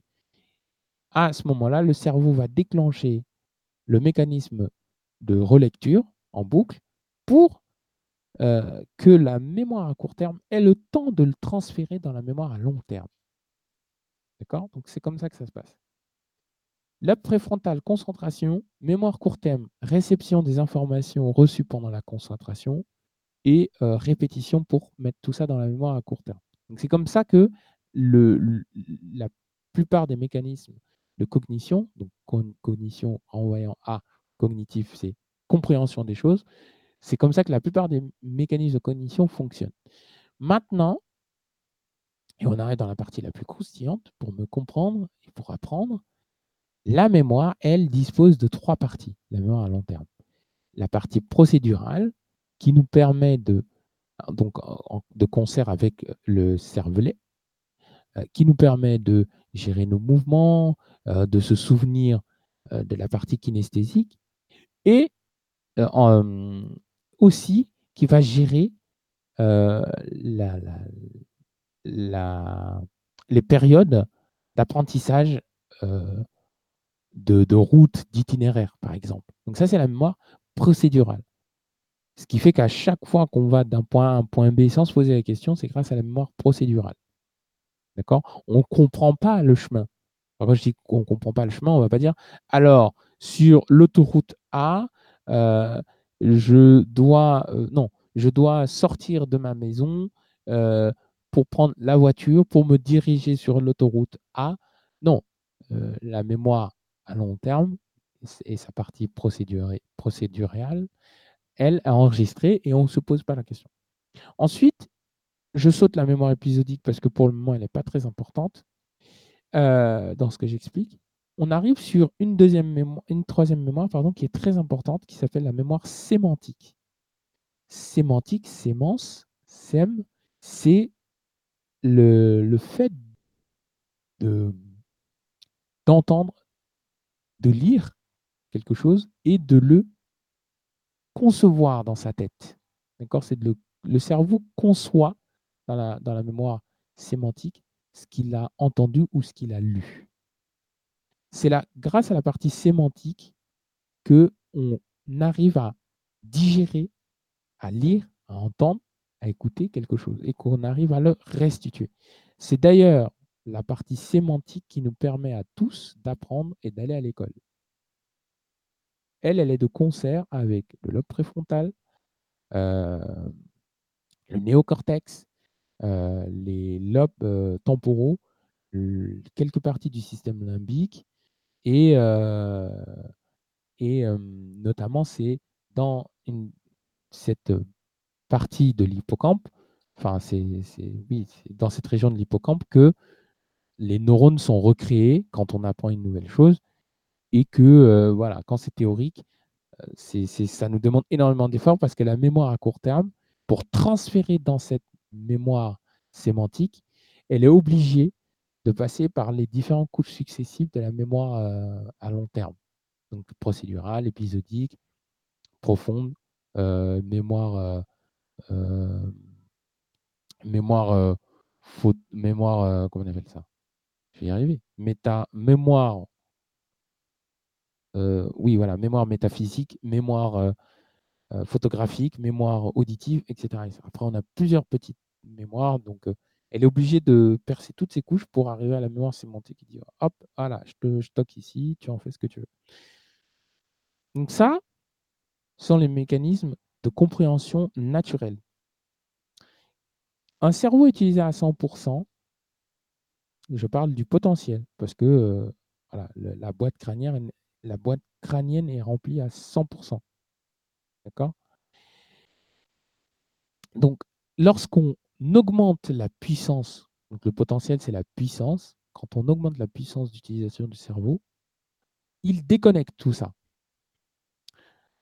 À ce moment-là, le cerveau va déclencher le mécanisme de relecture en boucle pour euh, que la mémoire à court terme ait le temps de le transférer dans la mémoire à long terme. D'accord? Donc c'est comme ça que ça se passe. La préfrontale, concentration, mémoire court terme, réception des informations reçues pendant la concentration et euh, répétition pour mettre tout ça dans la mémoire à court terme c'est comme ça que le, la plupart des mécanismes de cognition, donc cognition renvoyant à cognitif, c'est compréhension des choses, c'est comme ça que la plupart des mécanismes de cognition fonctionnent. Maintenant, et on arrive dans la partie la plus croustillante, pour me comprendre et pour apprendre, la mémoire, elle, dispose de trois parties, la mémoire à long terme. La partie procédurale, qui nous permet de donc de concert avec le cervelet, euh, qui nous permet de gérer nos mouvements, euh, de se souvenir euh, de la partie kinesthésique, et aussi qui va gérer les périodes d'apprentissage de, de route, d'itinéraire, par exemple. Donc ça, c'est la mémoire procédurale. Ce qui fait qu'à chaque fois qu'on va d'un point A à un point B sans se poser la question, c'est grâce à la mémoire procédurale. D'accord? On ne comprend pas le chemin. quand je dis qu'on ne comprend pas le chemin, on ne va pas dire alors, sur l'autoroute A, euh, je dois euh, non, je dois sortir de ma maison euh, pour prendre la voiture, pour me diriger sur l'autoroute A. Non, la mémoire à long terme et sa partie procédurale elle, a enregistré et on ne se pose pas la question. Ensuite, je saute la mémoire épisodique parce que pour le moment, elle n'est pas très importante euh, dans ce que j'explique. On arrive sur une deuxième mémoire, une troisième mémoire qui est très importante, qui s'appelle la mémoire sémantique. Sémantique, sémence, sème, c'est le, fait d'entendre, de lire quelque chose et de le concevoir dans sa tête. Le cerveau conçoit dans la, dans la mémoire sémantique ce qu'il a entendu ou ce qu'il a lu. C'est grâce à la partie sémantique que on arrive à digérer, à lire, à entendre, à écouter quelque chose et qu'on arrive à le restituer. C'est d'ailleurs la partie sémantique qui nous permet à tous d'apprendre et d'aller à l'école. Elle, elle est de concert avec le lobe préfrontal, euh, le néocortex, les lobes euh, temporaux, quelques parties du système limbique et, et notamment c'est dans cette partie de l'hippocampe, enfin c'est oui, dans cette région de l'hippocampe que les neurones sont recréés quand on apprend une nouvelle chose et que euh, voilà, quand c'est théorique, euh, ça nous demande énormément d'efforts parce que la mémoire à court terme, pour transférer dans cette mémoire sémantique, elle est obligée de passer par les différentes couches successives de la mémoire euh, à long terme. Donc procédurale, épisodique, profonde, mémoire, mémoire, faute, mémoire, comment on appelle ça? Je vais y arriver. Méta, mémoire euh, oui, voilà, mémoire métaphysique, mémoire euh, euh, photographique, mémoire auditive, etc., Après, on a plusieurs petites mémoires, donc elle est obligée de percer toutes ces couches pour arriver à la mémoire sémantique qui dit hop, voilà, je te stocke ici, tu en fais ce que tu veux. Donc ça, sont les mécanismes de compréhension naturelle. Un cerveau utilisé à 100%, je parle du potentiel, parce que la boîte crânienne la boîte crânienne est remplie à 100%. D'accord? Donc, lorsqu'on augmente la puissance, donc le potentiel, c'est la puissance, quand on augmente la puissance d'utilisation du cerveau, il déconnecte tout ça.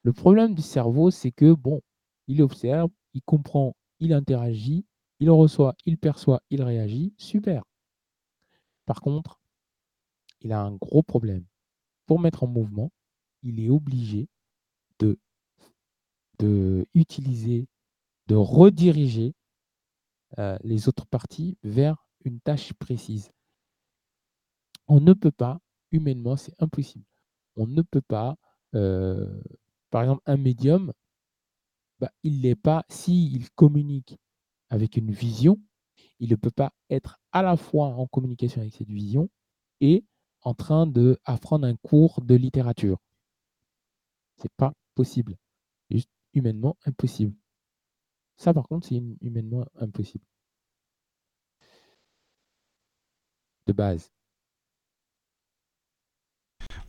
Le problème du cerveau, c'est que, bon, il observe, il comprend, il interagit, il reçoit, il perçoit, il réagit, super. Par contre, il a un gros problème. Pour mettre en mouvement, il est obligé de, de utiliser, de rediriger euh, les autres parties vers une tâche précise. On ne peut pas, humainement, c'est impossible. On ne peut pas, euh, par exemple, un médium, bah, il n'est pas, s'il communique avec une vision, il ne peut pas être à la fois en communication avec cette vision et en train d'apprendre un cours de littérature. C'est pas possible. Juste humainement impossible. Ça, par contre, c'est humainement impossible. De base.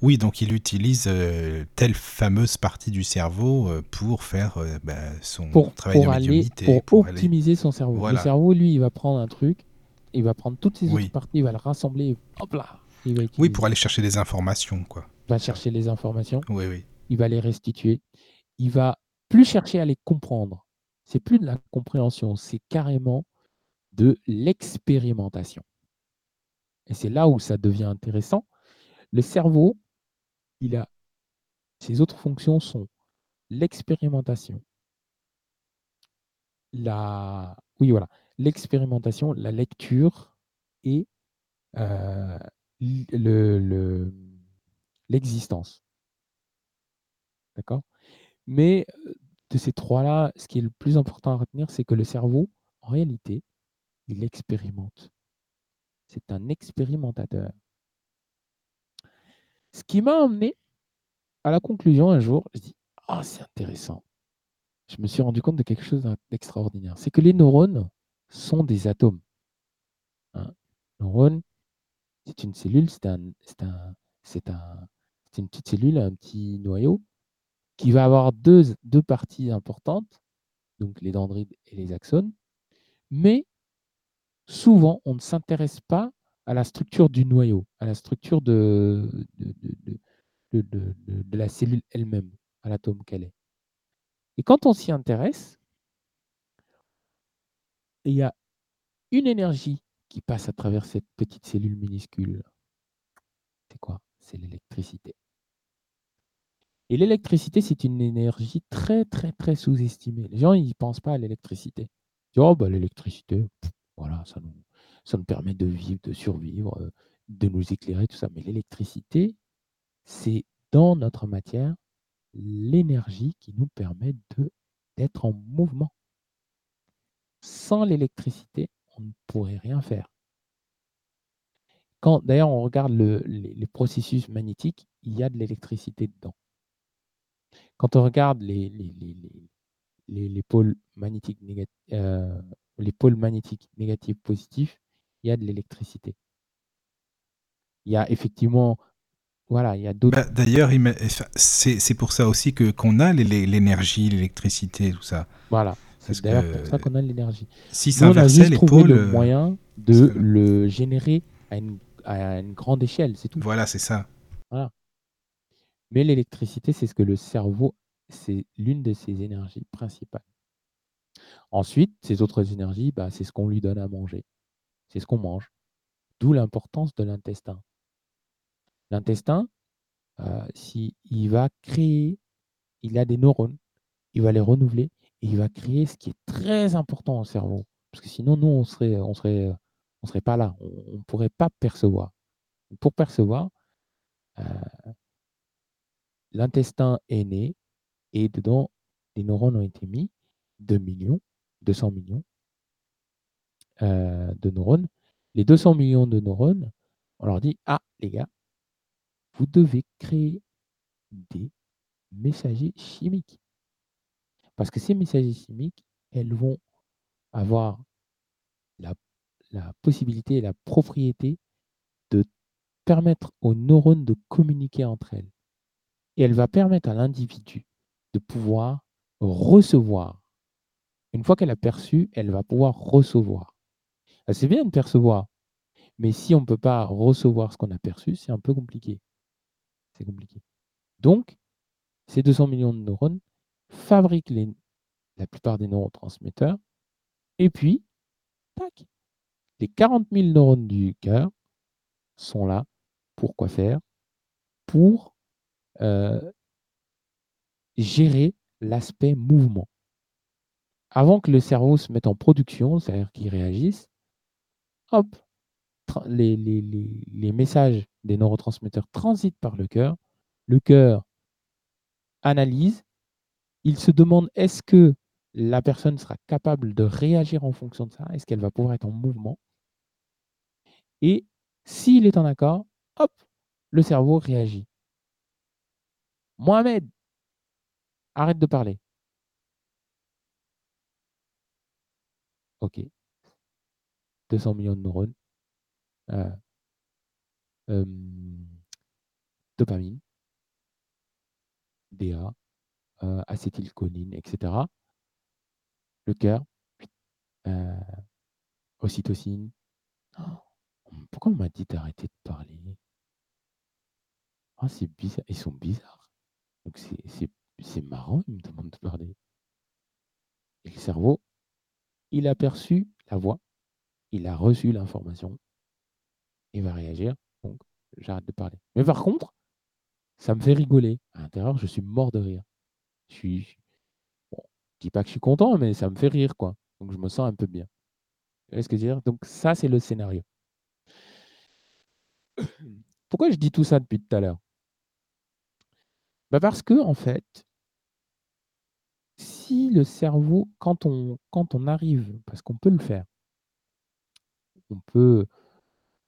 Oui, donc il utilise euh, telle fameuse partie du cerveau euh, pour faire euh, bah, son travail
pour
de
aller, pour, optimiser son cerveau. Le cerveau, lui, il va prendre un truc, il va prendre toutes ces autres parties, il va le rassembler, hop là,
oui, pour aller chercher des informations, quoi.
Il va chercher les informations.
Oui, oui.
Il va les restituer. Il va plus chercher à les comprendre. Plus de la compréhension, c'est carrément de l'expérimentation. Et c'est là où ça devient intéressant. Le cerveau, il a ses autres fonctions sont l'expérimentation, la oui voilà, l'expérimentation, la lecture et euh, le, l'existence. D'accord? Mais de ces trois-là, ce qui est le plus important à retenir, c'est que le cerveau, en réalité, il expérimente. C'est un expérimentateur. Ce qui m'a emmené à la conclusion un jour, je dis Ah, c'est intéressant. Je me suis rendu compte de quelque chose d'extraordinaire. C'est que les neurones sont des atomes. Hein neurones, c'est une cellule, c'est un, un, un, une petite cellule, un petit noyau, qui va avoir deux, deux parties importantes, donc les dendrites et les axones, mais souvent on ne s'intéresse pas à la structure du noyau, à la structure de, de, de, de la cellule elle-même, à l'atome qu'elle est. Et quand on s'y intéresse, il y a une énergie qui passe à travers cette petite cellule minuscule. C'est quoi? C'est l'électricité. Et l'électricité, c'est une énergie très, très, très sous-estimée. Les gens, ils ne pensent pas à l'électricité. Ils disent, oh, bah, l'électricité, voilà, ça nous, ça nous permet de vivre, de survivre, euh, de nous éclairer, tout ça. Mais l'électricité, c'est dans notre matière l'énergie qui nous permet d'être en mouvement. Sans l'électricité, on ne pourrait rien faire. Quand d'ailleurs on regarde les, processus magnétiques, il y a de l'électricité dedans. Quand on regarde les, les, pôles magnétiques euh, les pôles magnétiques négatifs positifs, il y a de l'électricité. Il y a effectivement voilà, il y a d'autres.
Bah, d'ailleurs, c'est pour ça aussi que qu'on a l'énergie, l'électricité, tout ça.
Voilà. C'est d'ailleurs pour ça qu'on a l'énergie.
Si ça inversait les
pôles. le euh, moyen de le générer à une, à une grande échelle, c'est tout.
Voilà, c'est ça.
Voilà. Mais l'électricité, c'est ce que le cerveau, c'est l'une de ses énergies principales. Ensuite, ces autres énergies, bah, c'est ce qu'on lui donne à manger. C'est ce qu'on mange. D'où l'importance de l'intestin. L'intestin, euh, s'il va créer, il a des neurones, il va les renouveler, il va créer ce qui est très important au cerveau. Parce que sinon, nous, on serait, on serait, on serait pas là. On ne pourrait pas percevoir. Pour percevoir, euh, l'intestin est né et dedans, les neurones ont été mis, 2 millions, 200 millions euh, de neurones. Les 200 millions de neurones, on leur dit, ah les gars, vous devez créer des messagers chimiques. Parce que ces messagers chimiques, elles vont avoir la, possibilité et la propriété de permettre aux neurones de communiquer entre elles. Et elle va permettre à l'individu de pouvoir recevoir. Une fois qu'elle a perçu, elle va pouvoir recevoir. Ah, c'est bien de percevoir, mais si on ne peut pas recevoir ce qu'on a perçu, c'est un peu compliqué. C'est compliqué. Donc, ces 200 millions de neurones fabriquent la plupart des neurotransmetteurs, et puis, tac, les 40 000 neurones du cœur sont là pour quoi faire? Pour euh, gérer l'aspect mouvement. Avant que le cerveau se mette en production, c'est-à-dire qu'il réagisse, hop, les, les, messages des neurotransmetteurs transitent par le cœur. Le cœur analyse. Il se demande est-ce que la personne sera capable de réagir en fonction de ça? Est-ce qu'elle va pouvoir être en mouvement? Et s'il est en accord, hop, le cerveau réagit. Mohamed, arrête de parler. OK. 200 millions de neurones. Euh, dopamine, DA, euh, acétylcholine, etc. Le cœur, euh, ocytocine. Pourquoi on m'a dit d'arrêter de parler? Ah, c'est bizarre. Ils sont bizarres. Donc c'est marrant, ils me demandent de parler. Et le cerveau, il a perçu la voix, il a reçu l'information, il va réagir, donc j'arrête de parler. Mais par contre, ça me fait rigoler. À l'intérieur, je suis mort de rire. Je suis. Bon, dis pas que je suis content, mais ça me fait rire, quoi. Donc je me sens un peu bien. ce que je veux dire? Donc ça, c'est le scénario. Pourquoi je dis tout ça depuis tout à l'heure? Bah Parce que, en fait, si le cerveau, quand on, quand on arrive, parce qu'on peut le faire, on peut,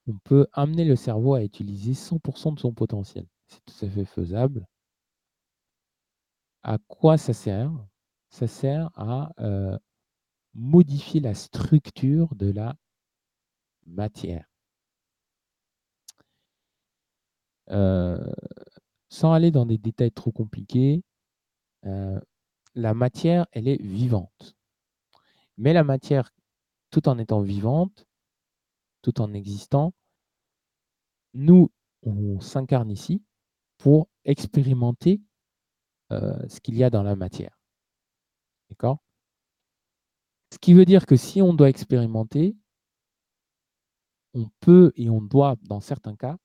on peut amener le cerveau à utiliser 100% de son potentiel. C'est tout à fait faisable. À quoi ça sert? Ça sert à euh, modifier la structure de la matière. Euh, sans aller dans des détails trop compliqués, euh, la matière, elle est vivante. Mais la matière, tout en étant vivante, tout en existant, nous, on s'incarne ici pour expérimenter euh, ce qu'il y a dans la matière. D'accord? Ce qui veut dire que si on doit expérimenter, on peut et on doit, dans certains cas,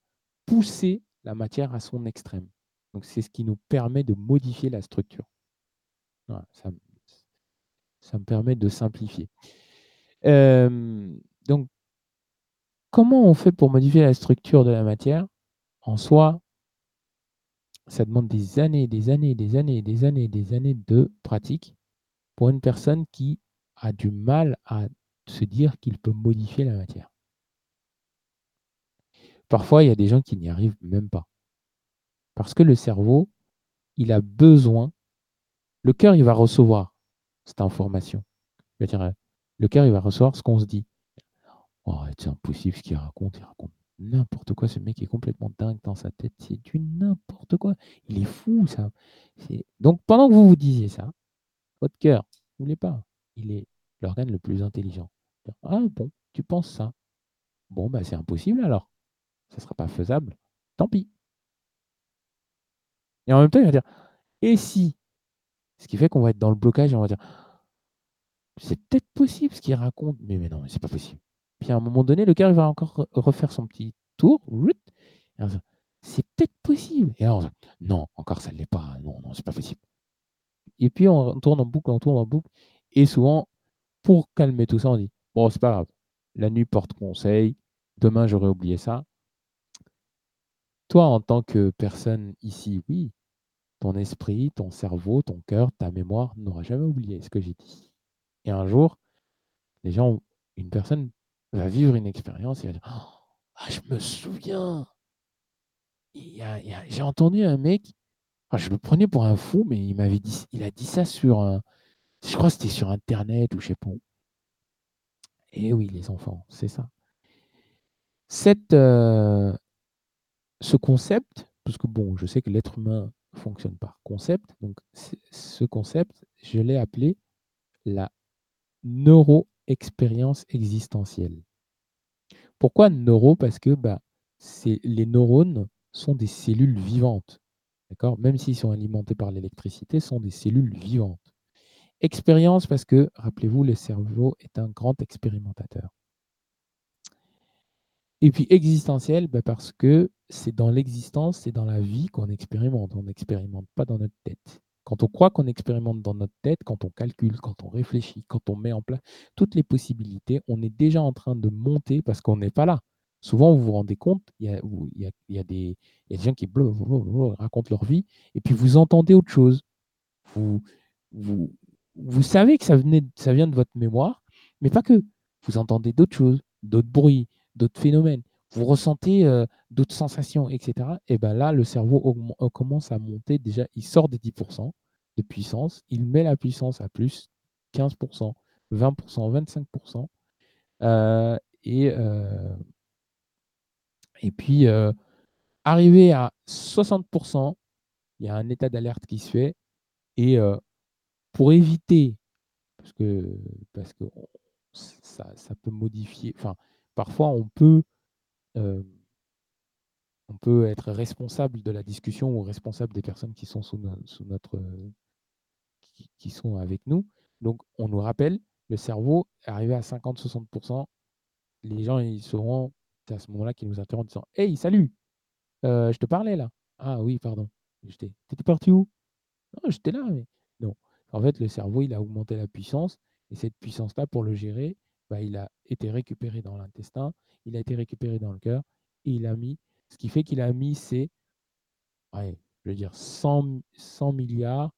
pousser la matière à son extrême. Donc c'est ce qui nous permet de modifier la structure. ça, me permet de simplifier. donc, comment on fait pour modifier la structure de la matière? En soi, ça demande des années, des années, des années, des années, des années de pratique pour une personne qui a du mal à se dire qu'il peut modifier la matière. Parfois, il y a des gens qui n'y arrivent même pas. Parce que le cerveau, il a besoin, le cœur, il va recevoir cette information. dire, le cœur, il va recevoir ce qu'on se dit. Oh, c'est impossible ce qu'il raconte, il raconte n'importe quoi. Ce mec est complètement dingue dans sa tête. C'est du n'importe quoi. Il est fou, ça. Donc, pendant que vous vous disiez ça, votre cœur, vous voulez pas. Il est l'organe le plus intelligent. Ah bon, tu penses ça. Bon, bah, c'est impossible alors. Ça ne sera pas faisable. Tant pis. Et en même temps, il va dire et si? Ce qui fait qu'on va être dans le blocage on va dire c'est peut-être possible ce qu'il raconte, mais, mais non, c'est pas possible. Puis à un moment donné, le cœur il va encore refaire son petit tour. C'est peut-être possible. Et alors, non, encore ça ne l'est pas. Non, non, c'est pas possible. Et puis on tourne en boucle, on tourne en boucle. Et souvent, pour calmer tout ça, on dit Bon, c'est pas grave. La nuit porte conseil. Demain, j'aurais oublié ça. Toi, en tant que personne ici, oui, ton esprit, ton cerveau, ton cœur, ta mémoire n'aura jamais oublié ce que j'ai dit. Et un jour, les gens, une personne va vivre une expérience et va dire Ah, je me souviens. J'ai entendu un mec, je le prenais pour un fou, mais il m'avait dit, il a dit ça sur un, je crois que c'était sur Internet ou je sais pas où. Et oui, les enfants, c'est ça. Cette, euh, ce concept, parce que bon, je sais que l'être humain fonctionne par concept. Donc, ce concept, je l'ai appelé la neuro-expérience existentielle. Pourquoi neuro? Parce que bah, les neurones sont des cellules vivantes. Même s'ils sont alimentés par l'électricité, sont des cellules vivantes. Expérience parce que, rappelez-vous, le cerveau est un grand expérimentateur. Et puis existentiel, bah, parce que c'est dans l'existence, c'est dans la vie qu'on expérimente. On n'expérimente pas dans notre tête. Quand on croit qu'on expérimente dans notre tête, quand on calcule, quand on réfléchit, quand on met en place toutes les possibilités, on est déjà en train de monter parce qu'on n'est pas là. Souvent, vous vous rendez compte, il y a, des, gens qui racontent leur vie et puis vous entendez autre chose. Vous savez que ça, venait, ça vient de votre mémoire, mais pas que. Vous entendez d'autres choses, d'autres bruits, d'autres phénomènes. Vous ressentez euh, d'autres sensations, etc. Et bien là, le cerveau euh, commence à monter. Déjà, il sort des 10% de puissance. Il met la puissance à plus 15%, 20%, 25%. et, euh, et puis, arrivé à 60%, il y a un état d'alerte qui se fait. Et pour éviter, parce que, parce que ça, ça, peut modifier, enfin, parfois on peut, on peut être responsable de la discussion ou responsable des personnes qui sont sous, notre, qui, sont avec nous. Donc, on nous rappelle, le cerveau arrivé à 50-60%. Les gens, ils seront, à ce moment-là qu'ils nous interrompent en disant Hey, salut, je te parlais là. Ah oui, pardon. T'étais parti où? Non, j'étais là. Mais... Non. En fait, le cerveau, il a augmenté la puissance. Et cette puissance-là, pour le gérer, bah, il a été récupéré dans l'intestin, il a été récupéré dans le cœur, et il a mis, ce qui fait qu'il a mis ces, je veux dire, 100, 100 milliards,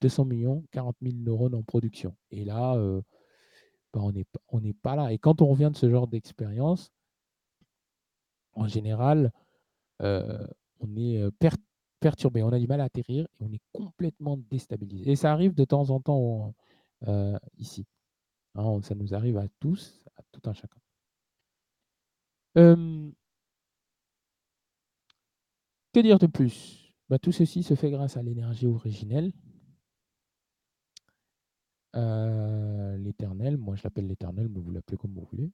200 millions, 40 000 neurones en production. Et là, euh, bah, on n'est pas là. Et quand on revient de ce genre d'expérience, en général, euh, on est euh, perturbé, on a du mal à atterrir et on est complètement déstabilisé. Et ça arrive de temps en temps ici. Hein, ça nous arrive à tous, à tout un chacun. que dire de plus? Bah, Tout ceci se fait grâce à l'énergie originelle. l'éternel, moi je l'appelle l'éternel, mais vous l'appelez comme vous voulez.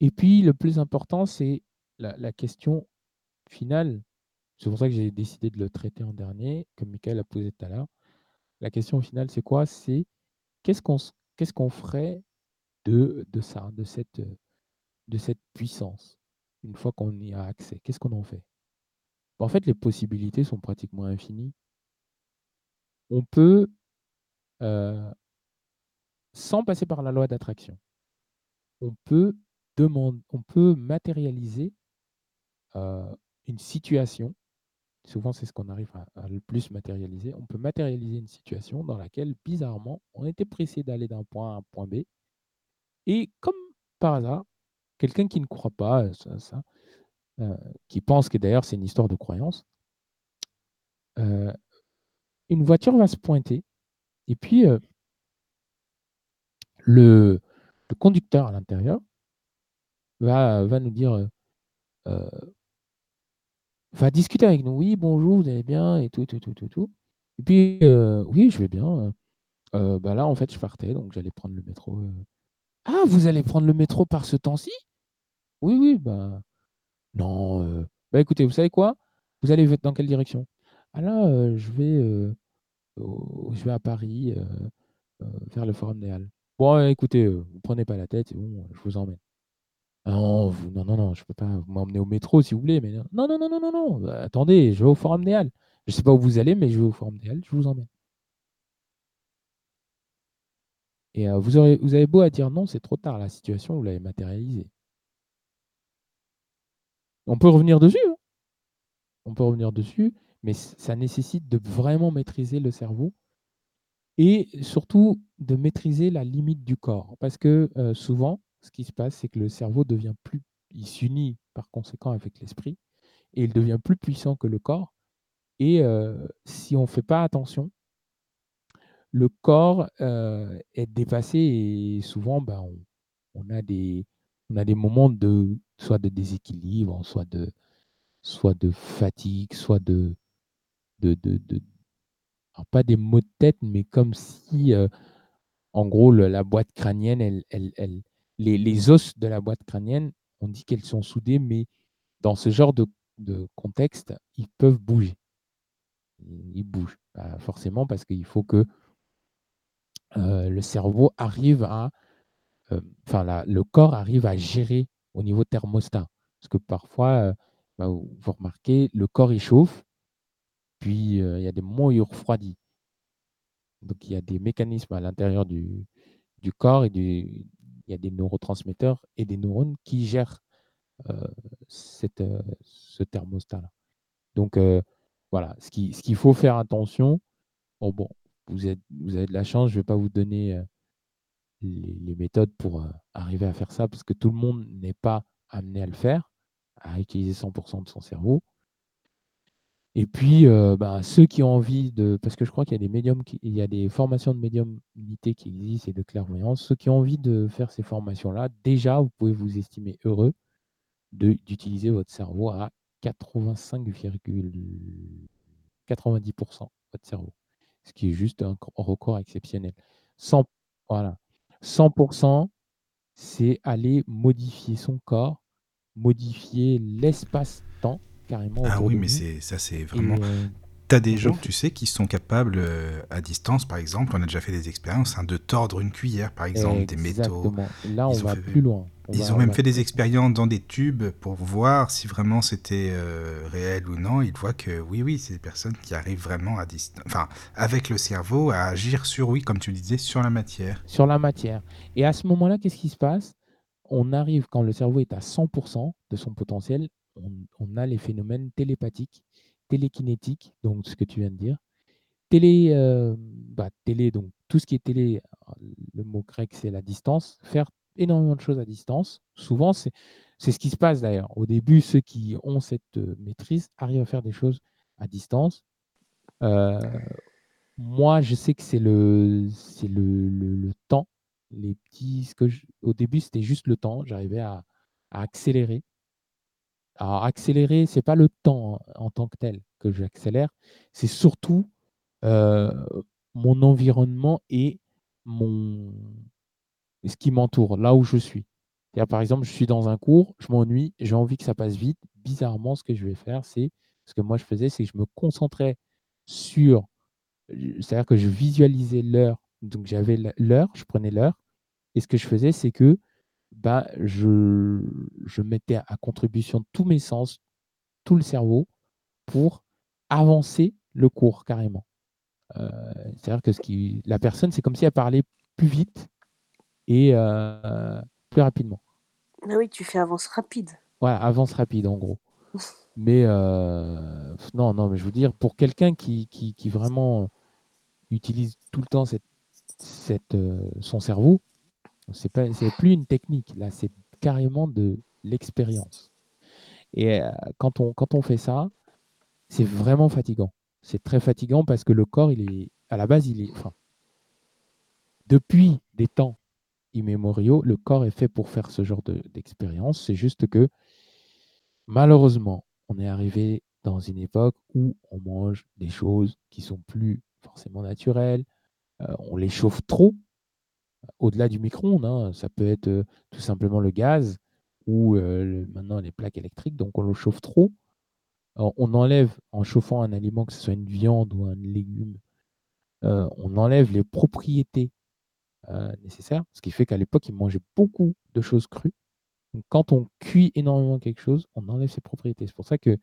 Et puis le plus important, c'est la, question finale. C'est pour ça que j'ai décidé de le traiter en dernier, comme Michael a posé tout à l'heure. La question finale, c'est quoi? C'est qu'est-ce qu'on ferait de, ça, de cette, de cette puissance, une fois qu'on y a accès? Qu'est-ce qu'on en fait? En fait, les possibilités sont pratiquement infinies. On peut, euh, sans passer par la loi d'attraction, on peut on peut matérialiser euh, une situation souvent c'est ce qu'on arrive à, le plus matérialiser, on peut matérialiser une situation dans laquelle, bizarrement, on était pressé d'aller d'un point A à un point B. Et comme par hasard, quelqu'un qui ne croit pas euh, qui pense que d'ailleurs c'est une histoire de croyance, euh, une voiture va se pointer et puis euh, le, conducteur à l'intérieur va, nous dire va discuter avec nous. Oui, bonjour, vous allez bien et tout, tout, tout, tout, tout. Et puis, euh, oui, je vais bien. Euh, bah là, en fait, je partais, donc j'allais prendre le métro. Euh. Ah, vous allez prendre le métro par ce temps-ci? Oui, oui, bah. Non. Bah écoutez, vous savez quoi? Vous allez dans quelle direction? Ah là, je vais je vais à Paris, vers le Forum des Halles. Bon, écoutez, vous prenez pas la tête, bon, je vous emmène. Ah non, non, non, non, je peux pas m'emmener au métro si vous voulez, mais non, non, non, non, non, non, bah, attendez, je vais au Forum des Halles. Je ne sais pas où vous allez, mais je vais au Forum des je vous emmène. Et euh, vous, vous avez beau à dire non, c'est trop tard, la situation, vous l'avez matérialisée. On peut revenir dessus. Hein. On peut revenir dessus, mais ça nécessite de vraiment maîtriser le cerveau et surtout de maîtriser la limite du corps. Parce que euh, souvent, ce qui se passe, c'est que le cerveau devient plus, il s'unit par conséquent avec l'esprit et il devient plus puissant que le corps. Et euh, si on ne fait pas attention, le corps euh, est dépassé et souvent, ben, on, a des, moments de soit de déséquilibre, soit de, de fatigue, soit de, de, de, pas des maux de tête, mais comme si, en gros, la boîte crânienne, elle, elle, les, os de la boîte crânienne, on dit qu'elles sont soudées, mais dans ce genre de, contexte, ils peuvent bouger. Ils bougent, forcément, parce qu'il faut que le cerveau arrive à, enfin, le corps arrive à gérer au niveau thermostat. Parce que parfois, bah, vous remarquez, le corps il chauffe, puis il y a des moments où il refroidit. Donc il y a des mécanismes à l'intérieur du, corps et du, il y a des neurotransmetteurs et des neurones qui gèrent cette, ce thermostat-là. Donc voilà, ce qu'il ce faut faire attention, bon, bon vous, êtes, vous avez de la chance, je ne vais pas vous donner les, les, méthodes pour arriver à faire ça, parce que tout le monde n'est pas amené à le faire, à utiliser 100% de son cerveau. Et puis, bah, ceux qui ont envie de, parce que je crois qu'il y a des médiums, il y a des formations de médiumnité qui existent et de clairvoyance. Ceux qui ont envie de faire ces formations-là, déjà, vous pouvez vous estimer heureux d'utiliser votre cerveau à 85,90% votre cerveau, ce qui est juste un record exceptionnel. 100, voilà, 100%, c'est aller modifier son corps, modifier l'espace-temps carrément.
Ah oui, mais c'est ça, c'est vraiment. Euh, tu as des gens, tu sais, qui sont capables, euh, à distance, par exemple, on a déjà fait des expériences, hein, de tordre une cuillère, par exemple, des métaux.
Là, on va plus loin.
ils ont même fait des expériences dans des tubes pour voir si vraiment c'était euh, réel ou non. Ils voient que oui, oui, c'est des personnes qui arrivent vraiment à distance, enfin, avec le cerveau, à agir sur, oui, comme tu disais, sur la matière.
Sur la matière. Et à ce moment-là, qu'est-ce qui se passe? On arrive, quand le cerveau est à 100% de son potentiel, on, a les phénomènes télépathiques, télékinétiques, donc ce que tu viens de dire. Télé, euh, bah, télé, donc tout ce qui est télé, le mot grec c'est la distance, faire énormément de choses à distance. Souvent, c'est ce qui se passe d'ailleurs. Au début, ceux qui ont cette euh, maîtrise arrivent à faire des choses à distance. Euh, moi, je sais que c'est le, temps. Les petits, au début, c'était juste le temps. J'arrivais à, à, accélérer alors, accélérer, ce n'est pas le temps en tant que tel que j'accélère, c'est surtout mon environnement et mon... ce qui m'entoure, là où je suis. Par exemple, je suis dans un cours, je m'ennuie, j'ai envie que ça passe vite. Bizarrement, ce que je vais faire, c'est ce que moi je faisais, c'est que je me concentrais sur, c'est-à-dire que je visualisais l'heure. Donc j'avais l'heure, je prenais l'heure, et ce que je faisais, c'est que bah, je, je mettais à contribution tous mes sens, tout le cerveau, pour avancer le cours carrément. Euh, c'est-à-dire que ce qui, la personne, c'est comme si elle parlait plus vite et euh, plus rapidement.
Ah oui, tu fais avance rapide.
Ouais, avance rapide en gros. mais euh, non, non, mais je veux dire, pour quelqu'un qui, qui, qui, vraiment utilise tout le temps cette, cette, son cerveau, c'est pas, c'est plus une technique. Là, c'est carrément de l'expérience. Et euh, quand on, quand on fait ça, c'est vraiment fatigant. C'est très fatigant parce que le corps, il est, à la base, il est, enfin, depuis des temps immémoriaux, le corps est fait pour faire ce genre d'expérience. c'est juste que, malheureusement, on est arrivé dans une époque où on mange des choses qui sont plus forcément naturelles. Euh, on les chauffe trop au-delà du micro-ondes. Hein, ça peut être tout simplement le gaz ou maintenant les plaques électriques. Donc on le chauffe trop. on enlève, en chauffant un aliment, que ce soit une viande ou un légume, on enlève les propriétés nécessaires. Ce qui fait qu'à l'époque, ils mangeaient beaucoup de choses crues. Quand on cuit énormément quelque chose, on enlève ses propriétés. C'est pour ça que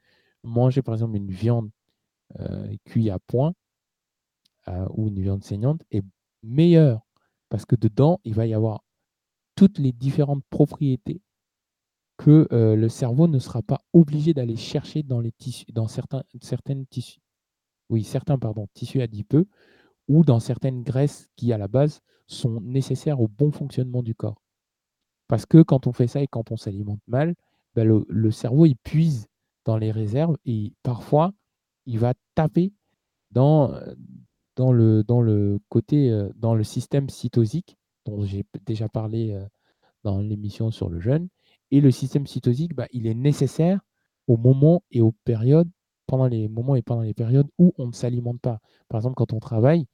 manger par exemple une viande cuite à point ou une viande saignante est meilleur parce que dedans, il va y avoir toutes les différentes propriétés que euh, le cerveau ne sera pas obligé d'aller chercher dans les tissus, dans certains, certaines tissus, oui, certains pardon, tissus adipeux ou dans certaines graisses qui à la base sont nécessaires au bon fonctionnement du corps. Parce que quand on fait ça et quand on s'alimente mal, ben le, le, cerveau il puise dans les réserves et parfois il va taper dans, dans le, dans le côté, euh, dans le système cytosique, dont j'ai déjà parlé euh, dans l'émission sur le jeûne. Et le système cytosique, bah, il est nécessaire au moment et aux périodes, pendant les moments et pendant les périodes où on ne s'alimente pas. Par exemple, quand on travaille,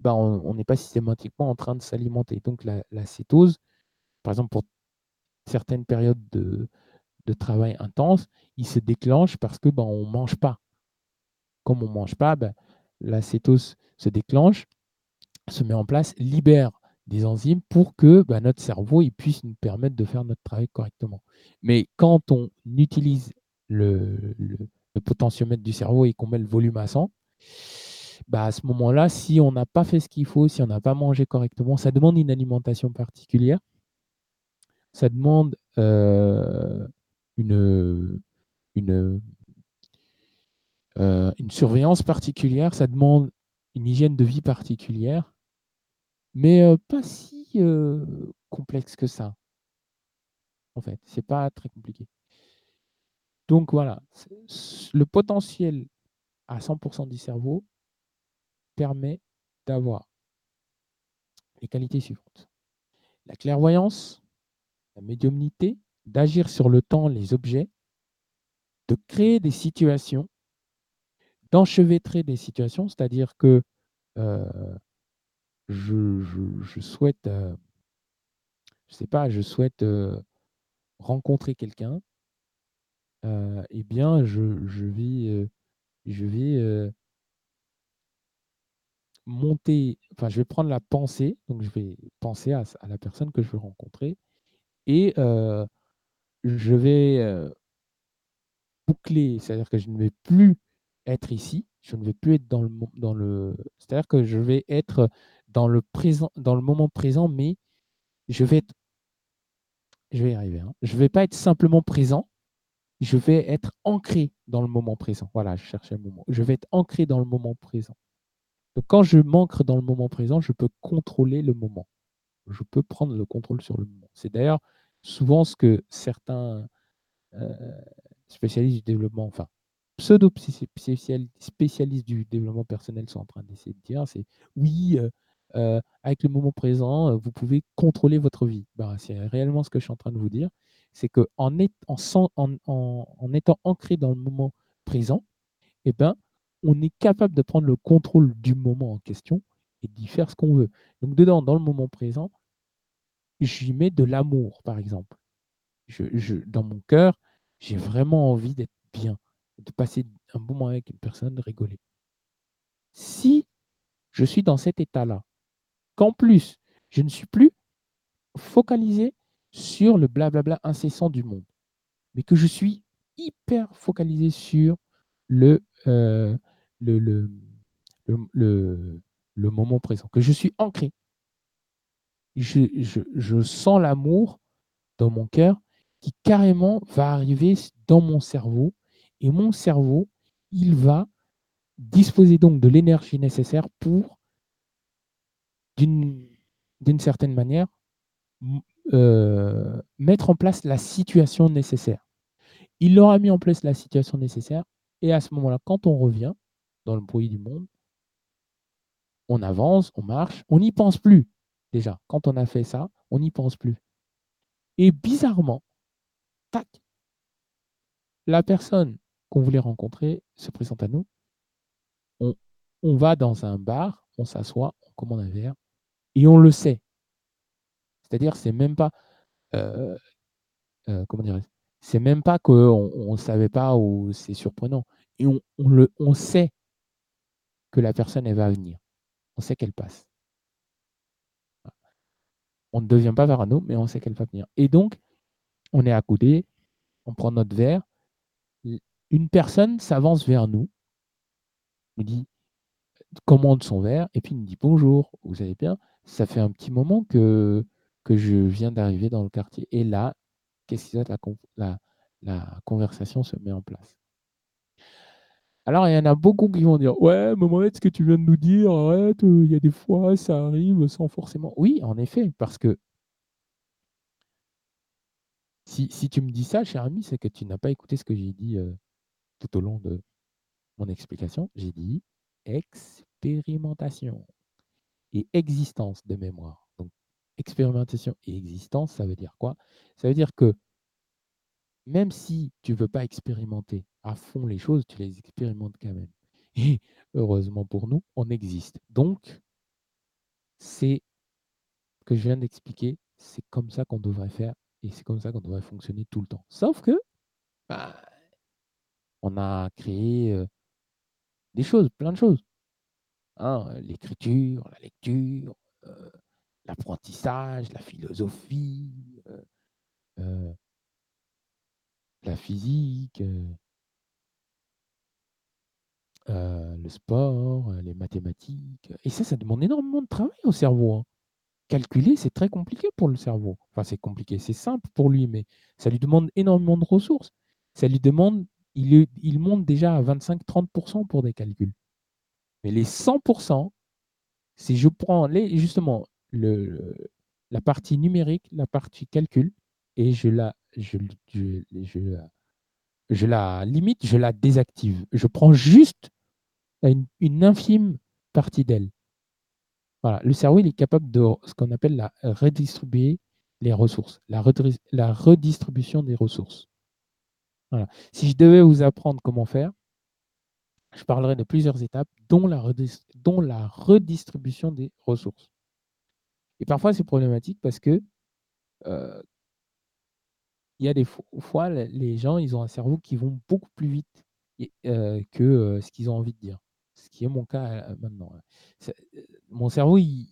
ben, on n'est pas systématiquement en train de s'alimenter. Donc la, cétose, par exemple, pour certaines périodes de, travail intense, il se déclenche parce que ben, on ne mange pas. Comme on ne mange pas, ben, la cétose se déclenche, se met en place, libère des enzymes pour que ben, notre cerveau il puisse nous permettre de faire notre travail correctement. Mais quand on utilise le, potentiomètre du cerveau et qu'on met le volume à 100, bah à ce moment-là, si on n'a pas fait ce qu'il faut, si on n'a pas mangé correctement, ça demande une alimentation particulière. Ça demande euh, une, euh, une surveillance particulière, ça demande une hygiène de vie particulière, mais euh, pas si complexe que ça. En fait, c'est pas très compliqué. Donc voilà, le potentiel à 100% du cerveau permet d'avoir les qualités suivantes. La clairvoyance, la médiumnité, d'agir sur le temps, les objets, de créer des situations, d'enchevêtrer des situations, c'est-à-dire que euh, je, souhaite, euh, je sais pas, je souhaite euh, rencontrer quelqu'un, eh bien, je, je vais, je vais monter, enfin, je vais prendre la pensée, donc je vais penser à, la personne que je veux rencontrer et je vais boucler, c'est-à-dire que je ne vais plus être ici, je ne vais plus être dans le, dans le, c'est-à-dire que je vais être dans le présent, dans le moment présent, mais je vais être, je vais y arriver, hein, je ne vais pas être simplement présent, je vais être ancré dans le moment présent. Voilà, je cherchais le moment. Je vais être ancré dans le moment présent. Donc, quand je m'ancre dans le moment présent, je peux contrôler le moment. Je peux prendre le contrôle sur le moment. C'est d'ailleurs souvent ce que certains euh, spécialistes du développement, enfin, pseudo-spécialistes du développement personnel sont en train d'essayer de dire, c'est oui, euh, euh, avec le moment présent, vous pouvez contrôler votre vie. Bah, c'est réellement ce que je suis en train de vous dire. C'est qu'en en, en, en, étant ancré dans le moment présent, eh ben, on est capable de prendre le contrôle du moment en question et d'y faire ce qu'on veut. Donc dedans, dans le moment présent, j'y mets de l'amour, par exemple. Dans mon cœur, j'ai vraiment envie d'être bien, de passer un bon moment avec une personne, de rigoler. Si je suis dans cet état-là, qu'en plus, je ne suis plus focalisé sur le blablabla incessant du monde, mais que je suis hyper focalisé sur le, euh, le, le, moment présent, que je suis ancré. Je, je, sens l'amour dans mon cœur qui carrément va arriver dans mon cerveau et mon cerveau, il va disposer donc de l'énergie nécessaire pour, d'une certaine manière, euh, mettre en place la situation nécessaire. Il aura mis en place la situation nécessaire et à ce moment-là, quand on revient, dans le bruit du monde. On avance, on marche, on n'y pense plus. Déjà, quand on a fait ça, on n'y pense plus. Et bizarrement, tac, la personne qu'on voulait rencontrer se présente à nous. On, va dans un bar, on s'assoit, on commande un verre, et on le sait. C'est-à-dire, c'est même pas, euh, euh, comment dire, c'est même pas qu'on ne savait pas ou c'est surprenant. Et on, on, sait que la personne, elle va venir. On sait qu'elle passe. On ne devient pas parano, mais on sait qu'elle va venir. Et donc, on est côté, on prend notre verre. Une personne s'avance vers nous, nous dit, commande son verre, et puis nous dit bonjour, vous allez bien? Ça fait un petit moment que, que je viens d'arriver dans le quartier. Et là, qu'est-ce que la, la conversation se met en place. Alors, il y en a beaucoup qui vont dire Ouais, mais ce que tu viens de nous dire, arrête, euh, il y a des fois, ça arrive sans forcément. Oui, en effet, parce que si, tu me dis ça, cher ami, c'est que tu n'as pas écouté ce que j'ai dit euh, tout au long de mon explication. J'ai dit expérimentation et existence de mémoire. Donc, expérimentation et existence, ça veut dire quoi? Ça veut dire que même si tu ne veux pas expérimenter à fond les choses, tu les expérimentes quand même. Et heureusement pour nous, on existe. Donc, c'est ce que je viens d'expliquer, c'est comme ça qu'on devrait faire et c'est comme ça qu'on devrait fonctionner tout le temps. Sauf que, bah, on a créé des choses, plein de choses. Hein, l'écriture, la lecture, l'apprentissage, la philosophie, la physique, le sport, les mathématiques. Et ça, ça demande énormément de travail au cerveau. Hein. Calculer, c'est très compliqué pour le cerveau. Enfin, c'est compliqué, c'est simple pour lui, mais ça lui demande énormément de ressources. Ça lui demande, il, monte déjà à 25-30% pour des calculs. Mais les 100%, si je prends les, justement la partie numérique, la partie calcul, et je la, limite, je la désactive. Je prends juste une, infime partie d'elle. Voilà. Le cerveau, il est capable de ce qu'on appelle la redistribuer les ressources, la redistribution des ressources. Voilà. Si je devais vous apprendre comment faire, je parlerai de plusieurs étapes, dont la, redistribution des ressources. Et parfois, c'est problématique parce que euh, il y a des fois, les gens, ils ont un cerveau qui vont beaucoup plus vite euh, que euh, ce qu'ils ont envie de dire. Ce qui est mon cas maintenant. mon cerveau, il,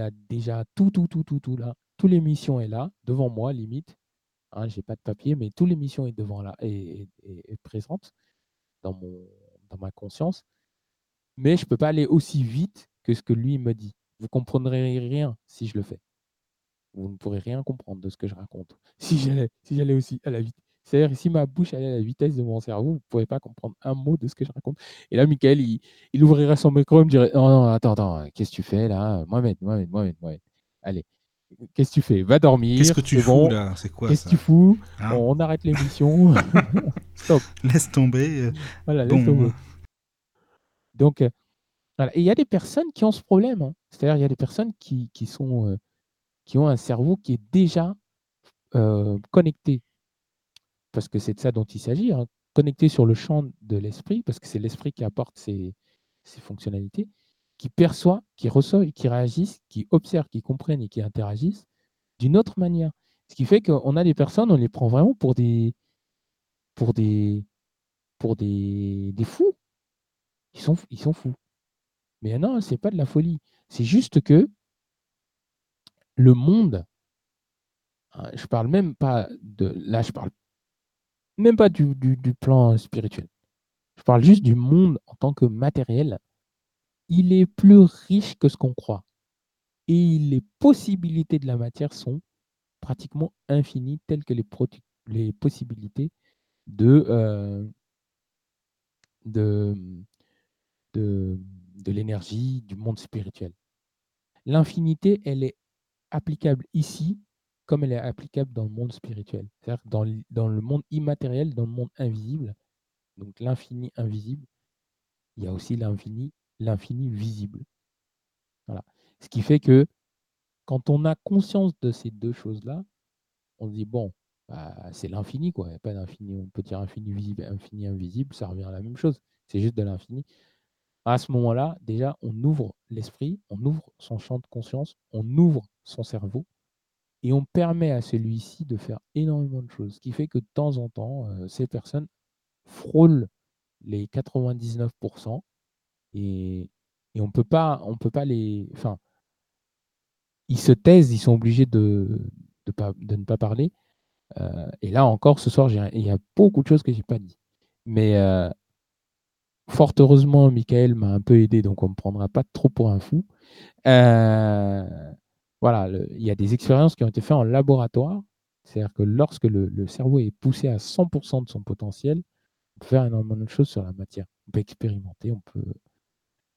a déjà tout, tout, tout, tout, tout là. Toutes les missions est là, devant moi, limite. Hein, je n'ai pas de papier, mais toutes les missions est devant là et, présente dans, mon, dans ma conscience. Mais je ne peux pas aller aussi vite que ce que lui me dit. Vous comprendrez rien si je le fais vous ne pourrez rien comprendre de ce que je raconte. Si j'allais, si aussi à la vitesse. C'est-à-dire, si ma bouche allait à la vitesse de mon cerveau, vous ne pourrez pas comprendre un mot de ce que je raconte. Et là, Michael, il, il ouvrirait son micro et me dirait Non, non, attends, attends, qu'est-ce que tu fais là? Mohamed, Mohamed, Mohamed, Mohamed. Allez, qu'est-ce que tu fais? Va dormir.
Qu'est-ce que tu fous là? C'est quoi
Qu'est-ce que tu fous? Hein? On arrête l'émission. Stop.
Laisse tomber.
Voilà, laisse tomber. Donc, euh, voilà. Et il y a des personnes qui ont ce problème. Hein. C'est-à-dire, il y a des personnes qui, qui sont. Euh, qui ont un cerveau qui est déjà connecté. Parce que c'est de ça dont il s'agit, hein, connecté sur le champ de l'esprit, parce que c'est l'esprit qui apporte ces, fonctionnalités, qui perçoit, qui reçoit, qui réagissent, qui observe, qui comprennent et qui interagissent d'une autre manière. Ce qui fait qu'on a des personnes, on les prend vraiment pour des, pour des, pour des, des fous. Ils sont, ils sont fous. Mais non, c'est pas de la folie. C'est juste que le monde, hein, je parle même pas de. Là, je parle même pas du, plan spirituel. Je parle juste du monde en tant que matériel. Il est plus riche que ce qu'on croit. Et les possibilités de la matière sont pratiquement infinies, telles que les, possibilités de, euh, de l'énergie, du monde spirituel. L'infinité, elle est applicable ici comme elle est applicable dans le monde spirituel. C'est-à-dire dans, dans le monde immatériel, dans le monde invisible, donc l'infini invisible, il y a aussi l'infini, l'infini visible. Voilà. Ce qui fait que quand on a conscience de ces deux choses-là, on se dit, bon, bah, c'est l'infini, quoi. Il n'y a pas d'infini. On peut dire infini visible, infini invisible, ça revient à la même chose. C'est juste de l'infini. À ce moment-là, déjà, on ouvre l'esprit, on ouvre son champ de conscience, on ouvre son cerveau et on permet à celui-ci de faire énormément de choses. Ce qui fait que de temps en temps, euh, ces personnes frôlent les 99% et, on peut pas, on peut pas les. Enfin, ils se taisent, ils sont obligés de, de, ne pas parler. Euh, et là encore, ce soir, il y a beaucoup de choses que je n'ai pas dit. Mais euh, fort heureusement, Michael m'a un peu aidé, donc on ne me prendra pas trop pour un fou. Euh, voilà, il y a des expériences qui ont été faites en laboratoire. C'est-à-dire que lorsque le, cerveau est poussé à 100% de son potentiel, on peut faire énormément de choses sur la matière. On peut expérimenter, on peut,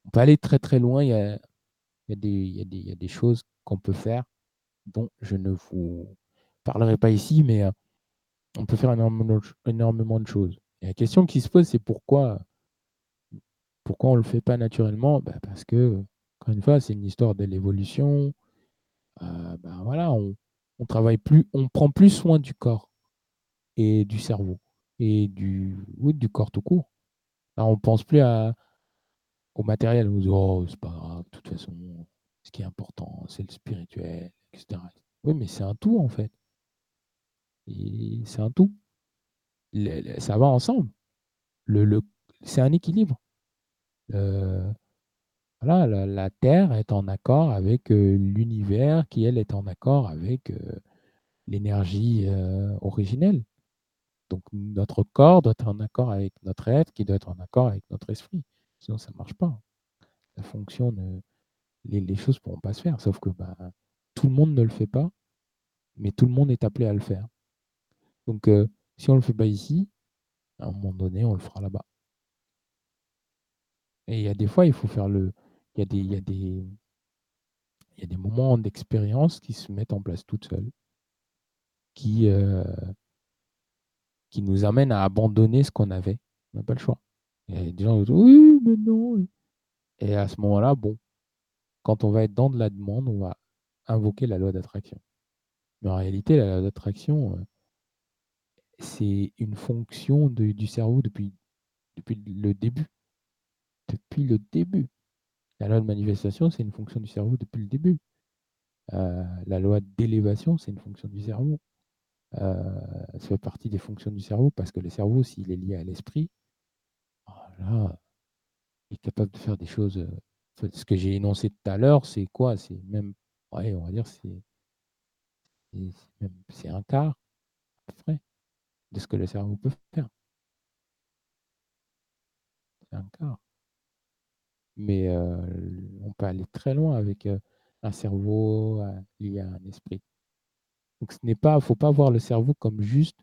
on peut aller très très loin. Il y a, il des, choses qu'on peut faire dont je ne vous parlerai pas ici, mais euh, on peut faire énormément, de choses. Et la question qui se pose, c'est pourquoi pourquoi on ne le fait pas naturellement? Bah, Parce que, encore une fois, c'est une histoire de l'évolution. Euh, bah, voilà, on, travaille plus, on prend plus soin du corps. et du cerveau et du, du corps tout court. on ne pense plus à, au matériel. On dit, oh, c'est pas grave, de toute façon, ce qui est important, c'est le spirituel, etc. Oui, mais c'est un tout, en fait. C'est un tout. ça va ensemble. Le, c'est un équilibre. voilà, la, Terre est en accord avec euh, l'univers qui, elle, est en accord avec euh, l'énergie euh, originelle. Donc notre corps doit être en accord avec notre être, qui doit être en accord avec notre esprit. Sinon, ça ne marche pas. La fonction, les, choses ne pourront pas se faire. Sauf que bah, tout le monde ne le fait pas, mais tout le monde est appelé à le faire. Donc, euh, si on ne le fait pas ici, à un moment donné, on le fera là-bas. Et il y a des fois, il faut faire le. Il y a des, il y a des, il y a des moments d'expérience qui se mettent en place toutes seules, qui, euh, qui nous amènent à abandonner ce qu'on avait. On n'a pas le choix. Et des gens disent Oui, Et à ce moment-là, bon, quand on va être dans de la demande, on va invoquer la loi d'attraction. Mais en réalité, la loi d'attraction, euh, c'est une fonction du cerveau depuis, depuis le début. Depuis le début. La loi de manifestation, c'est une fonction du cerveau depuis le début. Euh, la loi d'élévation, c'est une fonction du cerveau. Euh, ça fait partie des fonctions du cerveau parce que le cerveau, s'il est lié à l'esprit, oh là, est capable de faire des choses. Euh, ce que j'ai énoncé tout à l'heure, c'est quoi? C'est même, ouais, on va dire, c'est c'est un quart, à peu près, de ce que le cerveau peut faire. C'est un quart. Mais euh, on peut aller très loin avec euh, un cerveau lié à un esprit. Donc ce n'est pas, faut pas voir le cerveau comme juste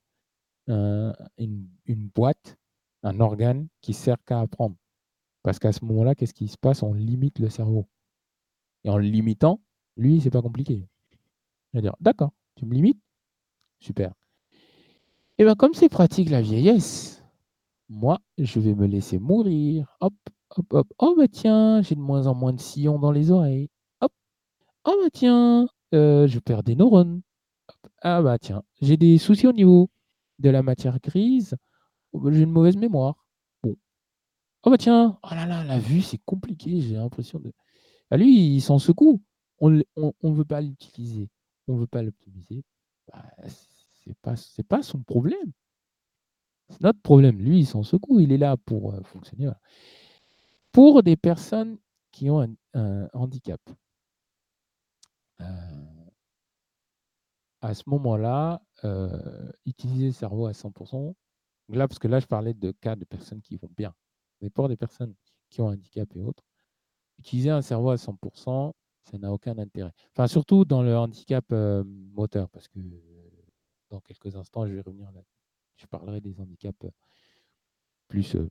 une, une, boîte, un organe qui sert qu'à apprendre. Parce qu'à ce moment-là, qu'est-ce qui se passe? On limite le cerveau. Et en le limitant, lui, c'est pas compliqué. Il va dire, d'accord, tu me limites? Super. Et eh bien, comme c'est pratique la vieillesse, moi, je vais me laisser mourir. Hop, hop, hop. Oh, bah tiens, j'ai de moins en moins de sillons dans les oreilles. Hop. Oh, bah tiens, euh, je perds des neurones. Ah, bah tiens, j'ai des soucis au niveau de la matière grise. Oh, bah, j'ai une mauvaise mémoire. Oh bah tiens, oh là là, la vue, c'est compliqué, j'ai l'impression de. Ah, lui, il s'en secoue. On ne veut pas l'utiliser, on ne veut pas l'optimiser. Bah, c'est pas, pas son problème. C'est notre problème. Lui, il s'en secoue, il est là pour euh, fonctionner. Pour des personnes qui ont un, handicap, euh, à ce moment-là, euh, utiliser le cerveau à 100%, là, parce que là, je parlais de cas de personnes qui vont bien. Mais pour des personnes qui ont un handicap et autres, utiliser un cerveau à 100%, ça n'a aucun intérêt. Enfin, surtout dans le handicap euh, moteur, parce que dans quelques instants, je vais revenir là. Je parlerai des handicaps euh, plus euh,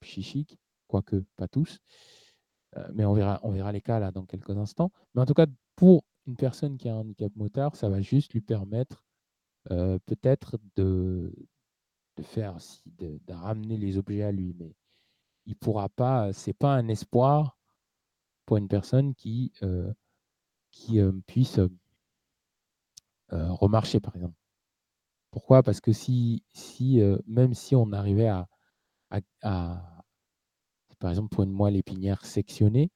psychiques, quoique pas tous. mais on verra, on verra les cas là dans quelques instants. Mais en tout cas, pour une personne qui a un handicap moteur, ça va juste lui permettre peut-être de, de faire, de, de, ramener les objets à lui. Mais il pourra pas, c'est pas un espoir pour une personne qui, puisse remarcher, par exemple. Pourquoi? Parce que si, même si on arrivait à, par exemple, pour une moelle épinière sectionnée,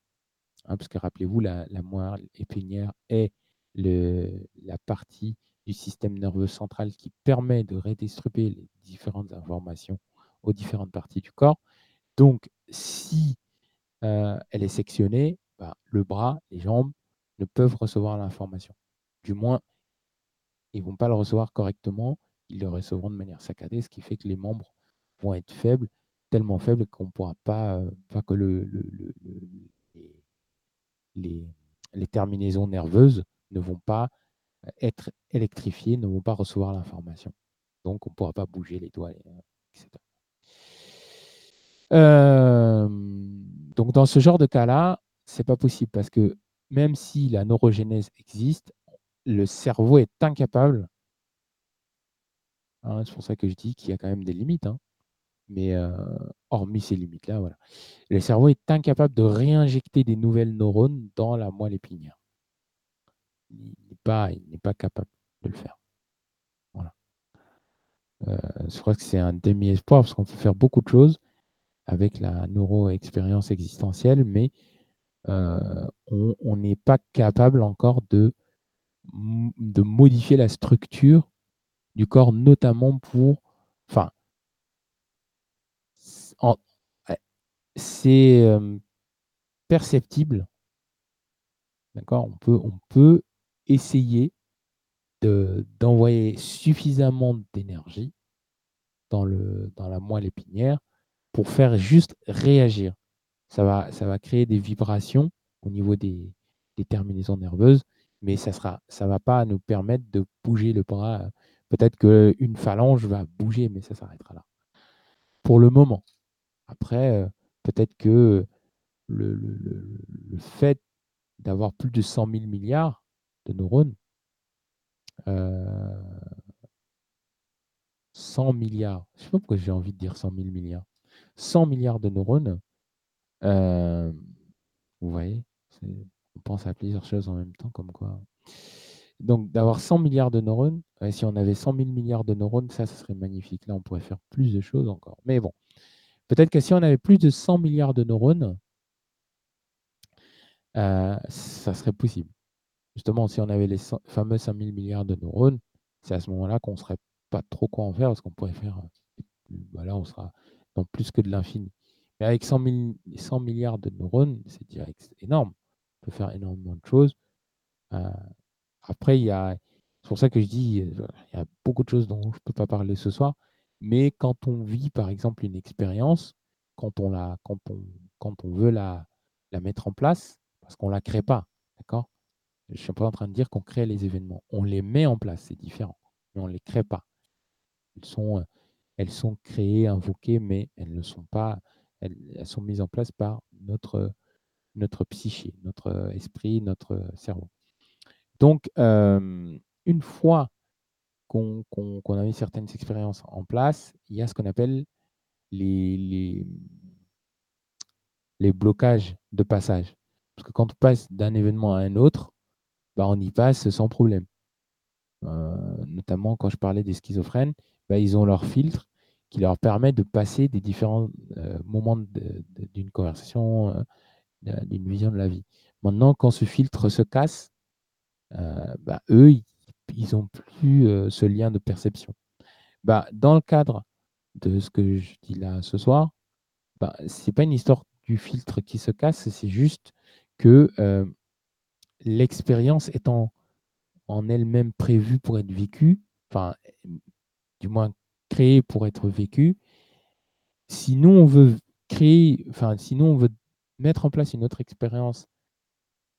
hein, parce que rappelez-vous, la, moelle épinière est la partie du système nerveux central qui permet de redistribuer les différentes informations aux différentes parties du corps. Donc, si elle est sectionnée, bah, le bras, les jambes ne peuvent recevoir l'information. Du moins, ils ne vont pas le recevoir correctement, ils le recevront de manière saccadée, ce qui fait que les membres vont être faibles, tellement faibles qu'on ne pourra pas, pas que le, les, les, terminaisons nerveuses ne vont pas être électrifiées, ne vont pas recevoir l'information. Donc, on ne pourra pas bouger les doigts, etc. Euh, donc dans ce genre de cas-là, c'est pas possible parce que même si la neurogénèse existe, le cerveau est incapable. Hein, c'est pour ça que je dis qu'il y a quand même des limites. Hein, mais euh, hormis ces limites-là, voilà. Le cerveau est incapable de réinjecter des nouvelles neurones dans la moelle épinière. Il n'est pas, pas capable de le faire. Voilà. je crois que c'est un demi-espoir parce qu'on peut faire beaucoup de choses avec la neuro-expérience existentielle, mais on n'est pas capable encore de, de modifier la structure du corps, notamment pour. Enfin, c'est perceptible. D'accord? On peut, on peut essayer d'envoyer suffisamment d'énergie dans, le, dans la moelle épinière pour faire juste réagir. Ça va, ça va créer des vibrations au niveau des, terminaisons nerveuses, mais ça ne ça va pas nous permettre de bouger le bras. Peut-être qu'une phalange va bouger, mais ça s'arrêtera là. Pour le moment. Après, euh, peut-être que le, fait d'avoir plus de 100 000 milliards de neurones, 100 euh, milliards, je ne sais pas pourquoi j'ai envie de dire 100 000 milliards, 100 milliards de neurones, euh, vous voyez, on pense à plusieurs choses en même temps, comme quoi. Donc, d'avoir 100 milliards de neurones, si on avait 100 000 milliards de neurones, ça, ça serait magnifique. Là, on pourrait faire plus de choses encore. Mais bon, peut-être que si on avait plus de 100 milliards de neurones, euh, ça serait possible. Justement, si on avait les fameux 5 000 milliards de neurones, c'est à ce moment-là qu'on ne saurait pas trop quoi en faire, parce qu'on pourrait faire. Bah là, on sera plus que de l'infini. Mais avec 100, 100 milliards de neurones, c'est direct énorme. On peut faire énormément de choses. Euh, après, il y a. C'est pour ça que je dis, il y a beaucoup de choses dont je ne peux pas parler ce soir. Mais quand on vit, par exemple, une expérience, quand on, la, quand on, quand on veut la, mettre en place, parce qu'on ne la crée pas, d'accord? Je ne suis pas en train de dire qu'on crée les événements. On les met en place, c'est différent, mais on ne les crée pas. Elles sont, euh, elles sont créées, invoquées, mais elles ne sont pas, elles, sont mises en place par notre, notre psyché, notre esprit, notre cerveau. Donc, une fois qu'on a mis certaines expériences en place, il y a ce qu'on appelle les, les, blocages de passage. Parce que quand on passe d'un événement à un autre, bah, on y passe sans problème. Notamment quand je parlais des schizophrènes, bah, ils ont leur filtre qui leur permet de passer des différents euh, moments d'une conversation, euh, d'une vision de la vie. Maintenant, quand ce filtre se casse, bah, eux, ils n'ont plus ce lien de perception. Bah, dans le cadre de ce que je dis là ce soir, ce n'est pas une histoire du filtre qui se casse, c'est juste que l'expérience étant en elle-même prévue pour être vécue, du moins créée pour être vécue, si nous on veut créer, enfin, on veut mettre en place une autre expérience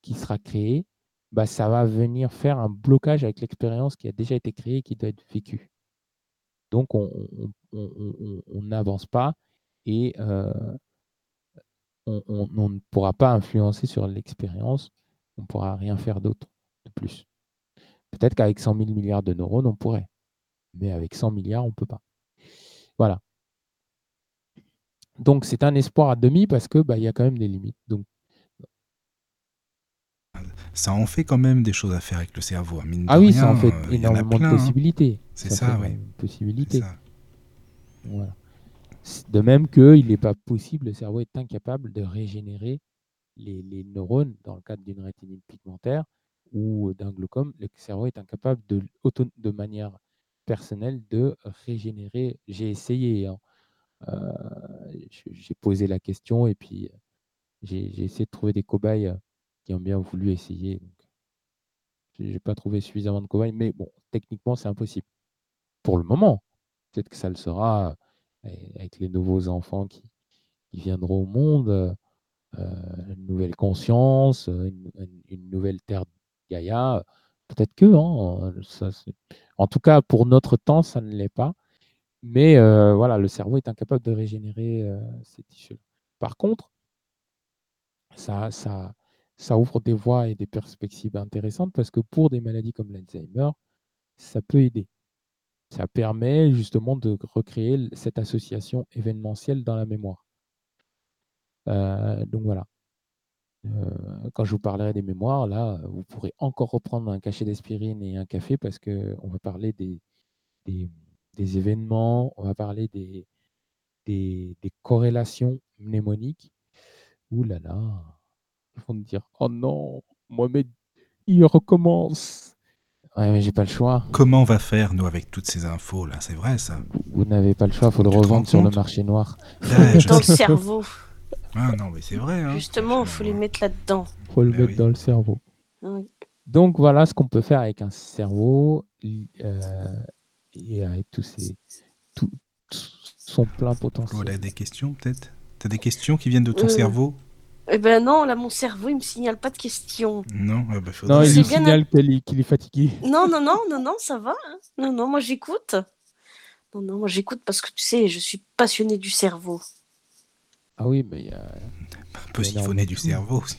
qui sera créée, bah, ça va venir faire un blocage avec l'expérience qui a déjà été créée et qui doit être vécue. Donc, on n'avance pas et on, ne pourra pas influencer sur l'expérience, on ne pourra rien faire d'autre de plus. Peut-être qu'avec 100 000 milliards de neurones, on pourrait, mais avec 100 milliards, on ne peut pas. Voilà. Donc c'est un espoir à demi parce que bah, il y a quand même des limites. Donc
ça en fait quand même des choses à faire avec le cerveau.
ah oui, ça en fait euh, énormément de hein. possibilités.
C'est ça, oui.
Possibilités. Voilà. De même qu'il n'est pas possible, le cerveau est incapable de régénérer les, neurones dans le cadre d'une rétinite pigmentaire ou d'un glaucome. Le cerveau est incapable de, de manière personnelle de régénérer. J'ai essayé, hein. euh, j'ai posé la question et puis j'ai essayé de trouver des cobayes qui ont bien voulu essayer. Je n'ai pas trouvé suffisamment de cobayes, mais bon, techniquement, c'est impossible. Pour le moment, peut-être que ça le sera avec les nouveaux enfants qui, viendront au monde, euh, une nouvelle conscience, une, nouvelle terre Gaïa. Peut-être que, hein, ça, en tout cas, pour notre temps, ça ne l'est pas. Mais euh, voilà, le cerveau est incapable de régénérer euh, ces tissus. Par contre, ça, ouvre des voies et des perspectives intéressantes parce que pour des maladies comme l'Alzheimer, ça peut aider ça permet justement de recréer cette association événementielle dans la mémoire. Euh, donc voilà. Euh, quand je vous parlerai des mémoires, là, vous pourrez encore reprendre un cachet d'aspirine et un café parce qu'on va parler des, des, des événements, on va parler des, des, des corrélations mnémoniques. Ouh là là, ils vont me dire Oh non, Mohamed, il recommence. Ouais, mais j'ai pas le choix.
Comment on va faire, nous, avec toutes ces infos, là? C'est vrai, ça
Vous n'avez pas le choix, il faut le revendre sur le marché noir.
Je
Dans le cerveau.
Ah non, mais c'est vrai. Hein.
Justement, il faut les mettre là-dedans.
faut le
Bah
mettre
oui.
dans le cerveau.
Oui.
Donc voilà ce qu'on peut faire avec un cerveau euh, et avec tous tout, son plein potentiel.
a des questions, peut-être? T'as des questions qui viennent de ton
Euh,
cerveau?
Eh ben non, là, mon cerveau, il me signale pas de questions.
Non ah bah,
Non, il
bien
signale qu'il est, fatigué.
Non, non, non, non, non, ça va. hein. Non, non, moi j'écoute. Non, non, moi j'écoute parce que tu sais, je suis passionnée du cerveau.
Ah oui, mais euh,
un peu siphonner du cerveau aussi.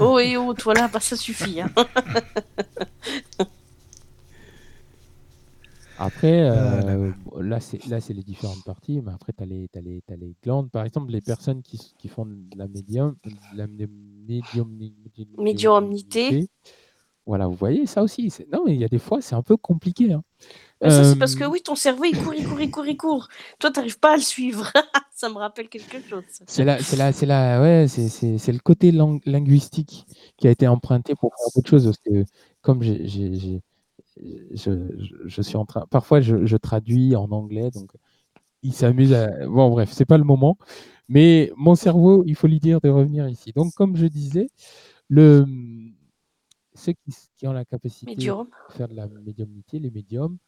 Oh et oh, toi là, bah ça suffit. hein.
après, euh,
Ah là
c'est, là, c'est les différentes parties, mais après, tu as les, t'as les, t'as les glandes. Par exemple, les personnes qui, qui font de la médium, de la mé- médium-. Médiumnité. Voilà, vous voyez, ça aussi. Non, mais il y a des fois, c'est un peu compliqué. hein.
Mais ça, c'est parce que
Euh,
oui, ton cerveau il court, il court, il court, il court. Toi, t'arrives pas à le suivre. ça me rappelle quelque chose.
C'est la, c'est la, c'est la, ouais, c'est, c'est, c'est le côté linguistique qui a été emprunté pour faire autre chose. Parce que comme j'ai, j'ai, j'ai- je, je, je suis en train, parfois je, je traduis en anglais, donc il s'amuse à. Bon, bref, c'est pas le moment. Mais mon cerveau, il faut lui dire de revenir ici. Donc, comme je disais, le, ceux qui, qui ont la capacité
Médium.
de faire de la médiumnité, les médiums,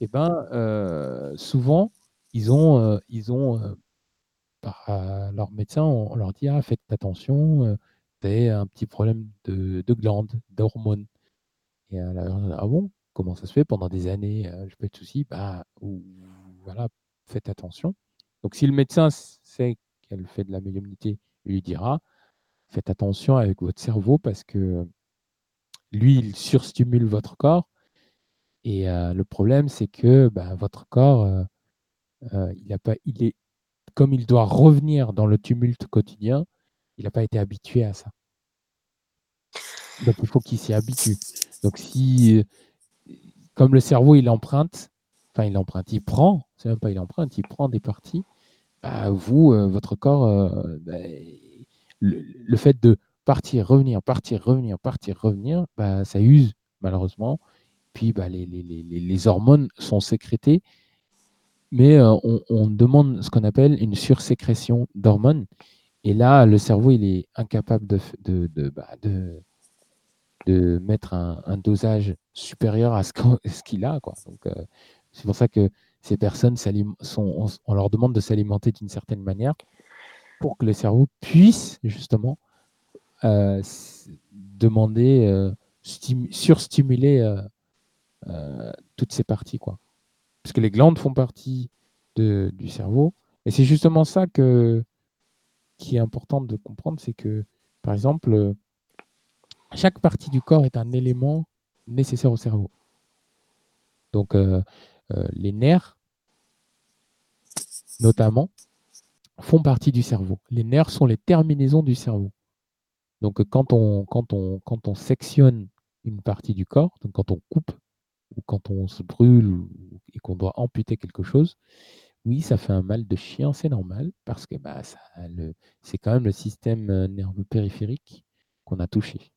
eh ben, euh, souvent, ils ont, euh, ils ont euh, par euh, leur médecin, on, on leur dit ah, faites attention, euh, avez un petit problème de, de glande, d'hormones. Et euh, la personne dit, ah bon, comment ça se fait pendant des années, euh, je pas de soucis, bah, ou, voilà, faites attention. Donc si le médecin s- sait qu'elle fait de la médiumnité, il lui dira faites attention avec votre cerveau parce que lui, il surstimule votre corps. Et euh, le problème, c'est que bah, votre corps, euh, euh, il, a pas, il est, comme il doit revenir dans le tumulte quotidien, il n'a pas été habitué à ça. Donc il faut qu'il s'y habitue. Donc si, comme le cerveau, il emprunte, enfin il emprunte, il prend, c'est même pas il emprunte, il prend des parties, bah, vous, votre corps, bah, le fait de partir, revenir, partir, revenir, partir, revenir, bah, ça use malheureusement. Puis bah, les, les- les- les- hormones sont sécrétées, mais euh, on, on demande ce qu'on appelle une sursécrétion d'hormones. Et là, le cerveau, il est incapable de, de, de, bah, de, de mettre un, dosage supérieur à ce qu'il a. Quoi. Donc, euh, c'est pour ça que ces personnes, sont, on, on leur demande de s'alimenter d'une certaine manière pour que le cerveau puisse justement demander, euh, stim- surstimuler euh, euh, toutes ces parties. Quoi. Parce que les glandes font partie de- du cerveau. Et c'est justement ça que, qui est important de comprendre, c'est que, par exemple, euh, chaque partie du corps est un élément nécessaire au cerveau. Donc, euh, euh, les nerfs, notamment, font partie du cerveau. Les nerfs sont les terminaisons du cerveau. Donc, euh, quand on, quand on, quand on sectionne une partie du corps, donc quand on coupe ou quand on se brûle et qu'on doit amputer quelque chose, oui, ça fait un mal de chien, c'est normal, parce que bah, c'est quand même le système euh, nerveux périphérique qu'on a touché.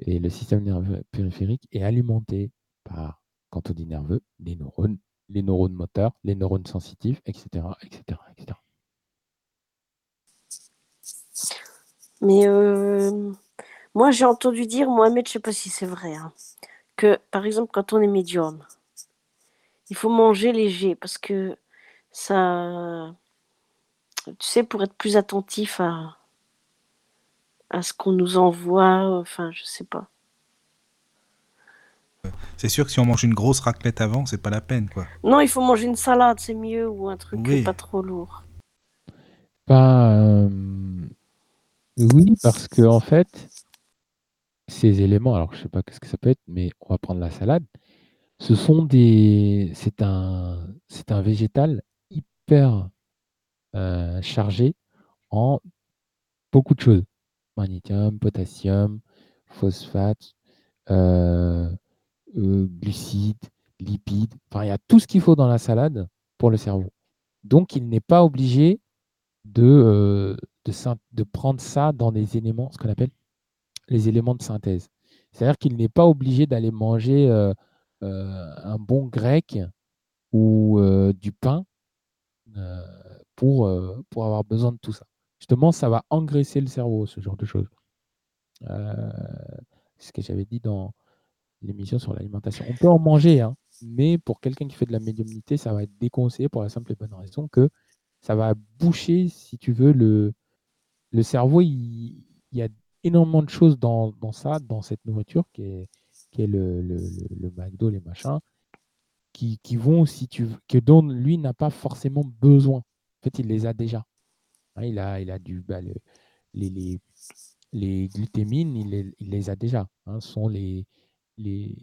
Et le système nerveux périphérique est alimenté par, quand on dit nerveux, les neurones, les neurones moteurs, les neurones sensitifs, etc. etc., etc.
Mais euh, moi, j'ai entendu dire, Mohamed, je sais pas si c'est vrai, hein, que par exemple, quand on est médium, il faut manger léger parce que ça, tu sais, pour être plus attentif à, à ce qu'on nous envoie, enfin, je sais pas.
C'est sûr que si on mange une grosse raclette avant, c'est pas la peine, quoi.
Non, il faut manger une salade, c'est mieux, ou un truc
Oui.
pas trop lourd.
Pas, euh, oui, parce que en fait, ces éléments, alors je sais pas qu'est-ce que ça peut être, mais on va prendre la salade. Ce sont des, c'est un, c'est un végétal hyper euh, chargé en beaucoup de choses. Magnésium, potassium, phosphate, euh, euh, glucides, lipides. Enfin, il y a tout ce qu'il faut dans la salade pour le cerveau. Donc, il n'est pas obligé de, de, prendre ça dans des éléments, ce qu'on appelle les éléments de synthèse. C'est-à-dire qu'il n'est pas obligé d'aller manger un bon grec ou du pain pour, pour avoir besoin de tout ça. Justement, ça va engraisser le cerveau, ce genre de choses. c'est ce que j'avais dit dans l'émission sur l'alimentation. On peut en manger, hein, mais pour quelqu'un qui fait de la médiumnité, ça va être déconseillé pour la simple et bonne raison que ça va boucher, si tu veux, le, le cerveau. Il, y a énormément de choses dans, ça, dans cette nourriture qui est, qui est le, le, le, McDo, les machins, qui, qui, vont, si tu que dont lui n'a pas forcément besoin. En fait, il les a déjà. Hein, il, a, il a du, bah, les, les, les, glutémines, il les, a déjà. Hein, sont les, les,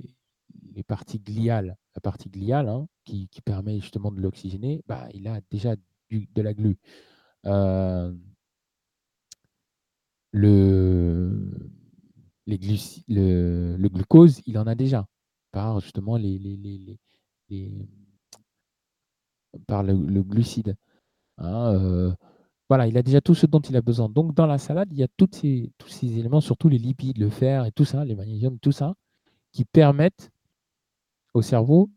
les parties gliales. La partie gliale, hein, qui, qui, permet justement de l'oxygéner, bah, il a déjà de la glu. Euh, le, le, glucose, il en a déjà par justement les, les, les, par le, glucide. Hein, euh, voilà, il a déjà tout ce dont il a besoin. Donc dans la salade, il y a ces, tous ces éléments, surtout les lipides, le fer et tout ça, les magnésiums, tout ça, qui permettent au cerveau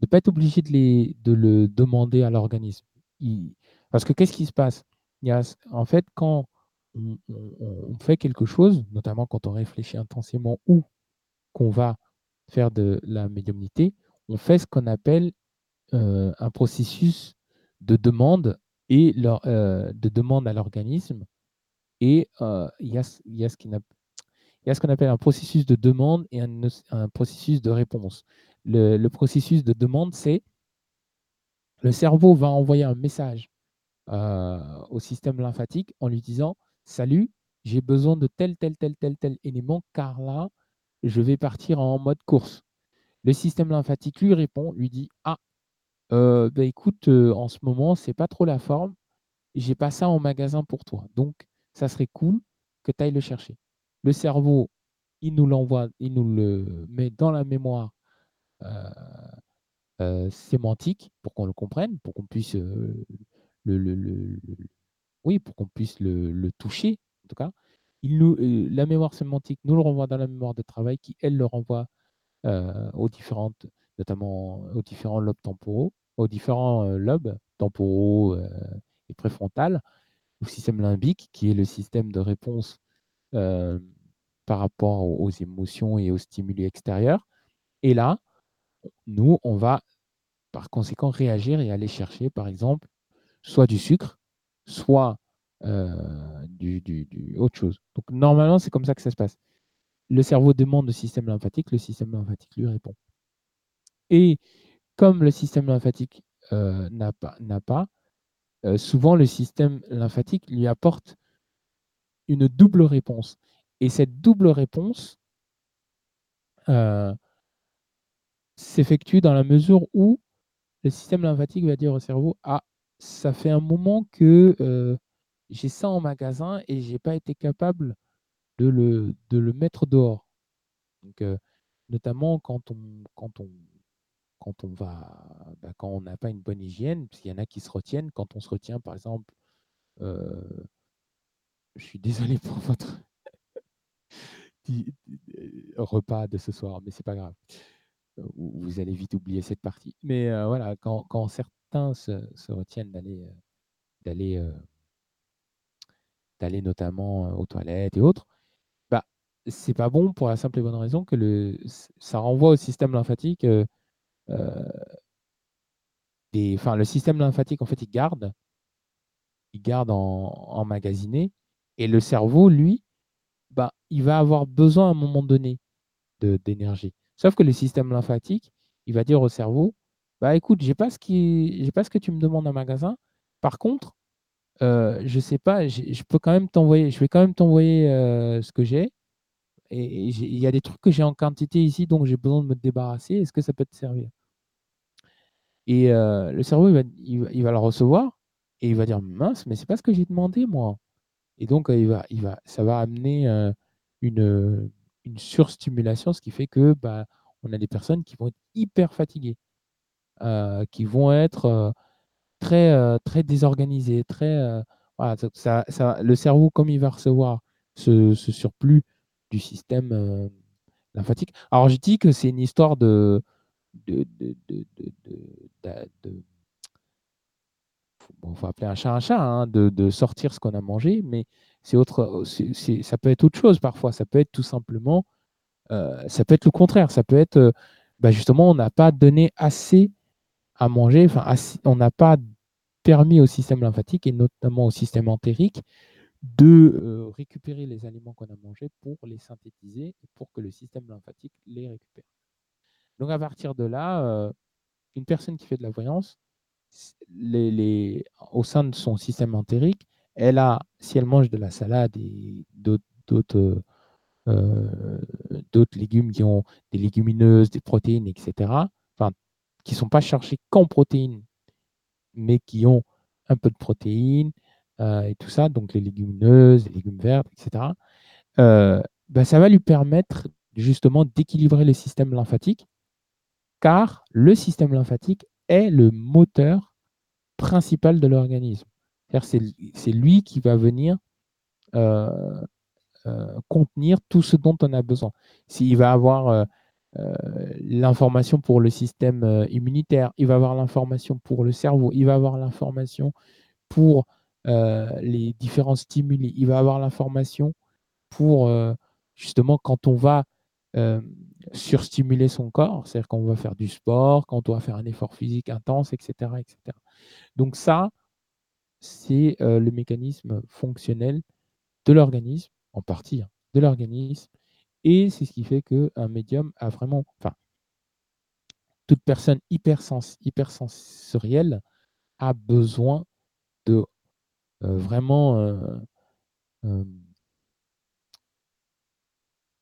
de ne pas être obligé de, les, de le demander à l'organisme. Parce que qu'est-ce qui se passe? Il y a, En fait, quand on, fait quelque chose, notamment quand on réfléchit intensément ou qu'on va faire de la médiumnité, on fait ce qu'on appelle euh, un processus de demande et euh, de demande à l'organisme. Et euh, il y, a, ce qu'on appelle un processus de demande et un, processus de réponse. Le, processus de demande, c'est le cerveau va envoyer un message au système lymphatique en lui disant Salut, j'ai besoin de tel, tel, tel, tel, tel élément, car là, je vais partir en mode course. Le système lymphatique lui répond, lui dit Ah, euh, bah, écoute, euh, en ce moment, c'est pas trop la forme, j'ai pas ça en magasin pour toi. Donc, ça serait cool que tu ailles le chercher. Le cerveau, il nous l'envoie, il nous le met dans la mémoire sémantique pour qu'on le comprenne, pour qu'on puisse le, oui, pour qu'on puisse le, toucher, en tout cas. Nous, la mémoire sémantique nous le renvoie dans la mémoire de travail qui, elle, le renvoie aux différentes, notamment aux différents lobes temporaux, aux différents lobes temporaux et préfrontales, au système limbique, qui est le système de réponse par rapport aux émotions et aux stimuli extérieurs. Et là, nous, on va par conséquent réagir et aller chercher, par exemple, soit du sucre, soit euh, du, autre chose. Donc normalement, c'est comme ça que ça se passe. Le cerveau demande au système lymphatique, le système lymphatique lui répond. Et comme le système lymphatique euh, n'a pas, pas euh, souvent le système lymphatique lui apporte une double réponse. Et cette double réponse s'effectue dans la mesure où le système lymphatique va dire au cerveau Ah, ça fait un moment que j'ai ça en magasin et je n'ai pas été capable de le, de le mettre dehors. Donc, notamment quand on, quand on, quand on va, bah, quand on n'a pas une bonne hygiène, parce qu'il y en a qui se retiennent. Quand on se retient, par exemple, je suis désolé pour votre repas de ce soir, mais c'est pas grave. Vous allez vite oublier cette partie. Mais voilà, quand, quand se, retiennent d'aller euh, d'aller euh, d'aller notamment euh, aux toilettes et autres, bah c'est pas bon pour la simple et bonne raison que le ça renvoie au système lymphatique enfin le système lymphatique en fait il garde il garde en, emmagasiné et le cerveau lui bah il va avoir besoin à un moment donné d'énergie. Sauf que le système lymphatique, il va dire au cerveau, bah écoute, j'ai pas ce qui, j'ai pas ce que tu me demandes en magasin. Par contre, euh, je sais pas, je peux quand même t'envoyer, je vais quand même t'envoyer euh, ce que j'ai. Et il y a des trucs que j'ai en quantité ici, donc j'ai besoin de me débarrasser. Est-ce que ça peut te servir? Et euh, le cerveau, il va, il, va, le recevoir et il va dire mince, mais c'est pas ce que j'ai demandé moi. Et donc il va, il va, ça va amener une, une surstimulation, ce qui fait que bah, on a des personnes qui vont être hyper fatiguées, euh, qui vont être euh, très, euh, très désorganisées, très, voilà, ça, ça, le cerveau, comme il va recevoir ce, surplus du système lymphatique. Alors, je dis que c'est une histoire de, de, de, de, bon, faut appeler un chat un chat, hein, de, de, sortir ce qu'on a mangé, mais c'est autre, ça peut être autre chose parfois. Ça peut être tout simplement, ça peut être le contraire. Ça peut être, bah justement, on n'a pas donné assez à manger, enfin, on n'a pas permis au système lymphatique et notamment au système entérique de euh, récupérer les aliments qu'on a mangés pour les synthétiser et pour que le système lymphatique les récupère. Donc à partir de là, une personne qui fait de la voyance, au sein de son système entérique, elle a, si elle mange de la salade et d'autres euh, légumes qui ont des légumineuses, des protéines, etc., qui sont pas chargés qu'en protéines, mais qui ont un peu de protéines euh, et tout ça, donc les légumineuses, les légumes verts, etc., euh, ben, ça va lui permettre justement d'équilibrer le système lymphatique, car le système lymphatique est le moteur principal de l'organisme. C'est lui qui va venir euh, euh, contenir tout ce dont on a besoin. S'il va avoir l'information pour le système immunitaire, il va avoir l'information pour le cerveau, il va avoir l'information pour les différents stimuli, il va avoir l'information pour justement quand on va surstimuler son corps, c'est-à-dire quand on va faire du sport, quand on va faire un effort physique intense, etc. etc. Donc ça, c'est le mécanisme fonctionnel de l'organisme, en partie, hein, de l'organisme, et c'est ce qui fait qu'un médium a vraiment, enfin, toute personne hypersens hypersensorielle a besoin de vraiment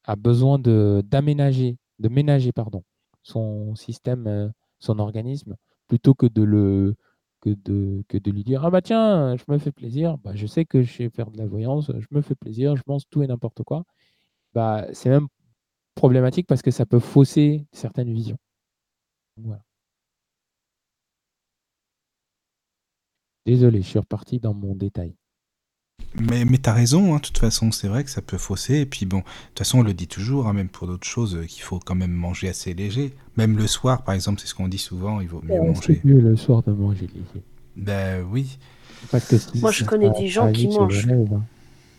a besoin d'aménager, de, ménager pardon, son système, son organisme, plutôt que de le que de, que de lui dire Ah bah tiens, je me fais plaisir, bah, je sais que je sais faire de la voyance, je me fais plaisir, je mange tout et n'importe quoi. Bah, c'est même problématique parce que ça peut fausser certaines visions. Voilà. Désolé, je suis reparti dans mon détail.
Mais, mais tu as raison, hein, de toute façon, c'est vrai que ça peut fausser. Et puis bon, de toute façon, on le dit toujours, hein, même pour d'autres choses, euh, qu'il faut quand même manger assez léger. Même le soir, par exemple, c'est ce qu'on dit souvent, il vaut mieux manger.
C'est mieux le soir de manger léger.
Ben oui.
Moi, je connais des gens qui mangent. Hein.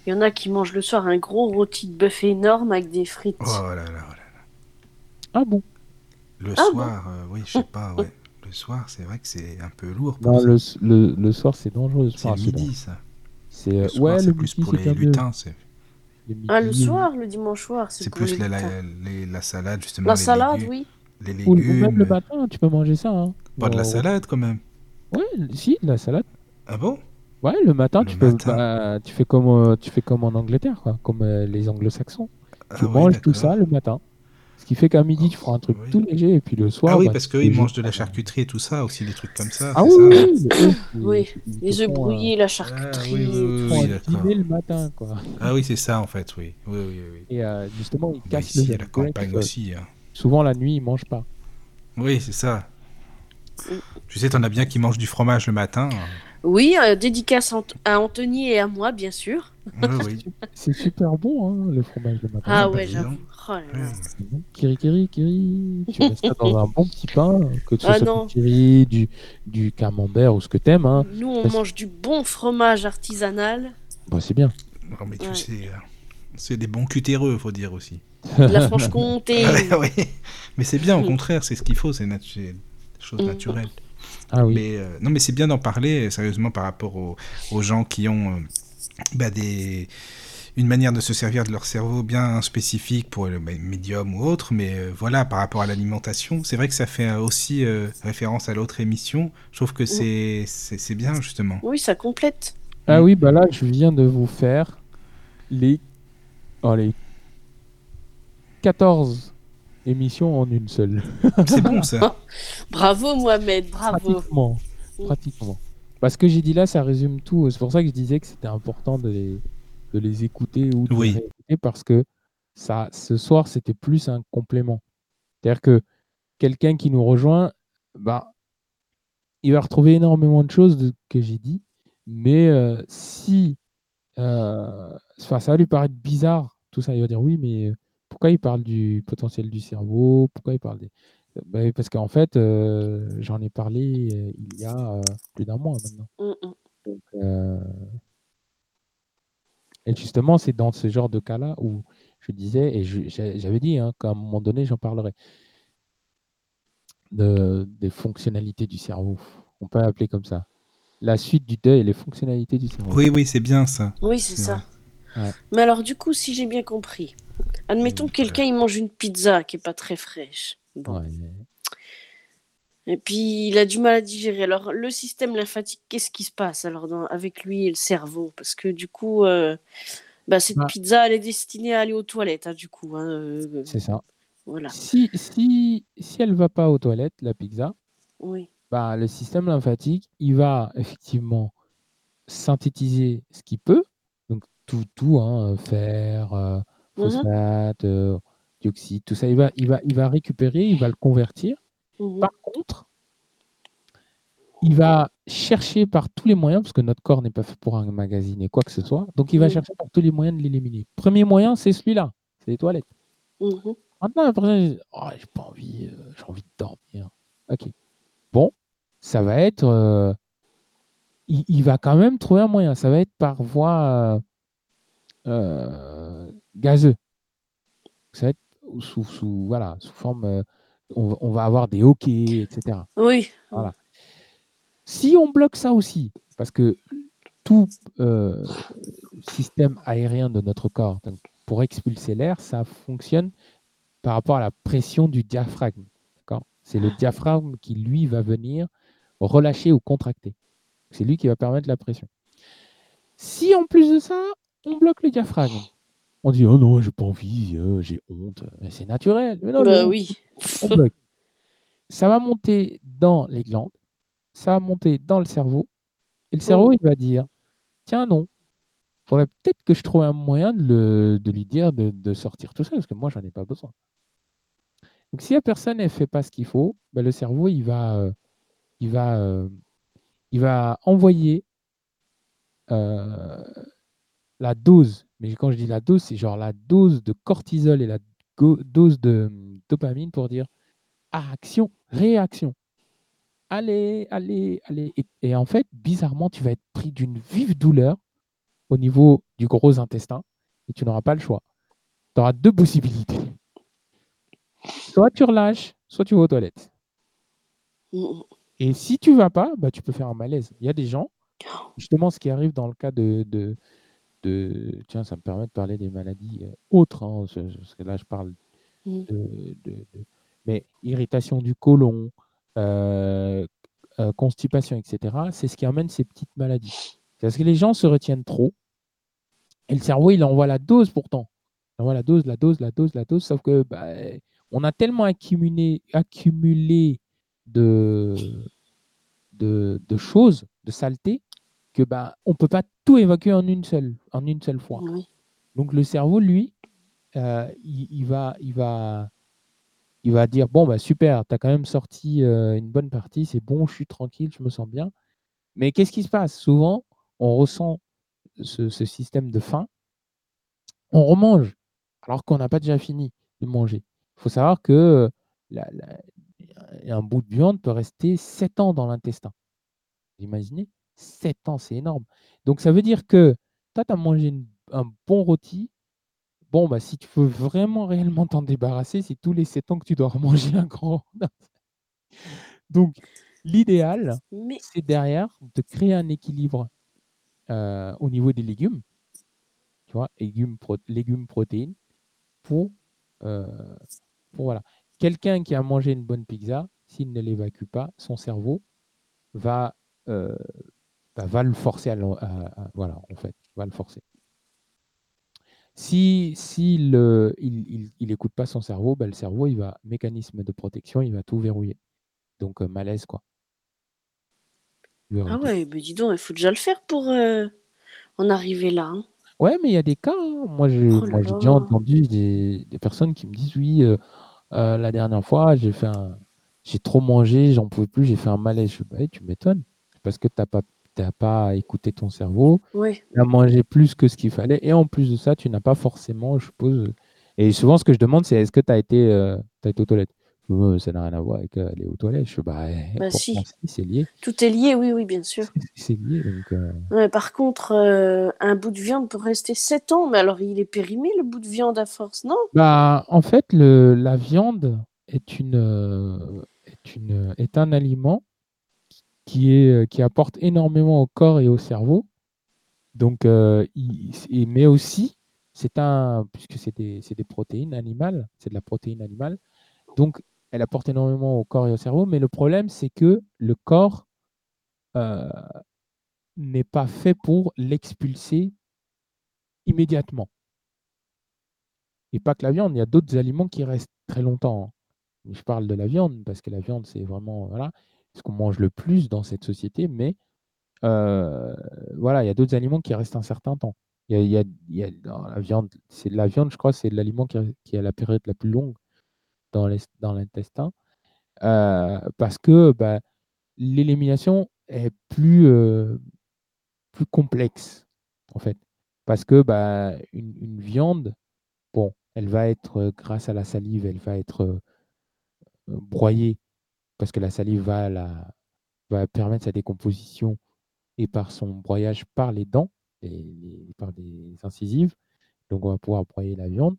Il y en a qui mangent le soir un gros rôti de bœuf énorme avec des frites.
Oh là là, oh là, là.
Ah bon?
Le ah soir, euh, oui, je sais pas, ouais. Le soir, c'est vrai que c'est un peu lourd.
non, le, le, le, soir, c'est dangereux.
C'est midi, ça.
C'est euh, ouais, le
plus pour les lutins.
Ah, le soir, le dimanche soir.
C'est plus la, la, salade, justement.
La salade, oui.
Les légumes. Ou,
même le matin, tu peux manger ça. Hein.
Pas de la salade, quand même.
Ouais, si, de la salade.
Ah bon?
Ouais, le matin, tu, Peux, bah, tu, fais comme, euh, tu fais comme en Angleterre, quoi, comme euh, les anglo-saxons. Tu ah manges tout ça le matin qui fait qu'à midi, tu feras un truc tout léger et puis le soir.
Ah oui,
bah,
parce qu'ils mangent de la charcuterie et tout ça, aussi des trucs comme ça.
Ah oui,
oui, les œufs brouillés, la charcuterie.
Ah, oui, le matin, quoi.
Ah oui, c'est ça en fait, oui. oui, oui, oui.
Et euh, justement, ils
cassent ici, le la campagne aussi. Hein.
Souvent, la nuit, ils mangent pas.
Oui, c'est ça. Tu sais, t'en as bien qui mangent du fromage le matin.
Oui, euh, dédicace à Anthony et à moi, bien sûr.
oui.
C'est super bon, hein, le fromage le matin.
Ah ouais, j'avoue. Oh
kiri kiri kiri. Tu mets ça dans un bon petit pain, que ce ah soit du kiri, du, du camembert ou ce que t'aimes. Hein.
Nous, on mange du bon fromage artisanal.
Bah, c'est bien.
Non, mais tu sais, euh, c'est des bons cutéreux, faut dire aussi.
la Franche-Comté.
oui. Mais c'est bien, au contraire, c'est ce qu'il faut, c'est des choses mm.
Ah oui.
Mais, euh, non, mais c'est bien d'en parler, sérieusement, par rapport aux, aux gens qui ont euh, bah, des une manière de se servir de leur cerveau bien spécifique pour le médium ou autre, mais euh, voilà, par rapport à l'alimentation, c'est vrai que ça fait aussi euh, référence à l'autre émission. Je trouve que c'est c'est bien, justement.
Oui, ça complète.
Ah oui, bah là, je viens de vous faire les, oh, les 14 émissions en une seule.
c'est bon, ça.
bravo, Mohamed, bravo.
Pratiquement. Pratiquement. Parce que j'ai dit là, ça résume tout. C'est pour ça que je disais que c'était important de les de les écouter ou de les écouter parce que ça, ce soir, c'était plus un complément. C'est-à-dire que quelqu'un qui nous rejoint, bah, il va retrouver énormément de choses que j'ai dit, mais euh, si euh, ça va lui paraître bizarre, tout ça, il va dire oui, mais pourquoi il parle du potentiel du cerveau? Pourquoi il parle des. Bah, parce qu'en fait, euh, j'en ai parlé il y a plus d'un mois maintenant.
Mm, mm.
Donc, et justement, c'est dans ce genre de cas-là où je disais, et j'avais dit hein, qu'à un moment donné, j'en parlerai, de, des fonctionnalités du cerveau. On peut appeler comme ça. La suite du deuil et les fonctionnalités du cerveau.
Oui, oui, c'est bien ça.
Oui, c'est ça. Mais alors, du coup, si j'ai bien compris, admettons que quelqu'un il mange une pizza qui est pas très fraîche. Et puis il a du mal à digérer. Alors le système lymphatique, qu'est-ce qui se passe alors avec lui et le cerveau? Parce que du coup, euh, bah, cette bah pizza, elle est destinée à aller aux toilettes, hein, du coup. Hein,
euh, c'est ça.
Voilà.
Si, si, si elle va pas aux toilettes, la pizza,
oui.
bah, le système lymphatique, il va effectivement synthétiser ce qu'il peut, tout, tout, hein, fer, euh, mmh phosphate, dioxyde, tout ça, il va, il va, il va récupérer, il va le convertir. Mmh par contre, il va chercher par tous les moyens, parce que notre corps n'est pas fait pour et quoi que ce soit, donc il va chercher par tous les moyens de l'éliminer. Premier moyen, c'est celui-là, c'est les toilettes.
Mmh
Maintenant, oh, j'ai pas envie, euh, j'ai envie de dormir. Ok. Bon, ça va être. Euh, il, va quand même trouver un moyen. Ça va être par voie euh, gazeuse. Ça va être sous, sous, voilà, sous forme on, va avoir des hockey, etc.
Oui.
Voilà. Si on bloque ça aussi, parce que tout euh, système aérien de notre corps, pour expulser l'air, ça fonctionne par rapport à la pression du diaphragme. C'est le diaphragme qui, lui, va venir relâcher ou contracter. C'est lui qui va permettre la pression. Si en plus de ça, on bloque le diaphragme, on dit oh non, j'ai pas envie, euh, j'ai honte. C'est naturel. Mais non,
bah oui.
ça va monter dans les glandes, ça va monter dans le cerveau, et le cerveau, il va dire tiens, non, il faudrait peut-être que je trouve un moyen de, lui dire de, sortir tout ça, parce que moi, j'en ai pas besoin. Donc, si la personne ne fait pas ce qu'il faut, ben, le cerveau, il va, euh, il va, euh, il va envoyer la dose mais quand je dis la dose, c'est genre la dose de cortisol et la dose de hum, dopamine pour dire action, réaction. Allez, allez, allez. Et, en fait, bizarrement, tu vas être pris d'une vive douleur au niveau du gros intestin et tu n'auras pas le choix. Tu auras deux possibilités. Soit tu relâches, soit tu vas aux toilettes. Et si tu vas pas, bah, tu peux faire un malaise. Il y a des gens, justement, ce qui arrive dans le cas de, tiens, ça me permet de parler des maladies euh, autres, hein, parce que là je parle mmh. de, mais irritation du côlon, euh, euh, constipation, etc. C'est ce qui amène ces petites maladies. Parce que les gens se retiennent trop et le cerveau il envoie la dose pourtant. Il envoie la dose, la dose, la dose, la dose, sauf que bah, on a tellement accumulé, accumulé de, de, de choses, de saleté, que bah, on peut pas tout évacuer en une seule, en une seule fois. Donc le cerveau, lui, euh, il, va, il, va, il va dire bon bah super, tu as quand même sorti euh, une bonne partie, c'est bon, je suis tranquille, je me sens bien. Mais qu'est-ce qui se passe? Souvent, on ressent ce, système de faim, on remange alors qu'on n'a pas déjà fini de manger. Il faut savoir que un bout de viande peut rester 7 ans dans l'intestin. Vous imaginez? 7 ans, c'est énorme. Donc ça veut dire que toi, tu as mangé un bon rôti. Bon, bah, si tu veux vraiment réellement t'en débarrasser, c'est tous les 7 ans que tu dois manger un grand. Donc, l'idéal, c'est derrière de créer un équilibre euh, au niveau des légumes. Tu vois, légumes, légumes protéines, pour, euh, pour voilà. Quelqu'un qui a mangé une bonne pizza, s'il ne l'évacue pas, son cerveau va euh, bah, va le forcer à, voilà, en fait, va le forcer. Si, si le, il, il, écoute pas son cerveau, bah, le cerveau, il va, mécanisme de protection, il va tout verrouiller. Donc, euh, malaise, quoi.
Ah ouais, mais dis donc, il faut déjà le faire pour euh, en arriver là. Hein.
Ouais, mais il y a des cas. Hein. Moi, j'ai oh déjà entendu des, des, personnes qui me disent oui, euh, Euh, la dernière fois, j'ai fait un... j'ai trop mangé, j'en pouvais plus, j'ai fait un malaise. Je fais, bah, tu m'étonnes, parce que tu n'as pas, t'as pas écouté ton cerveau,
Oui.
tu as mangé plus que ce qu'il fallait, et en plus de ça, tu n'as pas forcément, je suppose. Et souvent, ce que je demande, c'est est-ce que tu as été, euh, t'as été aux toilettes? Euh, Ça n'a rien à voir avec euh, aller aux toilettes. Je bah, eh,
Bah, si.
c'est lié.
Tout est lié, oui, oui, bien sûr.
C'est lié, donc. euh,
Ouais, par contre, euh, un bout de viande peut rester 7 ans, mais alors il est périmé le bout de viande à force, non?
Bah, en fait, le, la viande est, une, euh, est, une, est un aliment qui, est, euh, qui apporte énormément au corps et au cerveau. Donc, euh, mais aussi, c'est un, puisque c'est des, des protéines animales, c'est de la protéine animale, donc elle apporte énormément au corps et au cerveau. Mais le problème, c'est que le corps euh, n'est pas fait pour l'expulser immédiatement. Et pas que la viande, il y a d'autres aliments qui restent très longtemps. hein. Je parle de la viande parce que la viande, c'est vraiment voilà, ce qu'on mange le plus dans cette société. Mais euh, voilà, il y a d'autres aliments qui restent un certain temps. Il y a, la viande, c'est la viande, je crois, c'est l'aliment qui, a la période la plus longue dans l'intestin euh, parce que bah, l'élimination est plus, euh, plus complexe en fait. Parce que bah, une, une viande, bon, elle va être, grâce à la salive, elle va être broyée parce que la salive va, la, va permettre sa décomposition et par son broyage par les dents, et, par des incisives. Donc on va pouvoir broyer la viande.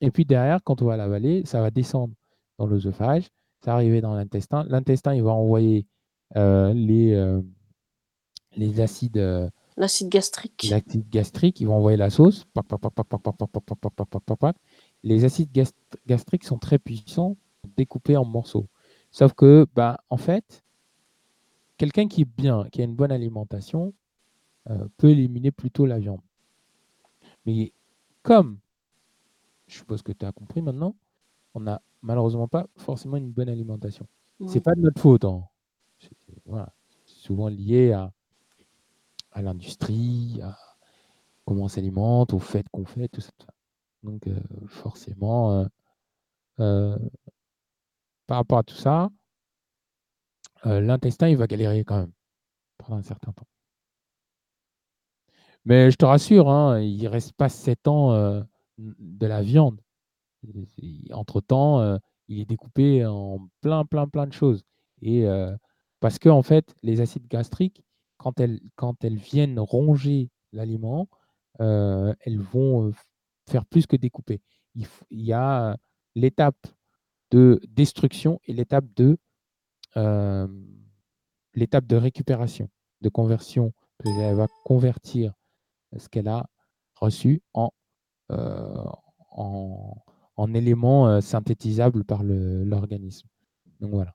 Et puis derrière, quand on va l'avaler, ça va descendre dans l'œsophage, ça va arriver dans l'intestin. L'intestin, il va envoyer les, les acides. Euh,
l'acide gastrique.
L'acide gastrique, ils vont envoyer la sauce. Les acides gastriques sont très puissants, découpés en morceaux. Sauf que, bah, en fait, quelqu'un qui est bien, qui a une bonne alimentation, euh, peut éliminer plutôt la viande. Mais comme, je suppose que tu as compris maintenant, on n'a malheureusement pas forcément une bonne alimentation. C'est
Mm.
pas de notre faute. hein. C'est voilà, c'est souvent lié à, à l'industrie, à comment on s'alimente, au fait qu'on fait, tout ça. tout ça. Donc euh, forcément, euh, par rapport à tout ça, euh, l'intestin, il va galérer quand même pendant un certain temps. Mais je te rassure, hein, il ne reste pas 7 ans euh, de la viande. Entre-temps, euh, il est découpé en plein, plein, plein de choses. Et parce que, en fait, les acides gastriques, quand elles, viennent ronger l'aliment, elles vont faire plus que découper. Il y a l'étape de destruction et l'étape de, euh, l'étape de récupération, de conversion. Elle va convertir ce qu'elle a reçu en, euh, en, en éléments euh, synthétisables par l'organisme. Donc voilà.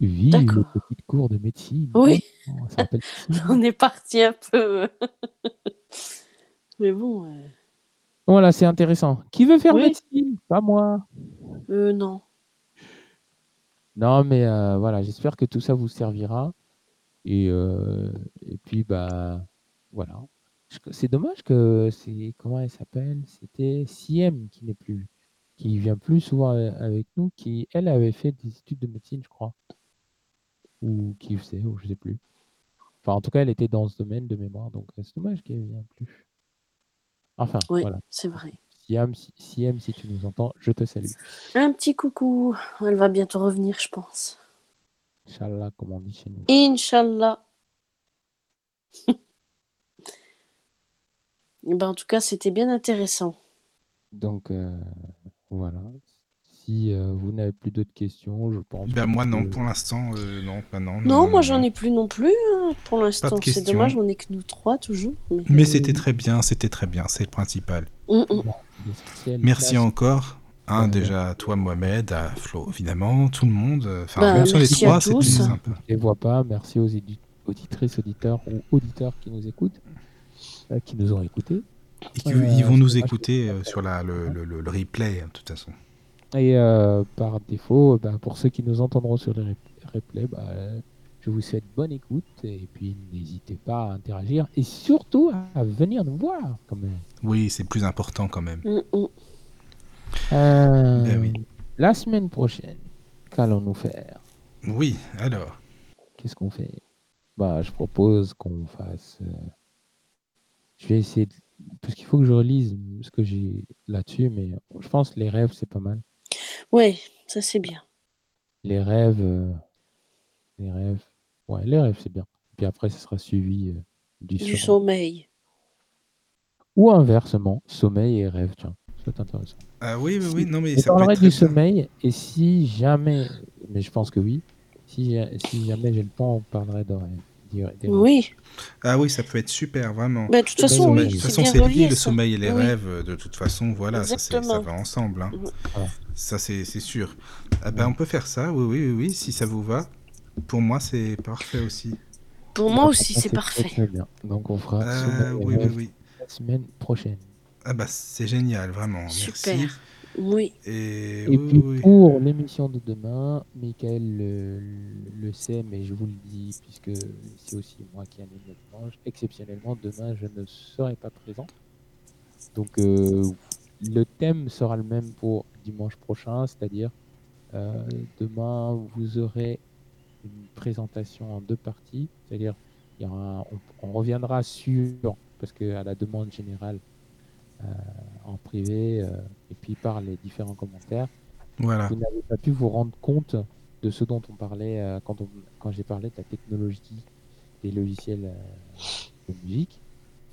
D'accord.
petites cours de médecine.
Oui,
Oh,
on est parti un peu. Mais bon, euh,
Voilà, c'est intéressant. Qui veut faire
Oui.
médecine? Pas moi.
euh, non.
Non, mais euh, voilà, j'espère que tout ça vous servira. Et, euh, et puis, bah, voilà. C'est dommage que c'est. Comment elle s'appelle? C'était Siem qui n'est plus. Qui vient plus souvent avec nous. Qui, elle, avait fait des études de médecine, je crois. Ou qui faisait, ou je sais plus. Enfin, en tout cas, elle était dans ce domaine de mémoire. Donc, c'est dommage qu'elle ne vienne plus. Enfin,
Oui,
voilà.
c'est vrai.
Siam, si, Siem, si tu nous entends, je te salue.
Un petit coucou. Elle va bientôt revenir, je pense.
Inch'Allah, comme on dit chez nous.
Inch'Allah. Eh ben, en tout cas, c'était bien intéressant.
Donc, euh, voilà. Si euh, vous n'avez plus d'autres questions, je pense.
Ben, moi, non,
que-
pour l'instant, euh, non, pas non.
Non, moi, j'en ai plus non plus hein, pour l'instant. C'est
questions.
dommage, on est que nous trois toujours. Mais,
Mais c'était très bien, c'était très bien, c'est le principal.
Mm, mm.
Merci encore. Hein,
Ouais.
déjà à toi, Mohamed, à Flo, évidemment, tout le monde. euh, Enfin,
Bah,
même sur les trois, c'était
tous.
sympa.
Je les vois pas. Merci aux auditrices, auditeurs ou auditeurs qui nous écoutent, euh, qui nous ont écoutés.
Et qui-
Euh,
ils vont
c'est
nous écouter euh, sur la, le, le- le- le replay, hein, de toute façon.
Et euh, par défaut, bah, pour ceux qui nous entendront sur les rep- replays, bah, je vous souhaite bonne écoute et puis n'hésitez pas à interagir et surtout à, à venir nous voir quand même.
Oui, c'est plus important quand même.
Mm, mm.
Euh,
Ben oui.
La semaine prochaine, qu'allons-nous faire?
Oui, alors.
Qu'est-ce qu'on fait? Bah, je propose qu'on fasse. euh, Je vais essayer de... parce qu'il faut que je relise ce que j'ai là-dessus, mais je pense que les rêves c'est pas mal.
Ouais, ça c'est bien.
Les rêves, euh, les rêves, ouais, les rêves c'est bien. Puis après, ça sera suivi euh, du,
Du
sommeil.
sommeil.
Ou inversement, sommeil et rêve, tiens, c'est intéressant.
Ah oui, oui, oui, non, mais
Je
ça peut être
du sommeil et si jamais, mais je pense que oui, si, si jamais j'ai le temps, on parlerait de rêve. Des- des rêves.
Oui.
Ah oui, ça peut être super, vraiment.
Bah, de toute
Le
façon,
sommeil.
oui,
de toute
c'est
façon,
bien
c'est lié, le sommeil et les
Oui.
rêves. euh, De toute façon, voilà, ça, va ensemble. hein.
Voilà.
Ça, c'est sûr. Ah ben, on peut faire ça, oui, oui, oui, oui, si ça vous va. Pour moi, c'est parfait aussi.
Pour moi
Donc,
aussi, c'est parfait.
Très bien. Donc on fera
Euh, oui, oui, oui.
la semaine prochaine.
Ah bah, c'est génial, vraiment.
Super.
Merci.
Oui.
Et,
Et
oui,
puis
oui,
pour l'émission de demain, Michael le, le sait, mais je vous le dis, puisque c'est aussi moi qui anime le dimanche, exceptionnellement, demain, je ne serai pas présent. Donc euh, le thème sera le même pour dimanche prochain, c'est-à-dire euh, demain, vous aurez une présentation en deux parties, c'est-à-dire on, on reviendra sur, parce que à la demande générale, en privé, euh, et puis par les différents commentaires,
Voilà.
vous n'avez pas pu vous rendre compte de ce dont on parlait euh, quand, on, quand j'ai parlé de la technologie des logiciels euh, de musique.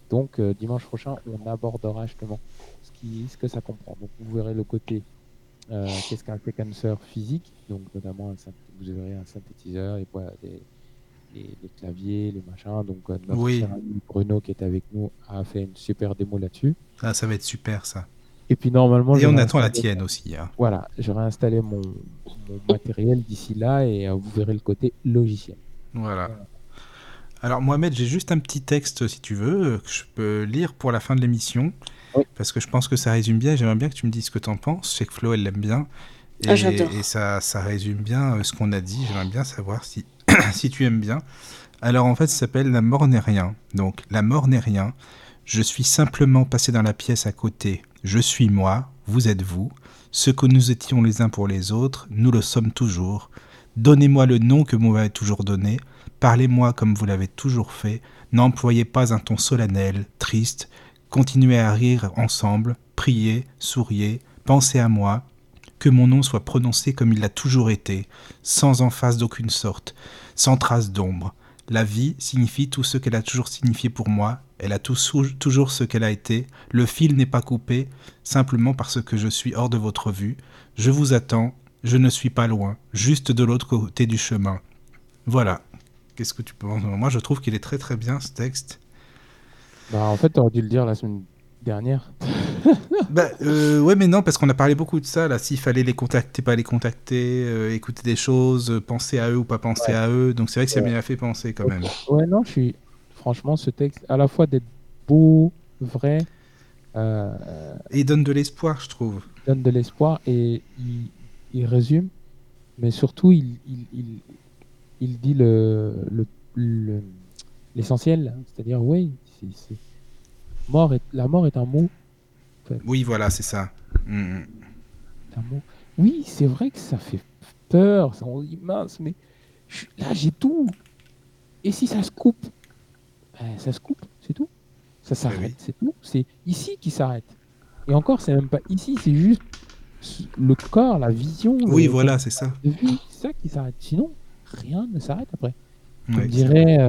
Donc euh, dimanche prochain, on abordera justement ce, qui, ce que ça comprend. Donc vous verrez le côté euh, qu'est-ce qu'un séquenceur physique, donc notamment un vous verrez un synthétiseur, et des- les, les claviers, les machins. Donc euh, notre
Oui.
cher ami Bruno qui est avec nous a fait une super démo là-dessus.
Ah, ça va être super, ça.
Et puis normalement,
Et on attend la tienne aussi. hein.
voilà, j'aurai installé mon, mon matériel d'ici là et euh, vous verrez le côté logiciel.
Voilà. Alors, Mohamed, j'ai juste un petit texte, si tu veux, euh, que je peux lire pour la fin de l'émission.
Oui.
Parce que je pense que ça résume bien. J'aimerais bien que tu me dises ce que tu en penses. Je sais que Flo, elle l'aime bien. Et,
Ah, j'adore.
et ça, ça résume bien ce qu'on a dit. J'aimerais bien savoir si, si tu aimes bien. Alors, en fait, ça s'appelle La mort n'est rien. Donc, La mort n'est rien. Je suis simplement passé dans la pièce à côté. Je suis moi, vous êtes vous. Ce que nous étions les uns pour les autres, nous le sommes toujours. Donnez-moi le nom que vous m'avez toujours donné. Parlez-moi comme vous l'avez toujours fait. N'employez pas un ton solennel, triste. Continuez à rire ensemble. Priez, souriez, pensez à moi. Que mon nom soit prononcé comme il l'a toujours été, sans emphase d'aucune sorte, sans trace d'ombre. La vie signifie tout ce qu'elle a toujours signifié pour moi. Elle a toujours ce qu'elle a été. Le fil n'est pas coupé, simplement parce que je suis hors de votre vue. Je vous attends. Je ne suis pas loin, juste de l'autre côté du chemin. Voilà. Qu'est-ce que tu penses? Moi, je trouve qu'il est très très bien ce texte.
Bah, en fait, tu aurais dû le dire la semaine dernière.
Bah, euh, ouais, mais non, parce qu'on a parlé beaucoup de ça, là. S'il fallait les contacter, pas les contacter, euh, écouter des choses, euh, penser à eux ou pas penser à eux. Donc c'est vrai que c'est
Ouais.
bien fait penser quand même.
Ouais, non, je suis. Franchement, ce texte, à la fois d'être beau, vrai, euh,
Et donne de l'espoir, je trouve.
donne de l'espoir et il, il résume, mais surtout, il, il, il, il dit le, le, le- l'essentiel, c'est-à-dire, oui, c'est- Mort est, la mort est un mot.
Oui, voilà, c'est ça. Mm, mm.
un mot. Oui, c'est vrai que ça fait peur, ça, on dit mince, mais je- là j'ai tout. Et si ça se coupe Ben, Ça se coupe, c'est tout. Ça s'arrête,
oui.
c'est tout. C'est ici qui s'arrête. Et encore, c'est même pas ici, c'est juste le corps, la vision.
Oui,
le-
voilà, c'est ça.
de c'est ça qui s'arrête. Sinon, rien ne s'arrête après. Comme dirait euh,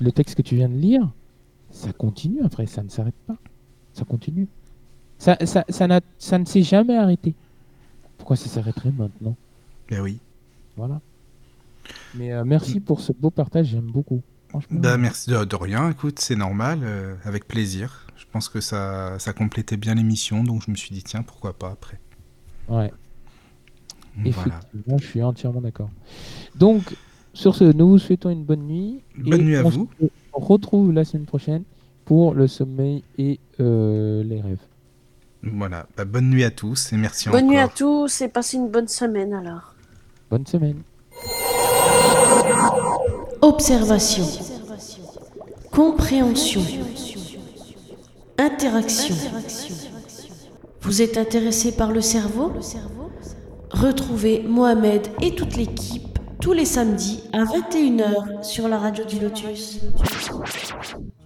le texte que tu viens de lire, ça continue après, ça ne s'arrête pas. Ça continue. Ça, ça, ça, ça ne s'est jamais arrêté. Pourquoi ça s'arrêterait maintenant?
Ben oui.
Voilà. Mais euh, merci pour ce beau partage, j'aime beaucoup.
Bah, merci de, de rien, écoute, c'est normal, euh, avec plaisir. Je pense que ça, ça complétait bien l'émission, donc je me suis dit, tiens, pourquoi pas après.
Ouais,
Voilà.
effectivement, je suis entièrement d'accord. Donc, sur ce, nous vous souhaitons une bonne nuit.
Bonne
et
nuit à vous.
se retrouve la semaine prochaine pour le sommeil et euh, les rêves.
Voilà. Bah, bonne nuit à tous et merci
Bonne nuit à
encore.
tous et passez une bonne semaine alors.
Bonne semaine.
Observation. Compréhension. Interaction.
Vous êtes intéressé par le cerveau? Retrouvez Mohamed et toute l'équipe tous les samedis à 21h sur la radio du Lotus.